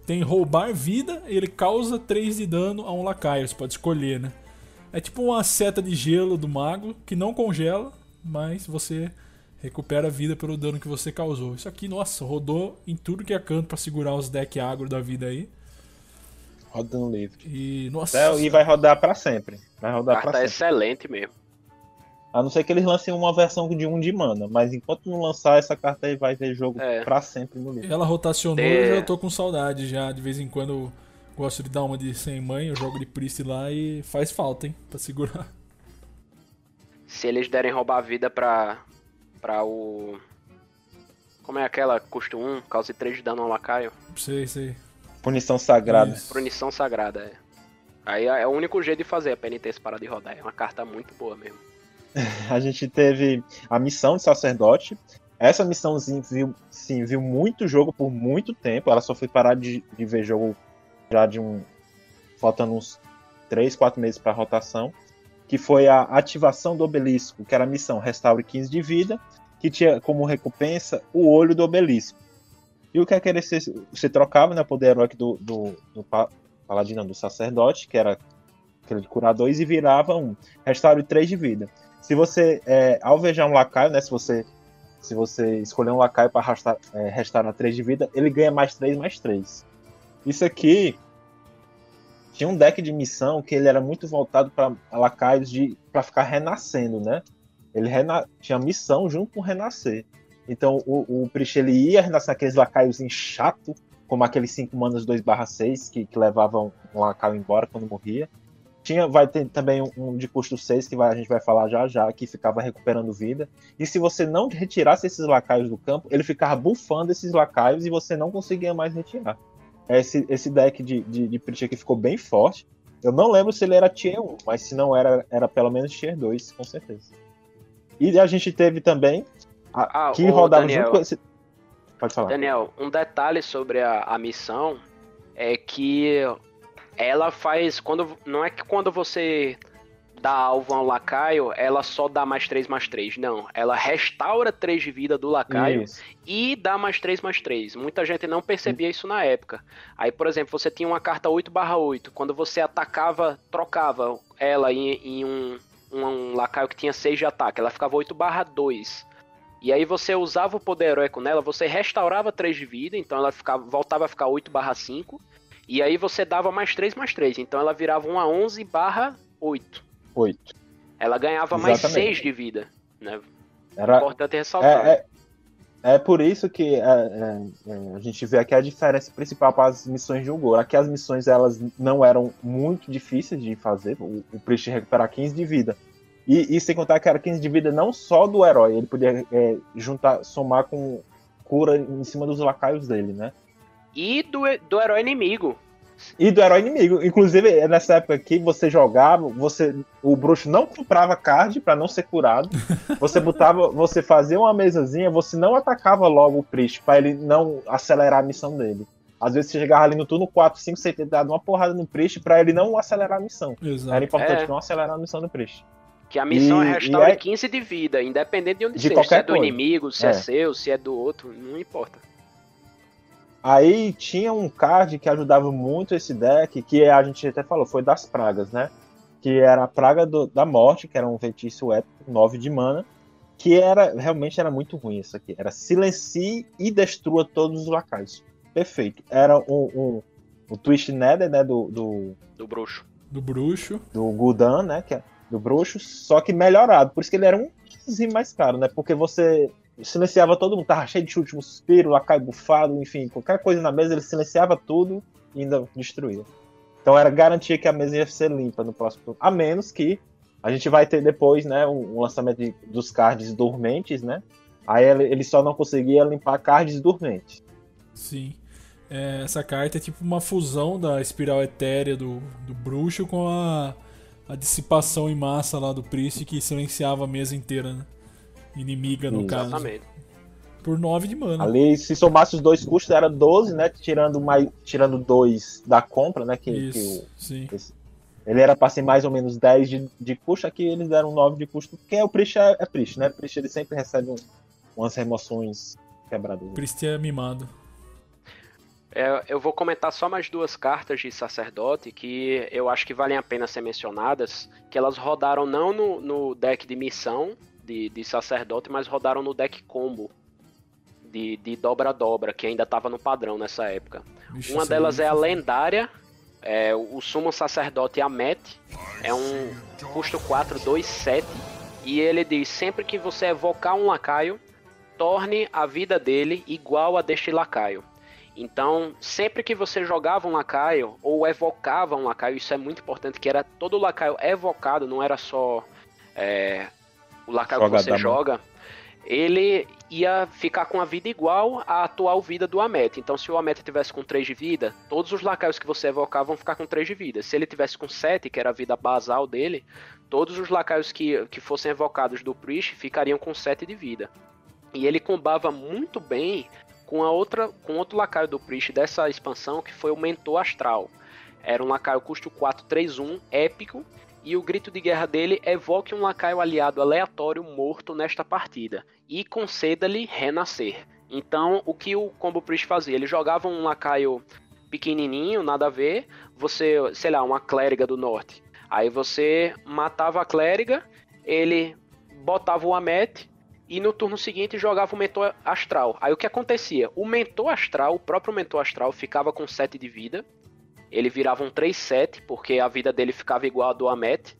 Tem roubar vida, ele causa 3 de dano a um lacaio. Você pode escolher, né? É tipo uma seta de gelo do mago que não congela, mas você recupera a vida pelo dano que você causou. Isso aqui, nossa, rodou em tudo que é canto para segurar os deck agro da vida aí rodando livre. E, nossa. e vai rodar para sempre. Vai rodar Carta sempre. excelente mesmo. A não ser que eles lancem uma versão de um de mana, mas enquanto não lançar essa carta aí vai ter jogo é. para sempre no livro. Ela rotacionou e é. eu já tô com saudade já. De vez em quando gosto de dar uma de sem mãe, eu jogo de Priest lá e faz falta, hein, para segurar. Se eles derem roubar a vida pra para o como é aquela custo 1, causa 3 de dano ao lacaio? Sei, sei. Punição sagrada. Isso. Punição sagrada, é. Aí é o único jeito de fazer a penitência para de rodar. É uma carta muito boa mesmo. a gente teve a missão de sacerdote. Essa missãozinha viu, sim, viu muito jogo por muito tempo. Ela só foi parar de, de ver jogo já de um. faltando uns 3, 4 meses para rotação. Que foi a ativação do obelisco, que era a missão Restaure 15 de vida, que tinha como recompensa o olho do obelisco. E o que é que ele se, se trocava, né? Poder heróico do, do, do paladino, do sacerdote, que era aquele de curar dois, e virava um. Restaure 3 de vida. Se você é, alvejar um lacaio, né? Se você, se você escolher um lacaio para é, restaurar 3 de vida, ele ganha mais 3, mais 3. Isso aqui tinha um deck de missão que ele era muito voltado para lacaios de para ficar renascendo, né? Ele rena tinha missão junto com renascer. Então o, o Priest ele ia naqueles lacaios chato, como aqueles 5 manas 2 6 que, que levavam um lacaio embora quando morria. Tinha, vai ter também um, um de custo 6 que vai, a gente vai falar já já, que ficava recuperando vida. E se você não retirasse esses lacaios do campo, ele ficava bufando esses lacaios e você não conseguia mais retirar. Esse, esse deck de, de, de Priest aqui ficou bem forte. Eu não lembro se ele era tier 1, mas se não era, era pelo menos tier 2, com certeza. E a gente teve também ah, que rodava Daniel, junto com esse... Pode falar. Daniel, um detalhe sobre a, a missão é que ela faz. quando Não é que quando você dá alvo a um lacaio, ela só dá mais 3 mais 3. Não, ela restaura 3 de vida do lacaio isso. e dá mais 3 mais 3. Muita gente não percebia isso na época. Aí, por exemplo, você tinha uma carta 8 barra 8. Quando você atacava, trocava ela em, em um, um, um, lacaio que tinha 6 de ataque. Ela ficava 8 barra 2. E aí você usava o poder heróico nela, você restaurava 3 de vida, então ela ficava, voltava a ficar 8 barra 5. E aí você dava mais 3 mais 3, então ela virava 1 a 11 barra 8. 8. Ela ganhava Exatamente. mais 6 de vida, né? Era... Importante ressaltar. É, é, é por isso que é, é, é, a gente vê aqui a diferença principal para as missões de Ugor. Aqui as missões elas não eram muito difíceis de fazer, o, o Priest recuperar 15 de vida. E, e, sem contar que era 15 de vida não só do herói, ele podia é, juntar, somar com cura em cima dos lacaios dele, né? E do, do herói inimigo. E do herói inimigo. Inclusive, nessa época aqui, você jogava, você. O bruxo não comprava card para não ser curado. Você botava. Você fazia uma mesazinha, você não atacava logo o Priest para ele não acelerar a missão dele. Às vezes você chegava ali no turno 4, 5, você dado uma porrada no Priest pra ele não acelerar a missão. Exato. Era importante É. não acelerar a missão do Priest. Que a missão E- é restaure e é- 15 de vida, independente de onde De seja. Se qualquer é do coisa. inimigo, se é. É. seu, se é do outro, não importa. Aí tinha um card que ajudava muito esse deck, que a gente até falou, foi das pragas, né? Que era a praga do- da morte, que era um feitiço épico, 9 de mana, que era realmente era muito ruim isso aqui. Era silencie e destrua todos os lacaios. Perfeito. Era um, um, o Twist Nether, né? Do, do, Do bruxo. Do bruxo. do Gul'dan, né? Que é do bruxo, só que melhorado. Por isso que ele era um pouquinho mais caro, né? Porque você silenciava todo mundo, tava cheio de último suspiro, lacaio bufado, enfim, qualquer coisa na mesa, ele silenciava tudo e ainda destruía. Então era garantia que a mesa ia ser limpa no próximo. A menos que a gente vai ter depois, né, um, um lançamento de- dos cards dormentes, né? Aí ele, ele só não conseguia limpar cards dormentes. Sim. É, essa carta é tipo uma fusão da espiral etérea do, do bruxo com a, a dissipação em massa lá do Priest que silenciava a mesa inteira, né? Inimiga, no Sim. caso. Exatamente. Por 9 de mana. Ali, se somasse os dois custos, era 12, né? Tirando mais, tirando dois da compra, né? Que, que Isso, o, sim. Ele era pra ser mais ou menos 10 de, de custo, aqui eles deram 9 de custo, porque o Priest é, é Priest, né? Priest ele sempre recebe um- umas remoções quebradas. Priest é mimado. É, eu vou comentar só mais duas cartas de sacerdote que eu acho que valem a pena ser mencionadas, que elas rodaram não no, no deck de missão de, de sacerdote, mas rodaram no deck combo de de dobra-dobra, que ainda estava no padrão nessa época. Vixe, Uma delas é a lendária, é, o sumo sacerdote Amet, é um custo 4, 2, 7, e ele diz, sempre que você evocar um lacaio, torne a vida dele igual a deste lacaio. Então, sempre que você jogava um lacaio, ou evocava um lacaio, isso é muito importante, que era todo lacaio evocado, não era só é, o lacaio que você joga, ele ia ficar com a vida igual à atual vida do Amet. Então, se o Amet tivesse com 3 de vida, todos os lacaios que você evocar vão ficar com 3 de vida. Se ele tivesse com 7, que era a vida basal dele, todos os lacaios que, que fossem evocados do Priest ficariam com 7 de vida. E ele combava muito bem com a outra com outro lacaio do Priest dessa expansão, que foi o Mentor Astral. Era um lacaio custo 431, épico, e o grito de guerra dele evoque um lacaio aliado aleatório morto nesta partida e conceda-lhe renascer. Então, o que o Combo Priest fazia? Ele jogava um lacaio pequenininho, nada a ver, você, sei lá, uma clériga do norte. Aí você matava a clériga, ele botava o Amet e no turno seguinte jogava o mentor astral. Aí o que acontecia? O mentor astral, o próprio mentor astral ficava com 7 de vida. Ele virava um 3-7, porque a vida dele ficava igual a do Amet.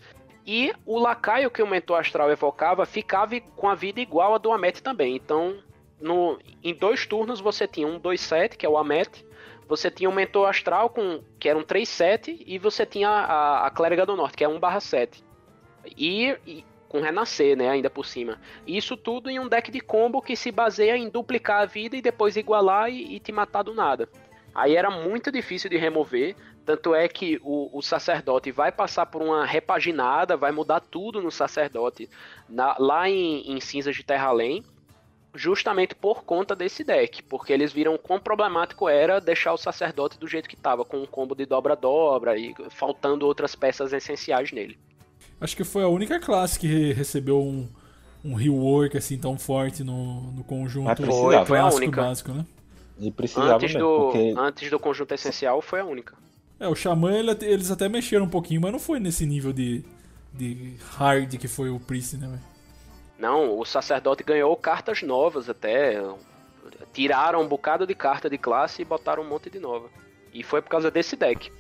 E o lacaio que o mentor astral evocava ficava com a vida igual a do Amet também. Então, no, em dois turnos você tinha um 2-7, que é o Amet. Você tinha um mentor astral, com, que era um 3-7. E você tinha a, a clériga do norte, que é 1/7. E, e com renascer, né, ainda por cima. Isso tudo em um deck de combo que se baseia em duplicar a vida e depois igualar e, e te matar do nada. Aí era muito difícil de remover, tanto é que o, o sacerdote vai passar por uma repaginada, vai mudar tudo no sacerdote na- lá em, em Cinzas de Terra Além, justamente por conta desse deck, porque eles viram quão problemático era deixar o sacerdote do jeito que estava, com um combo de dobra-dobra e faltando outras peças essenciais nele. Acho que foi a única classe que recebeu um, um rework assim tão forte no, no conjunto Mas precisava. Foi a clássico única. básico, né? E precisava Antes mesmo, do, porque antes do conjunto essencial foi a única. É, o Xamã ele eles até mexeram um pouquinho, mas não foi nesse nível de, de hard que foi o Priest, né, velho? Não, o sacerdote ganhou cartas novas até. Tiraram um bocado de carta de classe e botaram um monte de nova. E foi por causa desse deck.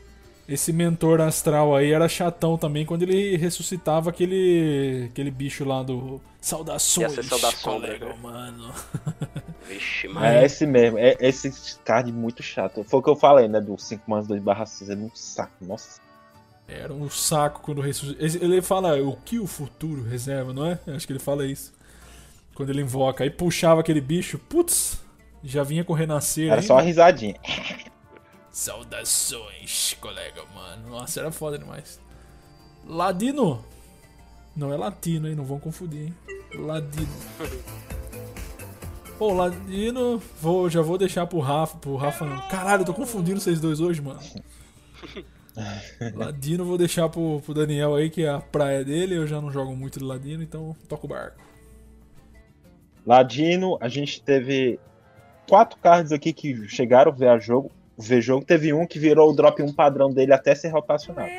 Esse mentor astral aí era chatão também quando ele ressuscitava aquele aquele bicho lá do Saudações, saudação, colega né? humano. Vixe, é mas. esse mesmo. É esse card muito chato. Foi o que eu falei, né? Do 5 manos 2 barra 6. É muito saco. Nossa. Era um saco quando ressuscita. Ele fala o que o futuro reserva, não é? Acho que ele fala isso. Quando ele invoca. Aí puxava aquele bicho, putz, já vinha com renascer. Era ainda. só uma risadinha. Saudações, colega, mano. Nossa, era foda demais. Ladino. Não é latino, hein? Não vão confundir, hein? Ladino. Pô, Ladino, vou, já vou deixar pro Rafa, pro Rafa não. Caralho, eu tô confundindo vocês dois hoje, mano. Ladino vou deixar pro, pro Daniel aí, que é a praia dele. Eu já não jogo muito de Ladino, então toca o barco. Ladino, a gente teve quatro cards aqui que chegaram a ver a jogo. Ver jogo. Teve um que virou o drop 1 padrão dele até ser rotacionado.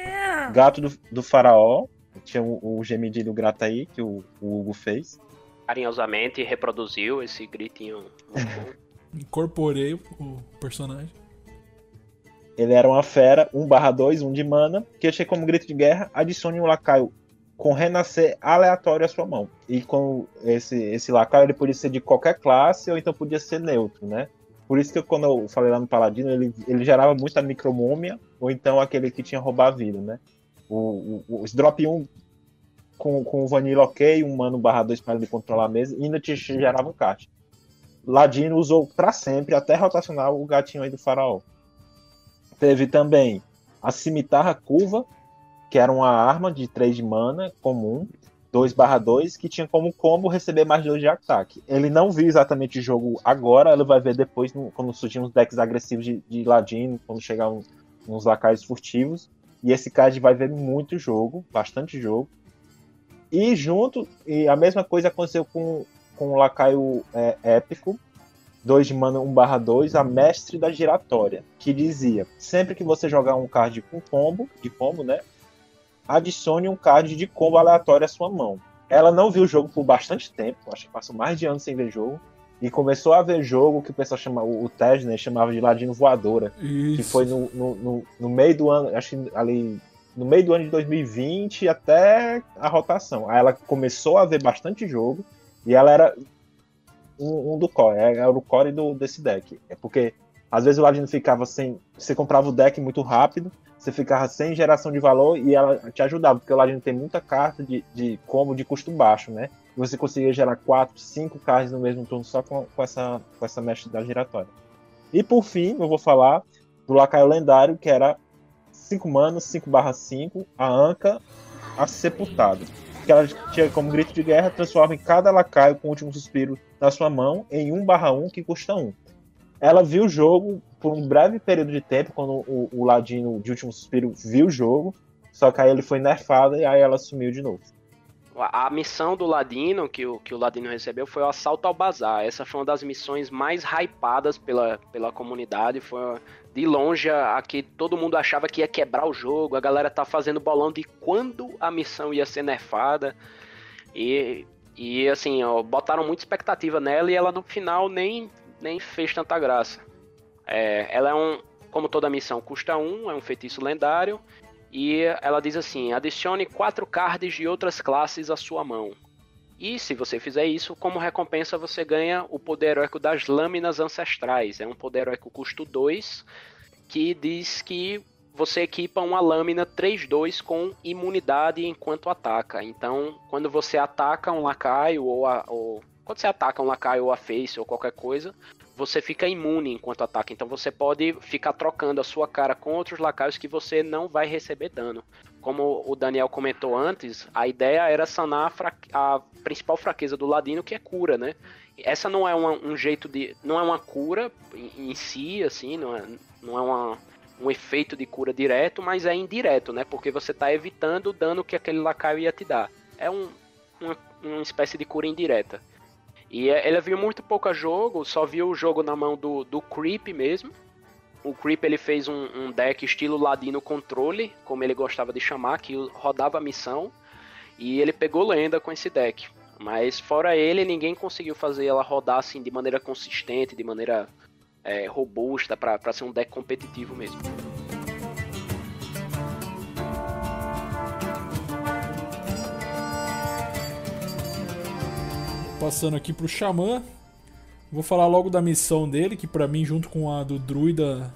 Gato do, do faraó. Tinha o, o gemido grato aí, que o, o Hugo fez. Carinhosamente reproduziu esse gritinho. Incorporei o personagem. Ele era uma fera, 1/2, 1 de mana, que achei como grito de guerra, adicione um lacaio com renascer aleatório à sua mão. E com esse, esse lacaio ele podia ser de qualquer classe ou então podia ser neutro, né? Por isso que quando eu falei lá no Paladino, ele, ele gerava muita micromômia, ou então aquele que tinha roubar a vida, né? O, o, drop 1 com, com o Vanilla ok, um mano barra 2 para ele controlar a mesa, ainda te gerava um caixa. Ladino usou para sempre, até rotacionar o gatinho aí do faraó. Teve também a cimitarra curva, que era uma arma de 3 de mana comum, 2 barra 2, que tinha como combo receber mais 2 de ataque. Ele não viu exatamente o jogo agora, ele vai ver depois no, quando surgir uns decks agressivos de, de ladino, quando chegar um, uns lacaios furtivos. E esse card vai ver muito jogo, bastante jogo. E junto, e a mesma coisa aconteceu com, com o lacaio é, épico, 2 de mana 1 barra 2, a mestre da giratória, que dizia, sempre que você jogar um card com combo, de combo, né, adicione um card de combo aleatório à sua mão. Ela não viu o jogo por bastante tempo, acho que passou mais de anos sem ver jogo, e começou a ver jogo que o pessoal chamava, o Tesner chamava de Ladino Voadora, Isso. que foi no, no, no, no meio do ano, acho que ali no meio do ano de 2020 até a rotação. Aí ela começou a ver bastante jogo e ela era um, um do core, é, era o core do, desse deck. É porque às vezes o Ladino ficava sem. Você comprava o deck muito rápido, você ficava sem geração de valor e ela te ajudava, porque o Ladino tem muita carta de, de combo de custo baixo, né? Você conseguia gerar 4, 5 cards no mesmo turno só com, com, essa, com essa mestre da giratória. E por fim, eu vou falar do Lacaio Lendário, que era 5 manos, 5 barra 5, a Anca, a Sepultado. Que ela tinha como grito de guerra, transforma em cada lacaio com o último suspiro na sua mão em 1 barra 1, que custa 1. Ela viu o jogo por um breve período de tempo, quando o, o Ladino de último suspiro viu o jogo, só que aí ele foi nerfado e aí ela sumiu de novo. A missão do Ladino, que o, que o Ladino recebeu, foi o assalto ao bazar. Essa foi uma das missões mais hypadas pela, pela comunidade. Foi de longe a, a que todo mundo achava que ia quebrar o jogo. A galera tá fazendo bolão de quando a missão ia ser nerfada. E, e assim, ó, botaram muita expectativa nela e ela no final nem, nem fez tanta graça. É, ela é um. Como toda missão custa um, é um feitiço lendário. E ela diz assim: adicione quatro cards de outras classes à sua mão. E se você fizer isso, como recompensa você ganha o poder heróico das lâminas ancestrais. É um poder heróico custo 2 que diz que você equipa uma lâmina 3-2 com imunidade enquanto ataca. Então, quando você ataca um lacaio ou, a, ou quando você ataca um lacaio ou a face ou qualquer coisa, você fica imune enquanto ataca. Então você pode ficar trocando a sua cara com outros lacaios que você não vai receber dano. Como o Daniel comentou antes, a ideia era sanar a, a principal fraqueza do Ladino, que é cura, né? Essa não é uma, um jeito de. não é uma cura em, em si, assim, não é, não é uma, um efeito de cura direto, mas é indireto, né? Porque você está evitando o dano que aquele lacaio ia te dar. É um, uma, uma espécie de cura indireta. E é, ele viu muito pouco a jogo, só viu o jogo na mão do, do Creep mesmo. O Creep ele fez um, um, deck estilo Ladino Controle, como ele gostava de chamar, que rodava a missão. E ele pegou lenda com esse deck. Mas fora ele, ninguém conseguiu fazer ela rodar assim de maneira consistente, de maneira é, robusta, para ser um deck competitivo mesmo. Passando aqui pro Xamã. Vou falar logo da missão dele, que para mim, junto com a do Druida,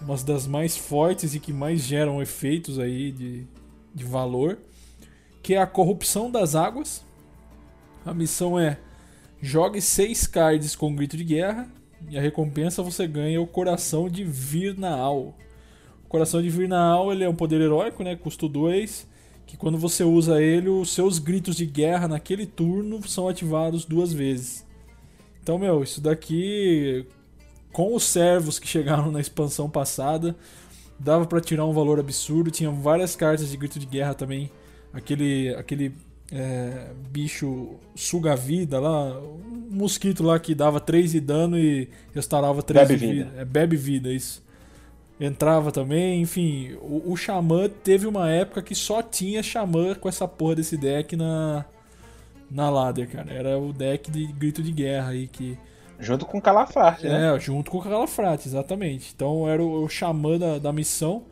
uma das mais fortes e que mais geram efeitos aí de, de valor, que é a corrupção das águas. A missão é jogue 6 cards com grito de guerra, E a recompensa você ganha o coração de Virnaal. O coração de Virnaal ele é um poder heróico, né? Custo 2. Que quando você usa ele, os seus gritos de guerra naquele turno são ativados duas vezes. Então, meu, isso daqui. Com os servos que chegaram na expansão passada, dava para tirar um valor absurdo. Tinha várias cartas de grito de guerra também. Aquele, aquele é, bicho suga-vida lá, um mosquito lá que dava 3 de dano e restaurava 3 Bebe de vida. vida. É, bebe vida, isso. Entrava também, enfim. O, o Xamã teve uma época que só tinha Xamã com essa porra desse deck na, na ladder, cara. Era o deck de grito de guerra aí que. Junto com o Calafarte, né? É, junto com o Calafrate, exatamente. Então era o, o xamã da, da missão.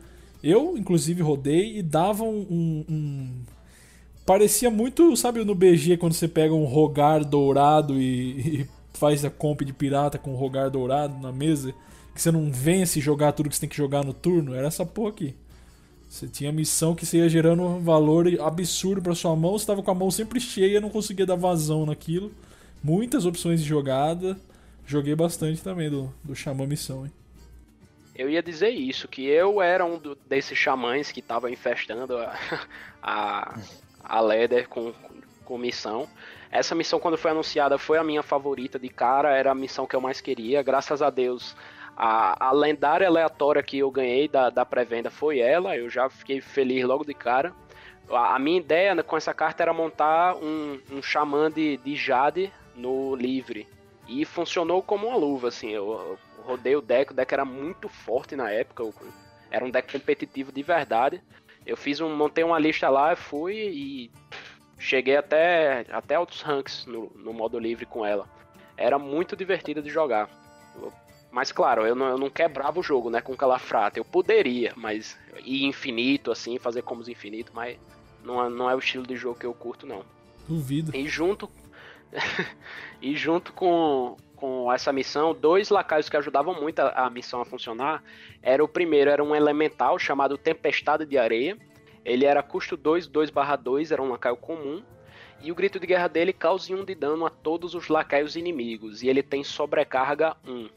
Eu, inclusive, rodei e dava um, um- um- Parecia muito, sabe, no BG, quando você pega um rogar dourado e, e faz a comp de pirata com um rogar dourado na mesa, que você não vence jogar tudo que você tem que jogar no turno? Era essa porra aqui. Você tinha missão que você ia gerando um valor absurdo pra sua mão, você tava com a mão sempre cheia, não conseguia dar vazão naquilo. Muitas opções de jogada. Joguei bastante também do, do Xamã Missão, hein? Eu ia dizer isso, que eu era um do- desses xamãs que tava infestando a, a, a Leder com, com missão. Essa missão, quando foi anunciada, foi a minha favorita de cara, era a missão que eu mais queria. Graças a Deus, a, a lendária aleatória que eu ganhei da, da pré-venda foi ela, eu já fiquei feliz logo de cara. A, a minha ideia né, com essa carta era montar um, um xamã de, de Jade no livre. E funcionou como uma luva, assim. Eu, eu rodei o deck, o deck era muito forte na época. eu- era um deck competitivo de verdade. Eu fiz um. montei uma lista lá, fui e cheguei até, até altos ranks no, no modo livre com ela. Era muito divertida de jogar. Eu- mas claro, eu não, eu não quebrava o jogo, né, com Calafrata. Eu poderia, mas ir infinito, assim, fazer combos infinito, mas não é, não é o estilo de jogo que eu curto, não. Duvido. E junto e junto com, com essa missão, dois lacaios que ajudavam muito a, a missão a funcionar. Era o primeiro, era um elemental chamado Tempestade de Areia. Ele era custo 2, 2/2, era um lacaio comum. E o grito de guerra dele causa 1 de dano a todos os lacaios inimigos. E ele tem sobrecarga 1.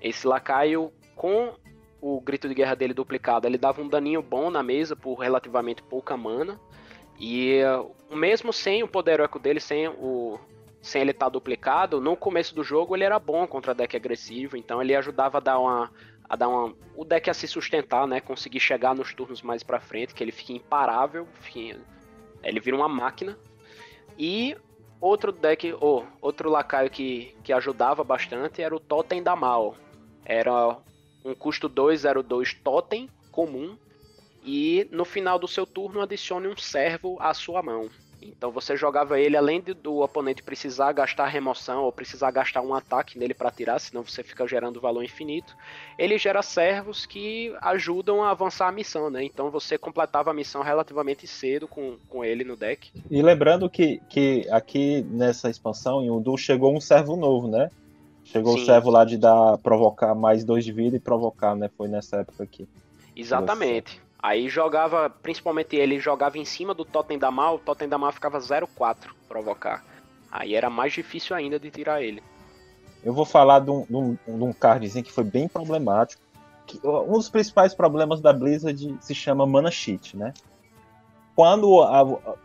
Esse lacaio, com o grito de guerra dele duplicado, ele dava um daninho bom na mesa por relativamente pouca mana. E uh, mesmo sem o poder heróico dele, sem o sem ele estar duplicado, no começo do jogo ele era bom contra deck agressivo, então ele ajudava a dar uma a dar uma o deck a se sustentar, né, conseguir chegar nos turnos mais pra frente, que ele fica imparável, fica, ele vira uma máquina. E outro deck, ou outro lacaio que, que ajudava bastante era o Totem da Mal. Era um custo 202 Totem comum e no final do seu turno adicione um servo à sua mão. Então você jogava ele além do oponente precisar gastar remoção ou precisar gastar um ataque nele para tirar, senão você fica gerando valor infinito. Ele gera servos que ajudam a avançar a missão, né? Então você completava a missão relativamente cedo com, com ele no deck. E lembrando que, que aqui nessa expansão, em Udu, chegou um servo novo, né? Chegou Sim. o servo lá de dar, provocar mais dois de vida e provocar, né? Foi nessa época aqui. Exatamente. Aí jogava, principalmente ele jogava em cima do Totem da Mal, o Totem da Mal ficava 0-4 provocar. Aí era mais difícil ainda de tirar ele. Eu vou falar de um, de um, de um cardzinho que foi bem problemático. Que, um dos principais problemas da Blizzard se chama Mana Cheat, né? Quando a-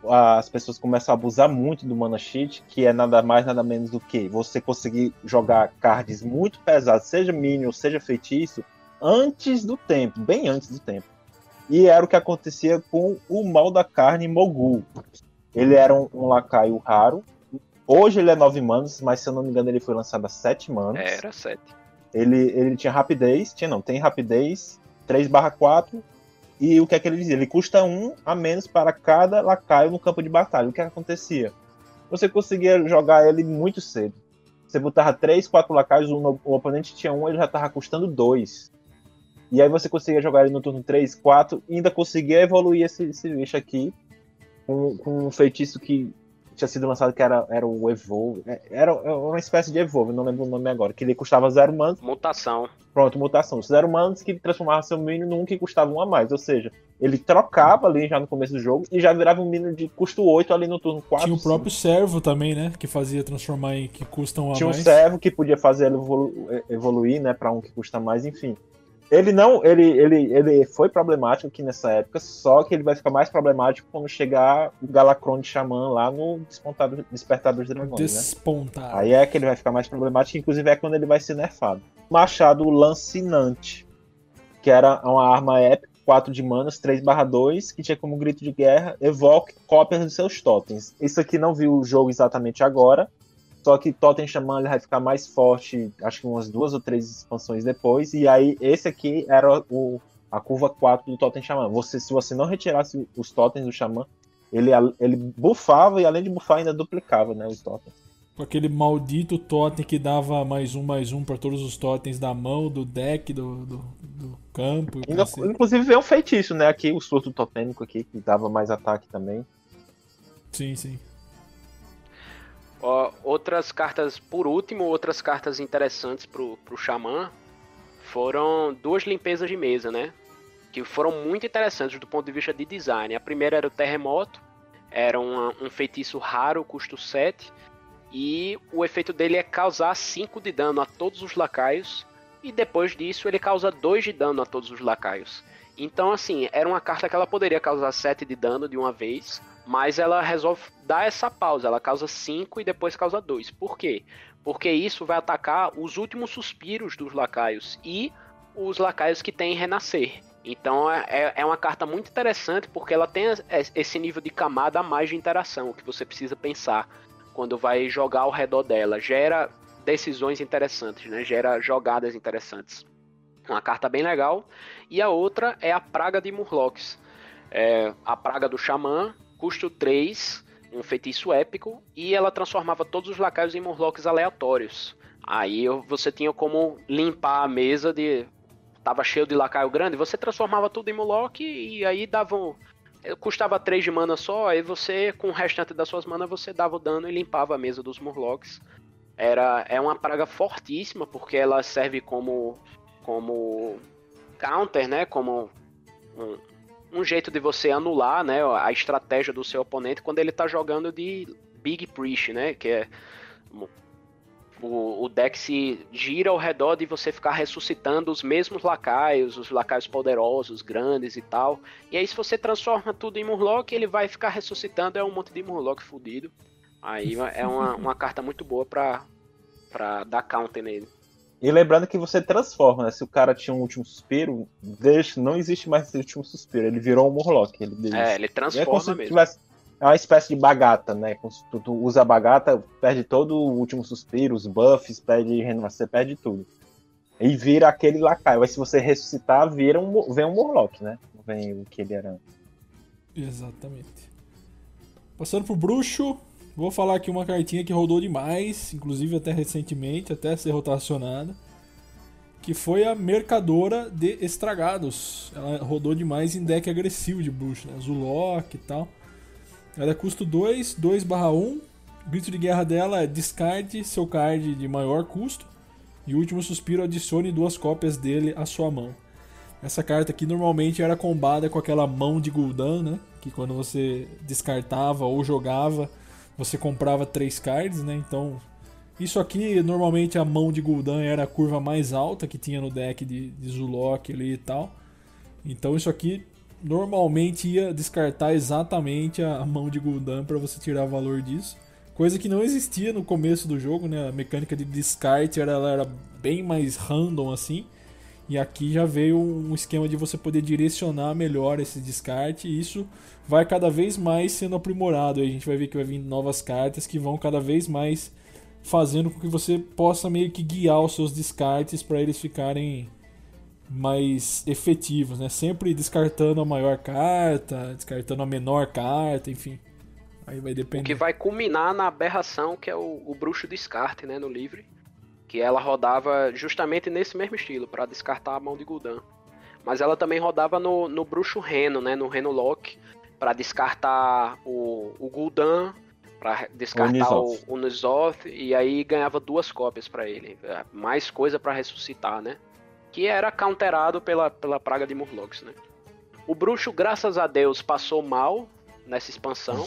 a- as pessoas começam a abusar muito do Mana Cheat, que é nada mais, nada menos do que você conseguir jogar cards muito pesados, seja minion, seja feitiço, antes do tempo, bem antes do tempo. E era o que acontecia com o Mal da Carne Mogul. Ele era um, um lacaio raro, Hoje ele é 9 manos, mas se eu não me engano ele foi lançado a 7 manos. Era 7. Ele, ele tinha rapidez, tinha não, tem rapidez 3/4 e o que é que ele dizia? Ele custa 1 a menos para cada lacaio no campo de batalha. O que, é que acontecia? Você conseguia jogar ele muito cedo. Você botava 3, 4 lacaios, o, o oponente tinha 1, ele já estava custando 2. E aí você conseguia jogar ele no turno 3, 4 e ainda conseguia evoluir esse, esse bicho aqui com, com um feitiço que tinha sido lançado que era, era o Evolve. É, era, era uma espécie de Evolve, não lembro o nome agora. Que ele custava zero manos. Mutação. Pronto, mutação. Zero manos que transformava seu minion num que custava um a mais. Ou seja, ele trocava ali já no começo do jogo e já virava um minion de custo 8 ali no turno 4. Tinha o próprio servo também, né? Que fazia transformar em que custam um a Tinha um mais. servo que podia fazer ele evolu evoluir, né, para um que custa mais, enfim. Ele não, ele, ele, ele foi problemático aqui nessa época, só que ele vai ficar mais problemático quando chegar o Galacron de Xamã lá no Despontado, Despertar dos Dragões, né? Despontar. Aí é que ele vai ficar mais problemático, inclusive é quando ele vai ser nerfado. Machado Lancinante, que era uma arma épica, 4 de manas, 3/2, que tinha como grito de guerra, evoque cópias dos seus totens. Isso aqui não viu o jogo exatamente agora, só que Totem Xamã ele vai ficar mais forte, acho que umas duas ou três expansões depois. E aí, esse aqui era o, a curva 4 do Totem Xamã. Você, se você não retirasse os totens do Xamã, ele, ele buffava e além de buffar, ainda duplicava né, os totens. Com aquele maldito totem que dava mais um, mais um para todos os totens da mão, do deck, do, do, do campo. Ainda, inclusive veio um feitiço, né? Aqui, o surto totêmico aqui, que dava mais ataque também. Sim, sim. Ó, outras cartas, por último, outras cartas interessantes pro, pro Xamã foram duas limpezas de mesa, né? Que foram muito interessantes do ponto de vista de design. A primeira era o Terremoto, era uma, um feitiço raro, custo 7, e o efeito dele é causar 5 de dano a todos os lacaios, e depois disso ele causa 2 de dano a todos os lacaios. Então, assim, era uma carta que ela poderia causar 7 de dano de uma vez, mas ela resolve dar essa pausa. Ela causa 5 e depois causa 2. Por quê? Porque isso vai atacar os últimos suspiros dos lacaios e os lacaios que têm renascer. Então é, é uma carta muito interessante porque ela tem esse nível de camada a mais de interação que você precisa pensar quando vai jogar ao redor dela. Gera decisões interessantes, né? gera jogadas interessantes. Uma carta bem legal. E a outra é a Praga de Murlocs. É a Praga do Xamã, custo 3, um feitiço épico, e ela transformava todos os lacaios em Murlocs aleatórios. Aí você tinha como limpar a mesa de. Tava cheio de lacaio grande, você transformava tudo em Murloc e aí dava um. Custava 3 de mana só, aí você, com o restante das suas manas, você dava o dano e limpava a mesa dos Murlocs. Era, é uma praga fortíssima, porque ela serve como, como counter, né? Como um, um jeito de você anular, né, a estratégia do seu oponente quando ele tá jogando de Big Priest, né, que é o, o deck se gira ao redor de você ficar ressuscitando os mesmos lacaios, os lacaios poderosos, grandes e tal. E aí se você transforma tudo em Murloc, ele vai ficar ressuscitando, é um monte de Murloc fudido. Aí é uma, uma carta muito boa pra, pra dar counter nele. E lembrando que você transforma, né? Se o cara tinha um último suspiro, deixa, não existe mais esse último suspiro. Ele virou um Murloc. Ele, é, ele transforma é como se mesmo. Tivesse, é uma espécie de bagata, né? Tu, tu, usa a bagata, perde todo o último suspiro, os buffs, perde renascer, perde tudo. E vira aquele lacaio. Aí se você ressuscitar, vira um, vem um Murloc, né? Vem o que ele era. Exatamente. Passando pro bruxo, Vou falar aqui uma cartinha que rodou demais, inclusive até recentemente, até ser rotacionada. Que foi a Mercadora de Estragados. Ela rodou demais em deck agressivo de bruxo, né? Zulok e tal. Ela é custo 2, 2 barra 1. Grito de guerra dela é descarte seu card de maior custo. E o último suspiro adicione duas cópias dele à sua mão. Essa carta aqui normalmente era combada com aquela mão de Gul'dan, né? Que quando você descartava ou jogava você comprava três cards, né? Então, isso aqui, normalmente a mão de Gul'dan era a curva mais alta que tinha no deck de, de Zulok ali e tal. Então, isso aqui normalmente ia descartar exatamente a mão de Gul'dan para você tirar valor disso. Coisa que não existia no começo do jogo, né? A mecânica de descarte era, ela era bem mais random assim. E aqui já veio um esquema de você poder direcionar melhor esse descarte e isso vai cada vez mais sendo aprimorado. Aí a gente vai ver que vai vir novas cartas que vão cada vez mais fazendo com que você possa meio que guiar os seus descartes para eles ficarem mais efetivos, né? Sempre descartando a maior carta, descartando a menor carta, enfim. Aí vai depender. O que vai culminar na aberração que é o, o bruxo descarte, né, no livre que ela rodava justamente nesse mesmo estilo, para descartar a mão de Gul'dan. Mas ela também rodava no, no Bruxo Reno, né, no Reno Lock, para descartar o, o Gul'dan, para descartar o Unizoth e aí ganhava duas cópias para ele, é, mais coisa para ressuscitar, né? Que era counterado pela, pela praga de Murlocs, né? O bruxo, graças a Deus, passou mal nessa expansão.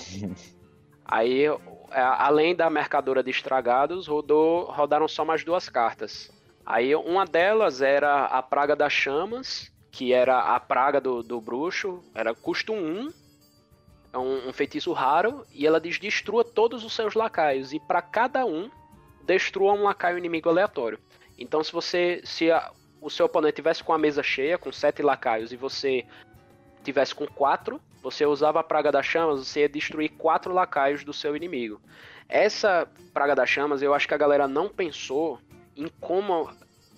aí, é, além da mercadora de estragados, rodou, rodaram só mais duas cartas. Aí uma delas era a praga das chamas, que era a praga do, do bruxo, era custo 1 é um, um, feitiço raro e ela diz destrua todos os seus lacaios e para cada um destrua um lacaio inimigo aleatório. Então se você se a, o seu oponente tivesse com a mesa cheia com sete lacaios e você tivesse com quatro, você usava a praga das chamas, você ia destruir quatro lacaios do seu inimigo. Essa praga das chamas, eu acho que a galera não pensou em como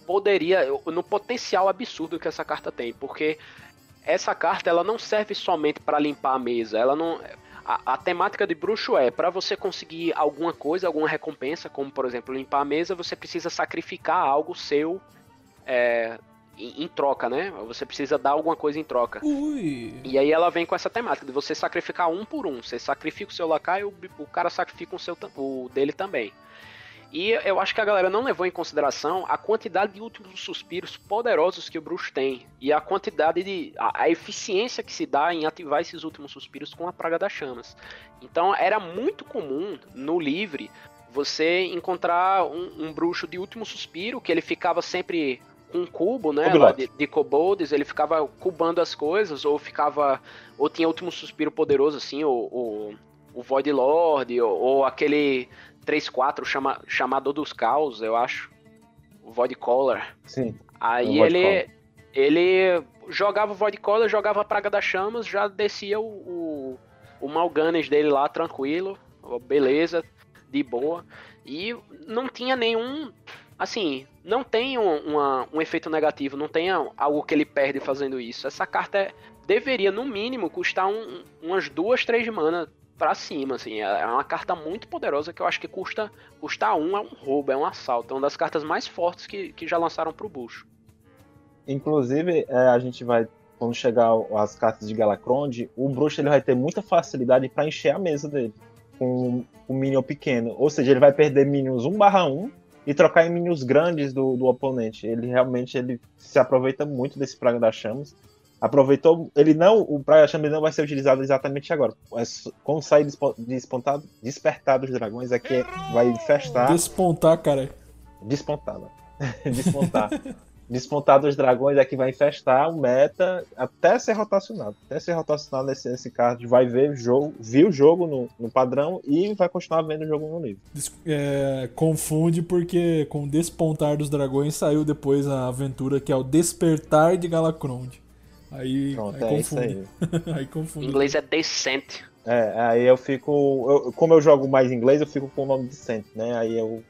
poderia, no potencial absurdo que essa carta tem, porque essa carta ela não serve somente para limpar a mesa. Ela não. A, a temática de bruxo é para você conseguir alguma coisa, alguma recompensa, como por exemplo limpar a mesa, você precisa sacrificar algo seu é, em, em, troca, né? Você precisa dar alguma coisa em troca. Ui. E aí ela vem com essa temática de você sacrificar um por um. Você sacrifica o seu lacaio, o, o cara sacrifica o seu o dele também. E eu acho que a galera não levou em consideração a quantidade de últimos suspiros poderosos que o bruxo tem e a quantidade de. a, a eficiência que se dá em ativar esses últimos suspiros com a praga das chamas. Então era muito comum no livre você encontrar um, um bruxo de último suspiro que ele ficava sempre com um cubo, né, de, de kobolds, ele ficava cubando as coisas, ou ficava, ou tinha último suspiro poderoso, assim, o, o, o Void Lord, ou, ou aquele 3-4 chama, Chamador dos Caos, eu acho. O Void Collar. Sim. Aí ele, ele jogava o Void Collar, jogava a Praga das Chamas, já descia o, o, o Malganes dele lá tranquilo, beleza, de boa. E não tinha nenhum. Assim, não tem um, uma, um efeito negativo, não tem algo que ele perde fazendo isso. Essa carta é, deveria, no mínimo, custar um, umas duas, três mana para cima, assim. É, é uma carta muito poderosa que eu acho que custa, custa um, é um roubo, é um assalto. É uma das cartas mais fortes que, que já lançaram pro bucho. Inclusive, é, a gente vai, quando chegar as cartas de Galacronde, o bruxo ele vai ter muita facilidade para encher a mesa dele com um minion pequeno. Ou seja, ele vai perder minions 1 barra 1 e trocar em minions grandes do, do oponente. Ele realmente ele se aproveita muito desse Praga das Chamas aproveitou. Ele não. O Praia Chame não vai ser utilizado exatamente agora. É quando sair despontado, despertar dos dragões, aqui é vai infestar. Despontar, cara. Despontar, né? Despontar. Despontar dos dragões é que vai infestar o meta até ser rotacionado. Até ser rotacionado nesse, nesse card, vai ver o jogo, viu o jogo no, no padrão e vai continuar vendo o jogo no livro. É, confunde porque com Despontar dos Dragões saiu depois a aventura que é o Despertar de Galacronde. Aí, Pronto, aí é confunde. Aí. aí confunde. Em inglês é Descent. É, aí eu fico. Eu, como eu jogo mais inglês, eu fico com o nome Descent, né? Aí eu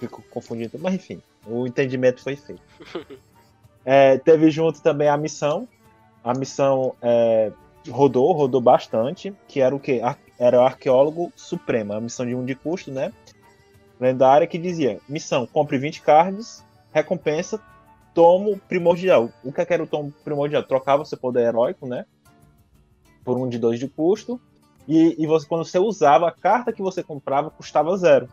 fico confundindo. Mas enfim, o entendimento foi feito. é, teve junto também a missão. A missão é, rodou, rodou bastante. Que era o quê? Era o Arqueólogo Supremo. A missão de um de custo, né? Lendária que dizia: missão, compre 20 cards, recompensa tomo primordial. O que, é que era o tomo primordial? Trocava seu poder heróico, né? Por um de dois de custo. E, e você, quando você usava, a carta que você comprava custava zero.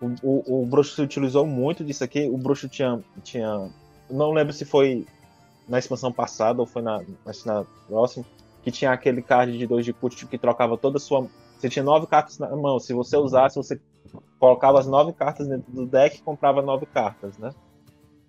O, o, o bruxo se utilizou muito disso aqui. O bruxo tinha. tinha não lembro se foi na expansão passada ou foi na, na próxima. Que tinha aquele card de dois de custo que trocava toda a sua. Você tinha nove cartas na mão. Se você usasse, você colocava as nove cartas dentro do deck e comprava nove cartas, né?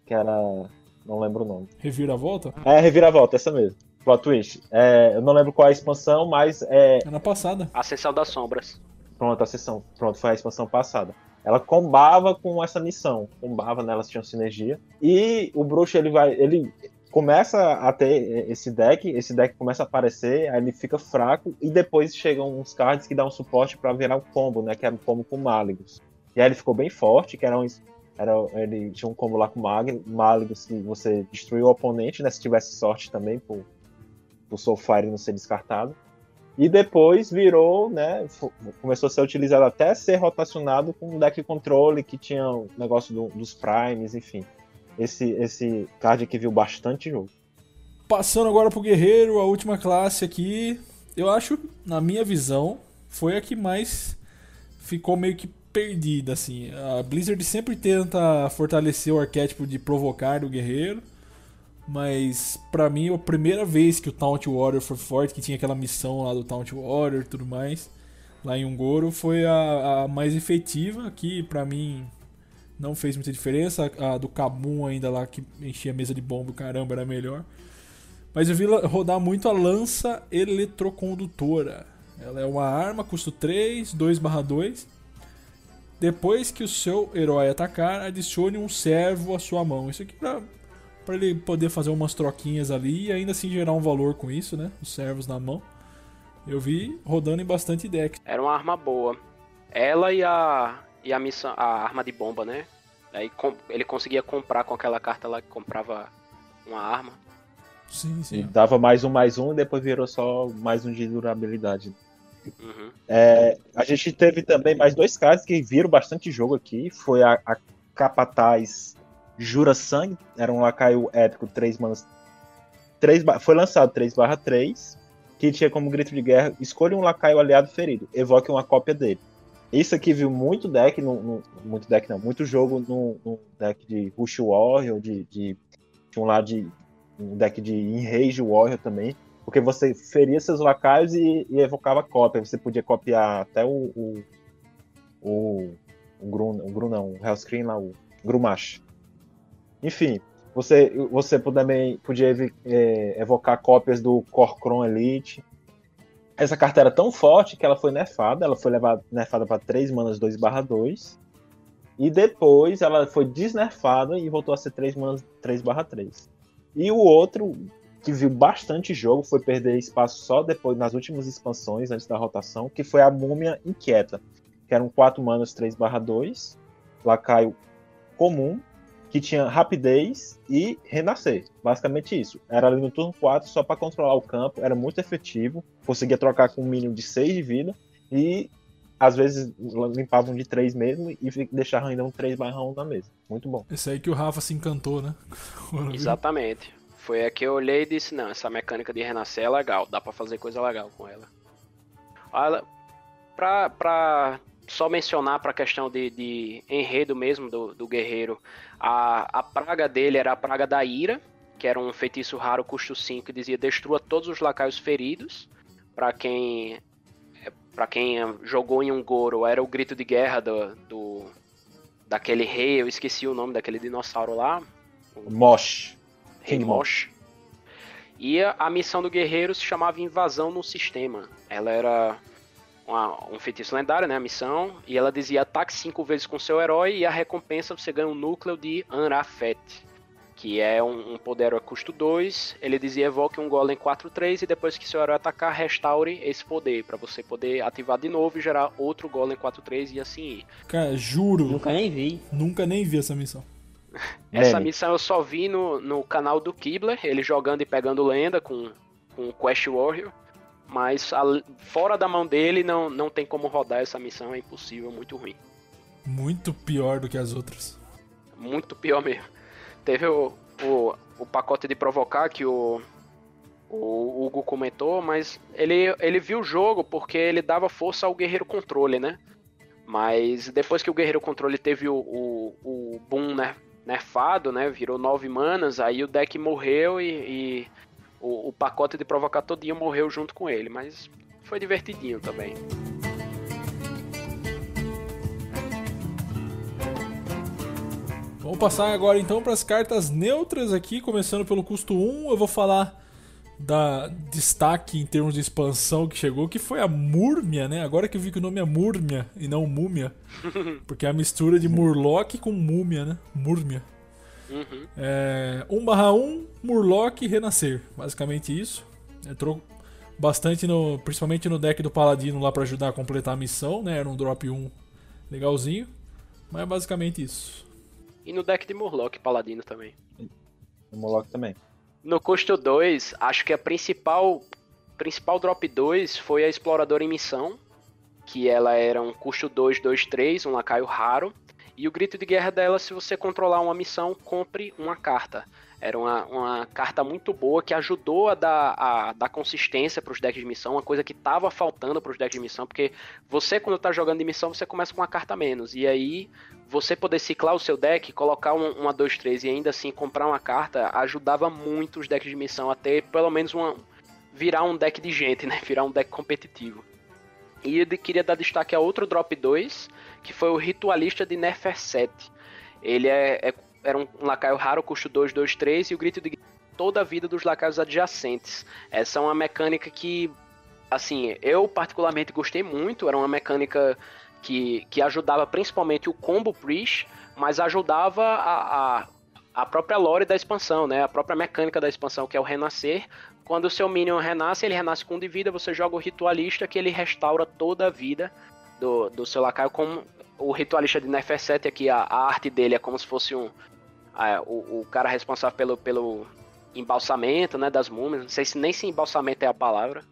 Que era. Não lembro o nome. Reviravolta? É, Reviravolta, essa mesmo. Plot Twist. É, eu não lembro qual é a expansão, mas é. É na passada. Ascensão das Sombras. Pronto, a sessão. Pronto, foi a expansão passada. Ela combava com essa missão. Combava, né? Elas tinham sinergia. E o bruxo, ele vai. Ele começa a ter esse deck, esse deck começa a aparecer, aí ele fica fraco, e depois chegam uns cards que dão suporte para virar o combo, né? Que era o combo com Maligos. E aí ele ficou bem forte, que eram era, ele tinha um combo lá com Maligos que você destruiu o oponente, né? Se tivesse sorte também, por, por Soulfire não ser descartado. E depois virou, né? Começou a ser utilizado até ser rotacionado com um deck controle que tinha o negócio do, dos primes, enfim. Esse, esse card aqui viu bastante jogo. Passando agora pro Guerreiro, a última classe aqui. Eu acho, na minha visão, foi a que mais ficou meio que perdida, assim. A Blizzard sempre tenta fortalecer o arquétipo de provocar do guerreiro, mas para mim a primeira vez que o Taunt Warrior foi forte, que tinha aquela missão lá do Taunt Warrior e tudo mais, lá em Ungoro, foi a, a mais efetiva, que para mim não fez muita diferença. A do Kabum ainda lá, que enchia a mesa de bomba, caramba, era melhor. Mas eu vi rodar muito a lança eletrocondutora. Ela é uma arma, custo 3, 2/2. Depois que o seu herói atacar, adicione um servo à sua mão. Isso aqui pra, pra ele poder fazer umas troquinhas ali e ainda assim gerar um valor com isso, né? Os servos na mão. Eu vi rodando em bastante deck. Era uma arma boa. Ela e a e a missão, a arma de bomba, né? Aí ele conseguia comprar com aquela carta lá que comprava uma arma. Sim, sim. E dava mais um, mais um, e depois virou só mais um de durabilidade. Uhum. É, a gente teve também mais dois casos que viram bastante jogo aqui. Foi a, a Capataz Jura Sangue, era um lacaio épico 3 manas. 3, foi lançado 3 barra 3, que tinha como grito de guerra: escolha um lacaio aliado ferido, evoque uma cópia dele. Isso aqui viu muito deck, no, no muito deck não, muito jogo no, no deck de Rush Warrior, de, de, de um lado de um deck de Enrage Warrior também, porque você feria seus lacaios e, e evocava cópia. Você podia copiar até o. o, o, o Grun, o Grun não, o Hellscreen lá, o Grumash. Enfim, você, você também podia é, evocar cópias do Corcron Elite. Essa carta era tão forte que ela foi nerfada. Ela foi levada, nerfada para 3 manas 2/2. E depois ela foi desnerfada e voltou a ser 3 manas 3/3. E o outro, que viu bastante jogo, foi perder espaço só depois, nas últimas expansões, antes da rotação, que foi a Múmia Inquieta, que eram 4 manas 3 2, lacaio comum, que tinha rapidez e renascer. Basicamente isso. Era ali no turno 4 só para controlar o campo, era muito efetivo, conseguia trocar com um mínimo de 6 de vida e às vezes limpavam de 3 mesmo e deixavam ainda um 3 1 na mesa. Muito bom. Esse aí que o Rafa se encantou, né? Exatamente. Foi a que eu olhei e disse, não, essa mecânica de renascer é legal, dá para fazer coisa legal com ela. Olha, pra, pra só mencionar para a questão de, de, enredo mesmo do, do guerreiro, a, a praga dele era a praga da ira, que era um feitiço raro custo 5 que dizia destrua todos os lacaios feridos. Para quem para quem jogou em um Goro, era o grito de guerra do, do daquele rei, eu esqueci o nome daquele dinossauro lá. Mosh. Rei Mosh. E a, a, missão do guerreiro se chamava Invasão no Sistema. Ela era uma, um feitiço lendário, né? A missão. E ela dizia ataque cinco vezes com seu herói e a recompensa você ganha um núcleo de Anrafet. Que é um, um poder a custo 2. Ele dizia evoque um golem 4-3 e depois que seu herói atacar, restaure esse poder. para você poder ativar de novo e gerar outro golem 4-3 e assim ir. Cara, juro. Nunca nem vi. Nunca nem vi essa missão. Essa missão eu só vi no, no canal do Kibler, ele jogando e pegando lenda com, com Quest Warrior. Mas a, fora da mão dele não, não tem como rodar essa missão, é impossível, muito ruim. Muito pior do que as outras. Muito pior mesmo. Teve o, o, o pacote de provocar que o, o Hugo comentou, mas ele, ele viu o jogo porque ele dava força ao guerreiro controle, né? Mas depois que o guerreiro controle teve o, o, o boom né, nerfado, né? Virou 9 manas, aí o deck morreu e, e o, o, pacote de provocar todinho morreu junto com ele. Mas foi divertidinho também. Vamos passar agora então para as cartas neutras aqui, começando pelo custo 1. Eu vou falar da destaque em termos de expansão que chegou, que foi a Múrmia, né? Agora que eu vi que o nome é Múrmia e não Múmia. Porque é a mistura de Murloc com Múmia, né? Múrmia. Uhum. É, 1/1, Murloc e Renascer. Basicamente isso. Entrou bastante, no, principalmente no deck do Paladino lá para ajudar a completar a missão, né? Era um drop 1 legalzinho. Mas é basicamente isso. E no deck de Murloc Paladino também. No Murloc também. No custo 2, acho que a principal principal drop 2 foi a Exploradora em Missão, que ela era um custo 2, 2, 3, um lacaio raro. E o grito de guerra dela, se você controlar uma missão, compre uma carta. Era uma, uma carta muito boa que ajudou a dar, a, dar consistência para os decks de missão, uma coisa que estava faltando para os decks de missão, porque você, quando está jogando de missão, você começa com uma carta menos. E aí, você poder ciclar o seu deck, colocar um, uma 2, 3 e ainda assim comprar uma carta, ajudava muito os decks de missão a ter pelo menos uma. virar um deck de gente, né? Virar um deck competitivo. E eu queria dar destaque a outro drop 2, que foi o Ritualista de Nefer 7. Ele é, é era um lacaio raro, custo 2, 2, 3, e o grito de toda a vida dos lacaios adjacentes. Essa é uma mecânica que, assim, eu particularmente gostei muito, era uma mecânica que, que ajudava principalmente o combo Priest, mas ajudava a, a, a própria lore da expansão, né? A própria mecânica da expansão, que é o renascer. Quando o seu Minion renasce, ele renasce com um de vida, você joga o Ritualista, que ele restaura toda a vida do, do seu lacaio, como o Ritualista de Neferset aqui, a, a arte dele é como se fosse um, a, o, o, cara responsável pelo, pelo embalsamento, né, das múmias. Não sei se nem se embalsamento é a palavra,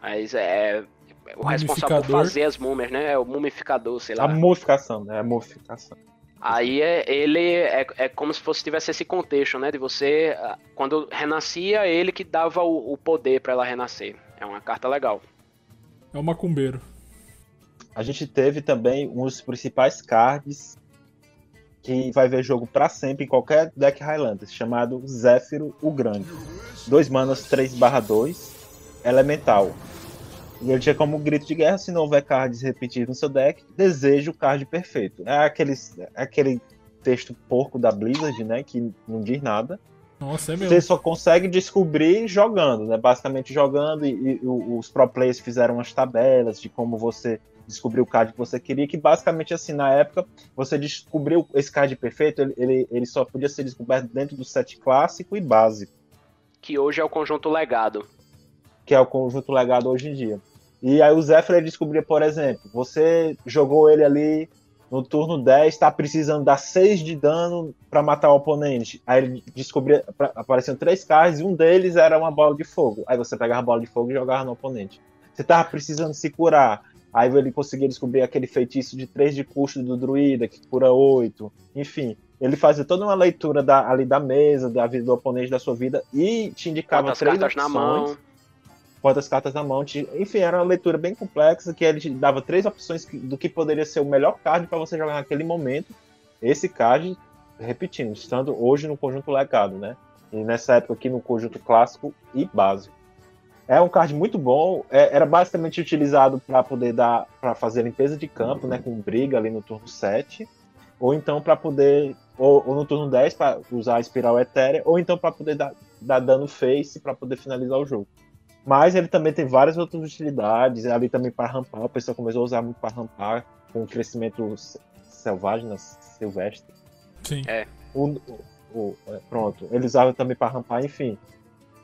mas é o responsável por fazer as múmias, né? É o mumificador, sei lá. A mumificação, né? A mumificação. Aí é, ele é, é como se fosse tivesse esse contexto, né? De você, quando renascia, ele que dava o, o poder para ela renascer. É uma carta legal. É o macumbeiro. A gente teve também um dos principais cards que vai ver jogo para sempre em qualquer deck Highlanders, chamado Zéfiro o Grande. 2 manas 3 2, elemental. E ele tinha como grito de guerra, se não houver cards repetidos no seu deck, deseja o card perfeito. É aquele, é aquele texto porco da Blizzard, né, que não diz nada. Nossa, é. Você só consegue descobrir jogando, né? Basicamente jogando, e, e os pro players fizeram umas tabelas de como você descobrir o card que você queria, que basicamente assim, na época, você descobriu esse card perfeito, ele, ele, ele só podia ser descoberto dentro do set clássico e básico. Que hoje é o conjunto legado. Que é o conjunto legado hoje em dia. E aí o Zephyr descobria, por exemplo, você jogou ele ali no turno 10, tá precisando dar 6 de dano para matar o oponente. Aí ele descobria, apareciam três cards e um deles era uma bola de fogo. Aí você pegava a bola de fogo e jogava no oponente. Você tava precisando se curar. Aí ele conseguia descobrir aquele feitiço de 3 de custo do druida, que cura 8. Enfim, ele fazia toda uma leitura da, ali da mesa, da vida do oponente, da sua vida, e te indicava Quantas três cartas opções. na mão. Quantas cartas na mão. Te, enfim, era uma leitura bem complexa, que ele te dava três opções do que poderia ser o melhor card para você jogar naquele momento. Esse card, repetindo, estando hoje no conjunto legado, né? E nessa época aqui no conjunto clássico e básico. É um card muito bom. É, era basicamente utilizado para poder dar para fazer limpeza de campo, né, com briga ali no turno 7, ou então para poder ou, ou, no turno 10 para usar a espiral etérea, ou então para poder dar, dar dano face para poder finalizar o jogo. Mas ele também tem várias outras utilidades, ali também para rampar, o pessoal começou a usar muito para rampar com o crescimento selvagem, né, silvestre. Sim. É. O, o, é, pronto, ele usava também para rampar, enfim.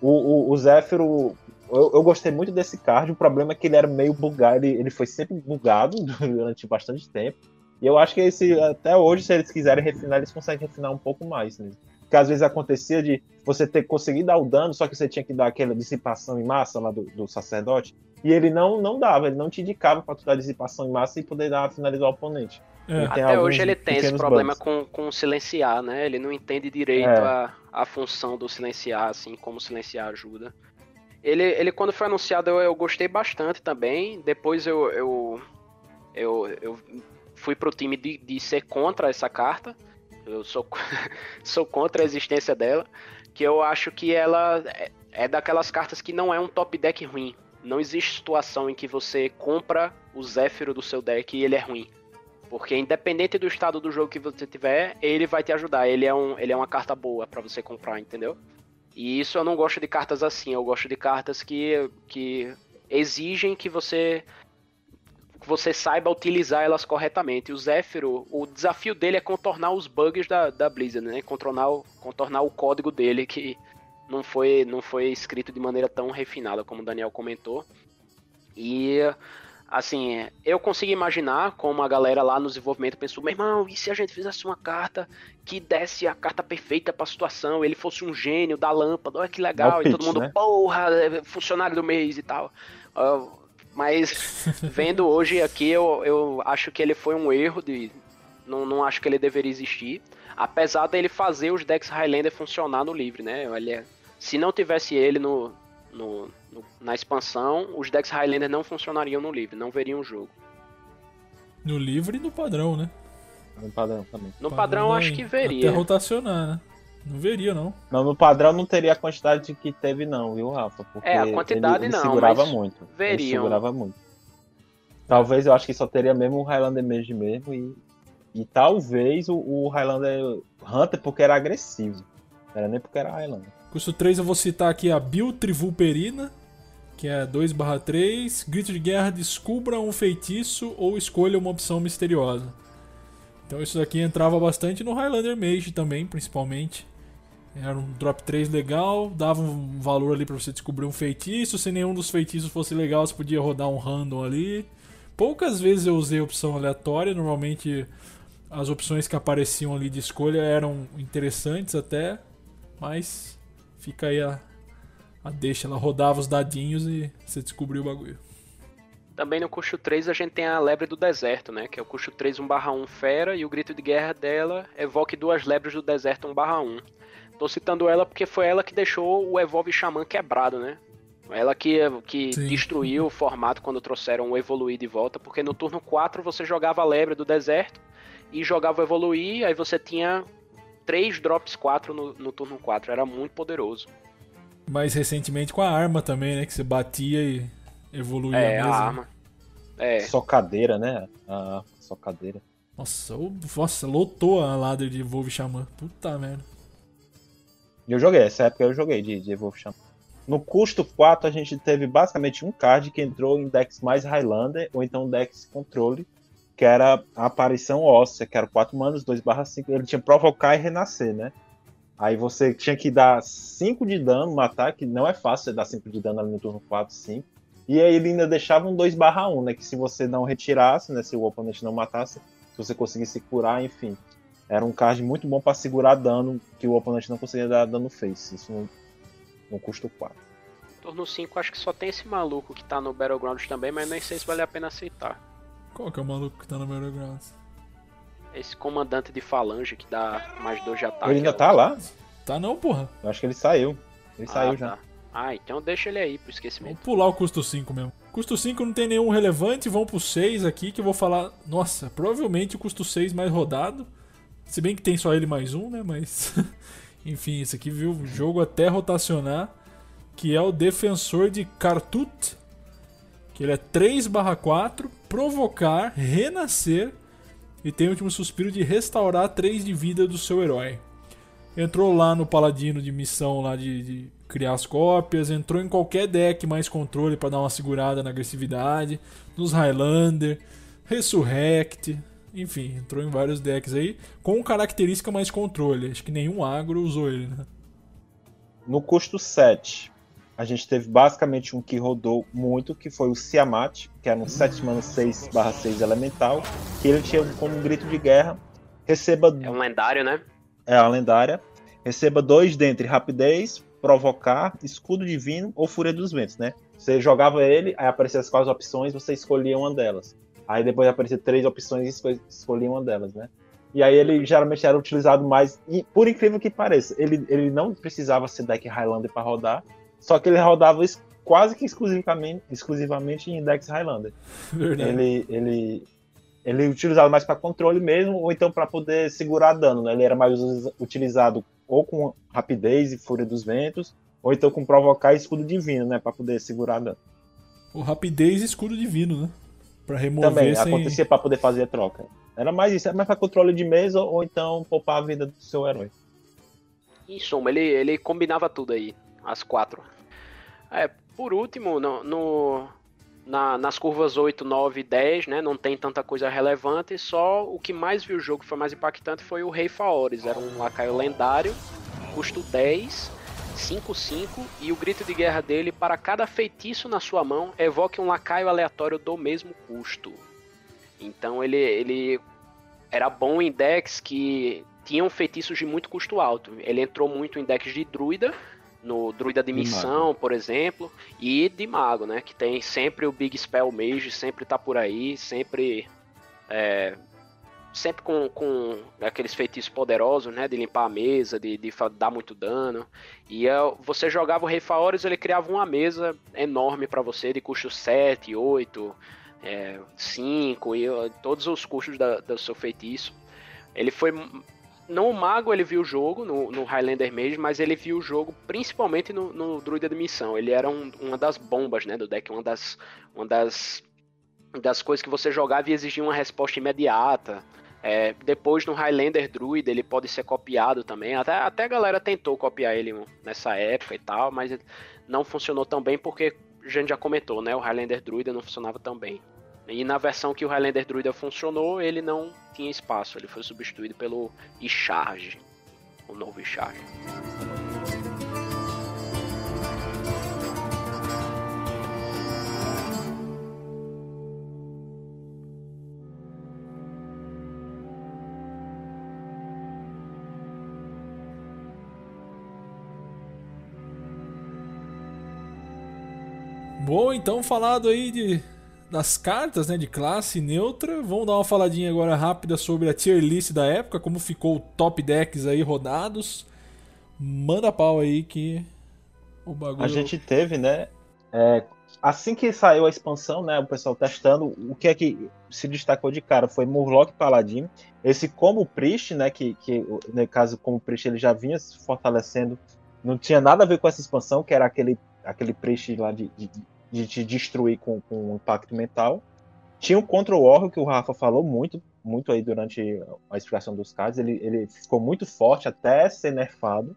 O, o, o Zéfiro eu, eu, gostei muito desse card. O problema é que ele era meio bugado. Ele, ele foi sempre bugado durante bastante tempo. E eu acho que esse, até hoje, se eles quiserem refinar, eles conseguem refinar um pouco mais. Né? Porque às vezes acontecia de você ter conseguido dar o dano, só que você tinha que dar aquela dissipação em massa lá do, do sacerdote. E ele não, não dava, ele não te indicava para tu dar dissipação em massa e poder dar, finalizar o oponente. É. Até hoje ele tem esse problema com, com silenciar, né? Ele não entende direito é. a, a função do silenciar, assim, como silenciar ajuda. Ele, ele quando foi anunciado, eu, eu gostei bastante também. Depois eu, eu, eu, eu fui pro time de, de ser contra essa carta. Eu sou, sou contra a existência dela. Que eu acho que ela é, é daquelas cartas que não é um top deck ruim. Não existe situação em que você compra o Zéfiro do seu deck e ele é ruim. Porque independente do estado do jogo que você tiver, ele vai te ajudar. Ele é, um, ele é uma carta boa para você comprar, entendeu? E isso eu não gosto de cartas assim, eu gosto de cartas que, que exigem que você que você saiba utilizar elas corretamente. O Zephyro, o desafio dele é contornar os bugs da, da Blizzard, né? Contornar o, contornar o código dele que não foi, não foi escrito de maneira tão refinada como o Daniel comentou. E Assim, eu consigo imaginar como a galera lá no desenvolvimento pensou, meu irmão, e se a gente fizesse uma carta que desse a carta perfeita pra situação, ele fosse um gênio da lâmpada, olha que legal, e todo mundo, né? porra, é funcionário do mês e tal. Uh, mas vendo hoje aqui, eu, eu acho que ele foi um erro de, Não, não acho que ele deveria existir. Apesar dele fazer os decks Highlander funcionar no livre, né? Olha, se não tivesse ele no, no, no, na expansão, os decks Highlander não funcionariam no livre, não veriam o jogo. No livre e no padrão, né? No padrão também. No padrão, acho que veria. Até rotacionar, né? Não veria, não. Não, no padrão não teria a quantidade que teve, não, viu, Rafa? Porque é, a quantidade ele, ele não. segurava muito. Veriam. Ele segurava muito. Talvez eu acho que só teria mesmo o Highlander Mage mesmo e, e talvez o, o Highlander Hunter porque era agressivo. Não era nem porque era Highlander. Custo 3 eu vou citar aqui a Bill Trivulperina, que é 2/3. Grito de guerra, descubra um feitiço ou escolha uma opção misteriosa. Então isso daqui entrava bastante no Highlander Mage também, principalmente. Era um drop 3 legal, dava um valor ali para você descobrir um feitiço. Se nenhum dos feitiços fosse legal, você podia rodar um random ali. Poucas vezes eu usei opção aleatória, normalmente as opções que apareciam ali de escolha eram interessantes até, mas fica aí a, a deixa, ela rodava os dadinhos e você descobriu o bagulho. Também no custo 3 a gente tem a lebre do deserto, né? Que é o custo 3 1/1 fera e o grito de guerra dela evoque duas lebres do deserto 1/1. Tô citando ela porque foi ela que deixou o Evolve Xamã quebrado, né? Ela que, que destruiu o formato quando trouxeram o Evoluir de volta, porque no turno 4 você jogava a Lebre do Deserto e jogava o Evoluir, aí você tinha 3 drops 4 no, no turno 4. Era muito poderoso. Mais recentemente com a arma também, né? Que você batia e evoluía é, a a arma. É. Socadeira, né? A socadeira. Nossa, nossa, lotou a ladder de Evolve Xamã. Puta merda. Eu joguei, essa época eu joguei de, de Evolve Xamã. No custo 4, a gente teve basicamente um card que entrou em decks mais Highlander, ou então decks controle, que era a aparição óssea, que era 4 manos, 2/5. Ele tinha provocar e renascer, né? Aí você tinha que dar 5 de dano no ataque, não é fácil você dar 5 de dano ali no turno 4, 5. E aí ele ainda deixava um 2/1, né? Que se você não retirasse, né? Se o oponente não matasse, se você conseguisse curar, enfim. Era um card muito bom para segurar dano que o oponente não conseguia dar dano face. Isso não, no custo 4. Turno 5 acho que só tem esse maluco que tá no Battlegrounds também, mas nem sei se vale a pena aceitar. Qual que é o maluco que tá no Battlegrounds? Esse comandante de falange que dá mais dois de ataque. Ele ainda tá lá? Tá não, porra. Eu acho que ele saiu. Ele Ah, saiu tá. já. Ah, então deixa ele aí pro esquecimento. Vamos pular o custo 5 mesmo. Custo 5 não tem nenhum relevante, vamos pro 6 aqui que eu vou falar. Nossa, provavelmente o custo 6 mais rodado. Se bem que tem só ele mais um, né? Mas. Enfim, esse aqui viu o jogo até rotacionar. Que é o Defensor de Kartut. Que ele é 3/4, provocar, renascer. E tem o último suspiro de restaurar 3 de vida do seu herói. Entrou lá no Paladino de missão lá de, de criar as cópias, entrou em qualquer deck mais controle para dar uma segurada na agressividade, nos Highlander, Resurrect, enfim, entrou em vários decks aí, com característica mais controle. Acho que nenhum agro usou ele, né? No custo 7, a gente teve basicamente um que rodou muito, que foi o Siamat, que era um 7 mana 6 6 elemental, que ele tinha como grito de guerra, receba É um lendário, né? é a lendária. Receba dois dentre rapidez, provocar, escudo divino ou fúria dos ventos, né? Você jogava ele, aí apareciam as quatro opções, você escolhia uma delas. Aí depois apareciam três opções e esco- escolhia uma delas, né? E aí ele geralmente era utilizado mais, e por incrível que pareça, ele, ele não precisava ser deck Highlander para rodar, só que ele rodava quase que exclusivamente, exclusivamente em decks Highlander. Verdade. Ele, ele, ele é utilizado mais para controle mesmo, ou então para poder segurar dano. Né? Ele era mais utilizado ou com rapidez e fúria dos ventos, ou então com provocar escudo divino, né? Para poder segurar dano. O rapidez e escudo divino, né? Pra remover Também sem... acontecia para poder fazer a troca. Era mais isso, era mais para controle de mesa ou então poupar a vida do seu herói. Em suma, ele, ele combinava tudo aí, as quatro. É, por último, no, no- na- nas curvas 8, 9 e 10, né, não tem tanta coisa relevante, só o que mais viu o jogo, foi mais impactante, foi o Rei Faores. Era um lacaio lendário, custo 10, 5-5, e o grito de guerra dele, para cada feitiço na sua mão, evoque um lacaio aleatório do mesmo custo. Então ele, ele era bom em decks que tinham feitiços de muito custo alto. Ele entrou muito em decks de druida, no druida de De missão, por exemplo, e de mago, né? Que tem sempre o Big Spell Mage, sempre tá por aí, sempre é, sempre com, com aqueles feitiços poderosos, né? De limpar a mesa, de, de dar muito dano. E você jogava o Rei Faores, ele criava uma mesa enorme para você, de custo 7, 8, é, 5, e todos os custos da, do seu feitiço. Ele foi. No Mago ele viu o jogo, no, no Highlander Mage, mas ele viu o jogo principalmente no, no Druida de Missão. Ele era um, uma das bombas né, do deck, uma das, uma das das coisas que você jogava e exigia uma resposta imediata. É, depois no Highlander Druid ele pode ser copiado também. Até, até a galera tentou copiar ele nessa época e tal, mas não funcionou tão bem porque a gente já comentou, né? O Highlander Druid não funcionava tão bem. E na versão que o Highlander Druid funcionou, ele não tinha espaço. Ele foi substituído pelo Icharge, o novo Icharge. Bom, então falado aí de das cartas, né, de classe neutra, vamos dar uma faladinha agora rápida sobre a tier list da época, como ficou o top decks aí rodados. Manda pau aí que o bagulho. A gente teve, né? É, assim que saiu a expansão, né, o pessoal testando, o que é que se destacou de cara foi Murloc Paladin. Esse como Priest, né, que, que no caso como Priest ele já vinha se fortalecendo, não tinha nada a ver com essa expansão, que era aquele aquele Priest lá de, de de te destruir com, com impacto mental. Tinha o Control Warrior, que o Rafa falou muito, muito aí durante a explicação dos casos. Ele, ele ficou muito forte até ser nerfado.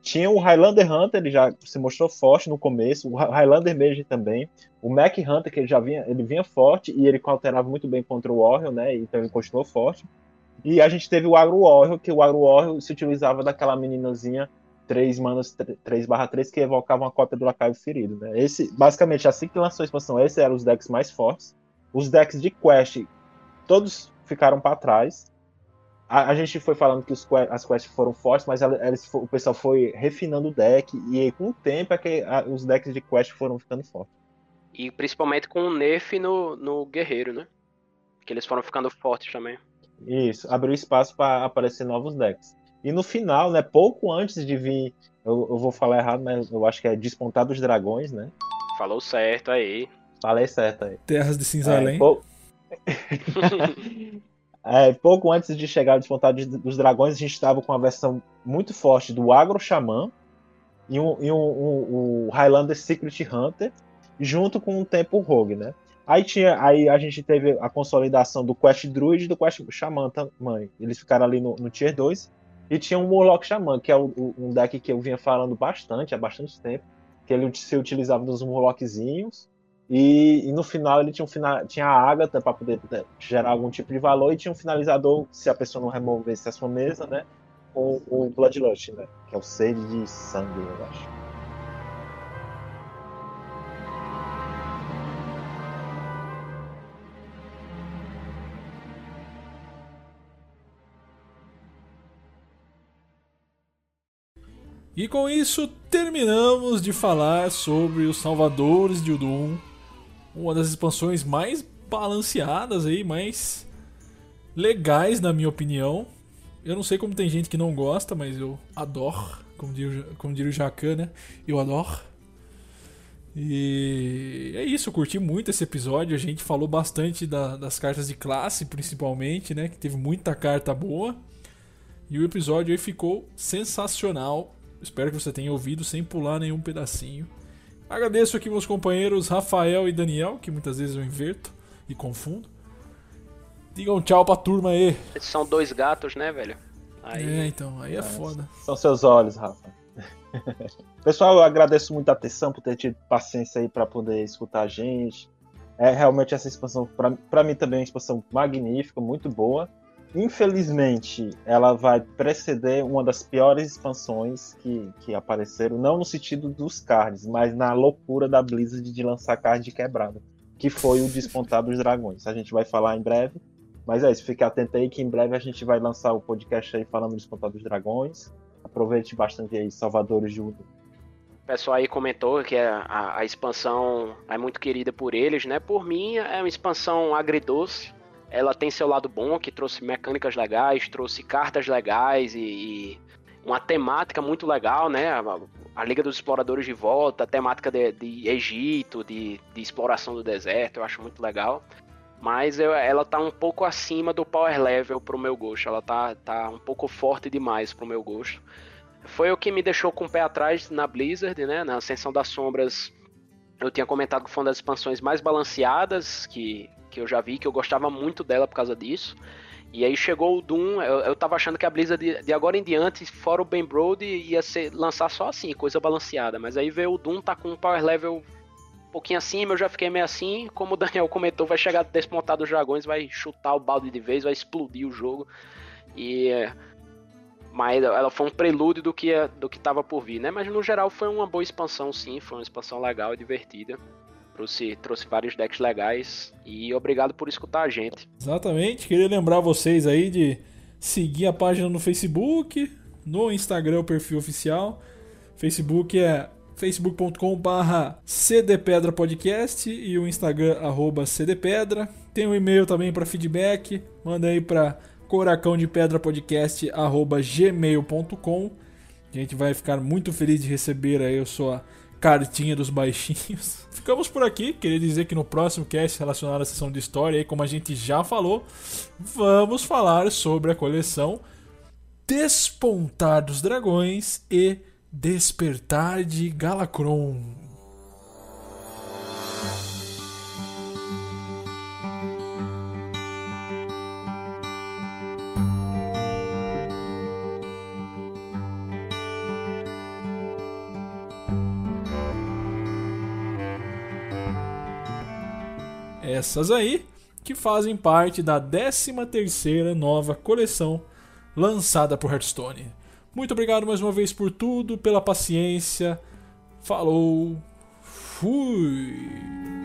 Tinha o Highlander Hunter, ele já se mostrou forte no começo. O Highlander Mage também. O Mac Hunter, que ele já vinha, ele vinha forte e ele alterava muito bem contra o Warrior, né? Então ele continuou forte. E a gente teve o Agro Warrior, que o Agro Warrior se utilizava daquela meninazinha 3 manas 3 barra 3 que evocava uma cópia do Lacaio Ferido. Né? Esse, basicamente, assim que lançou a expansão, esses eram os decks mais fortes. Os decks de Quest, todos ficaram para trás. A, a, gente foi falando que os, as quests foram fortes, mas eles, o pessoal foi refinando o deck, e aí, com o tempo é que a, os decks de Quest foram ficando fortes. E principalmente com o nerf no, no Guerreiro, né? Que eles foram ficando fortes também. Isso, abriu espaço para aparecer novos decks. E no final, né, pouco antes de vir, eu, eu vou falar errado, mas eu acho que é Despontar dos Dragões, né? Falou certo aí. Falei certo aí. Terras de Cinzalém. É, pou... é, pouco antes de chegar ao Despontar dos Dragões, a gente estava com uma versão muito forte do Agro Xamã e um, e um, um, um Highlander Secret Hunter, junto com o Tempo Rogue, né? Aí, tinha, aí a gente teve a consolidação do Quest Druid e do Quest Xamã também. Eles ficaram ali no, no Tier 2. E tinha um Murloc Xamã, que é um deck que eu vinha falando bastante, há bastante tempo, que ele se utilizava dos Murloczinhos, e, e, no final ele tinha, um final, tinha a Agatha para poder né, gerar algum tipo de valor, e tinha um finalizador, se a pessoa não removesse a sua mesa, né, com o Bloodlust, né, que é o sede de sangue, eu acho. E com isso terminamos de falar sobre os Salvadores de Udum, uma das expansões mais balanceadas aí, mais legais na minha opinião. Eu não sei como tem gente que não gosta, mas eu adoro, como diria, como diria o Jacan, né? Eu adoro. E é isso, eu curti muito esse episódio. A gente falou bastante da, das cartas de classe, principalmente, né? Que teve muita carta boa. E o episódio aí ficou sensacional. Espero que você tenha ouvido sem pular nenhum pedacinho. Agradeço aqui meus companheiros Rafael e Daniel, que muitas vezes eu inverto e confundo. Digam tchau pra turma aí. São dois gatos, né, velho? Aí... É, então, aí é, foda. São seus olhos, Rafa. Pessoal, eu agradeço muito a atenção por ter tido paciência aí para poder escutar a gente. É realmente essa expansão, para mim também é uma expansão magnífica, muito boa. Infelizmente, ela vai preceder uma das piores expansões que, que apareceram, não no sentido dos cards, mas na loucura da Blizzard de lançar card quebrada, que foi o Despontar dos Dragões. A gente vai falar em breve, mas é isso, fique atento aí que em breve a gente vai lançar o podcast aí falando do Despontar dos Dragões. Aproveite bastante aí, Salvadores de. O pessoal aí comentou que a, a, a expansão é muito querida por eles, né? Por mim, é uma expansão agridoce ela tem seu lado bom, que trouxe mecânicas legais, trouxe cartas legais e, e uma temática muito legal, né? A, Liga dos Exploradores de volta, a temática de, de Egito, de, de, exploração do deserto, eu acho muito legal. Mas eu, ela tá um pouco acima do power level pro meu gosto. Ela tá, tá um pouco forte demais pro meu gosto. Foi o que me deixou com o pé atrás na Blizzard, né? Na Ascensão das Sombras, eu tinha comentado que foi uma das expansões mais balanceadas que, que eu já vi, que eu gostava muito dela por causa disso. E aí chegou o Doom, eu, eu tava achando que a Blizzard de, de agora em diante, fora o Ben Brode, ia ser, lançar só assim, coisa balanceada. Mas aí veio o Doom, tá com um power level um pouquinho acima, eu já fiquei meio assim. Como o Daniel comentou, vai chegar desmontado os dragões, vai chutar o balde de vez, vai explodir o jogo. E. Mas ela foi um prelúdio do que, do que tava por vir, né? Mas no geral foi uma boa expansão, sim. Foi uma expansão legal e divertida trouxe, trouxe vários decks legais e obrigado por escutar a gente. Exatamente, queria lembrar vocês aí de seguir a página no Facebook, no Instagram, o perfil oficial. Facebook é facebook.com.br cdpedrapodcast e o Instagram arroba cdpedra. Tem um e-mail também para feedback, manda aí para coracão de pedra podcast arroba gmail.com. A gente vai ficar muito feliz de receber aí a sua cartinha dos baixinhos. Ficamos por aqui. Queria dizer que no próximo cast relacionado à sessão de história, aí, como a gente já falou, vamos falar sobre a coleção Despontar dos Dragões e Despertar de Galacron. Essas aí que fazem parte da 13ª nova coleção lançada por Hearthstone. Muito obrigado mais uma vez por tudo, pela paciência. Falou. Fui.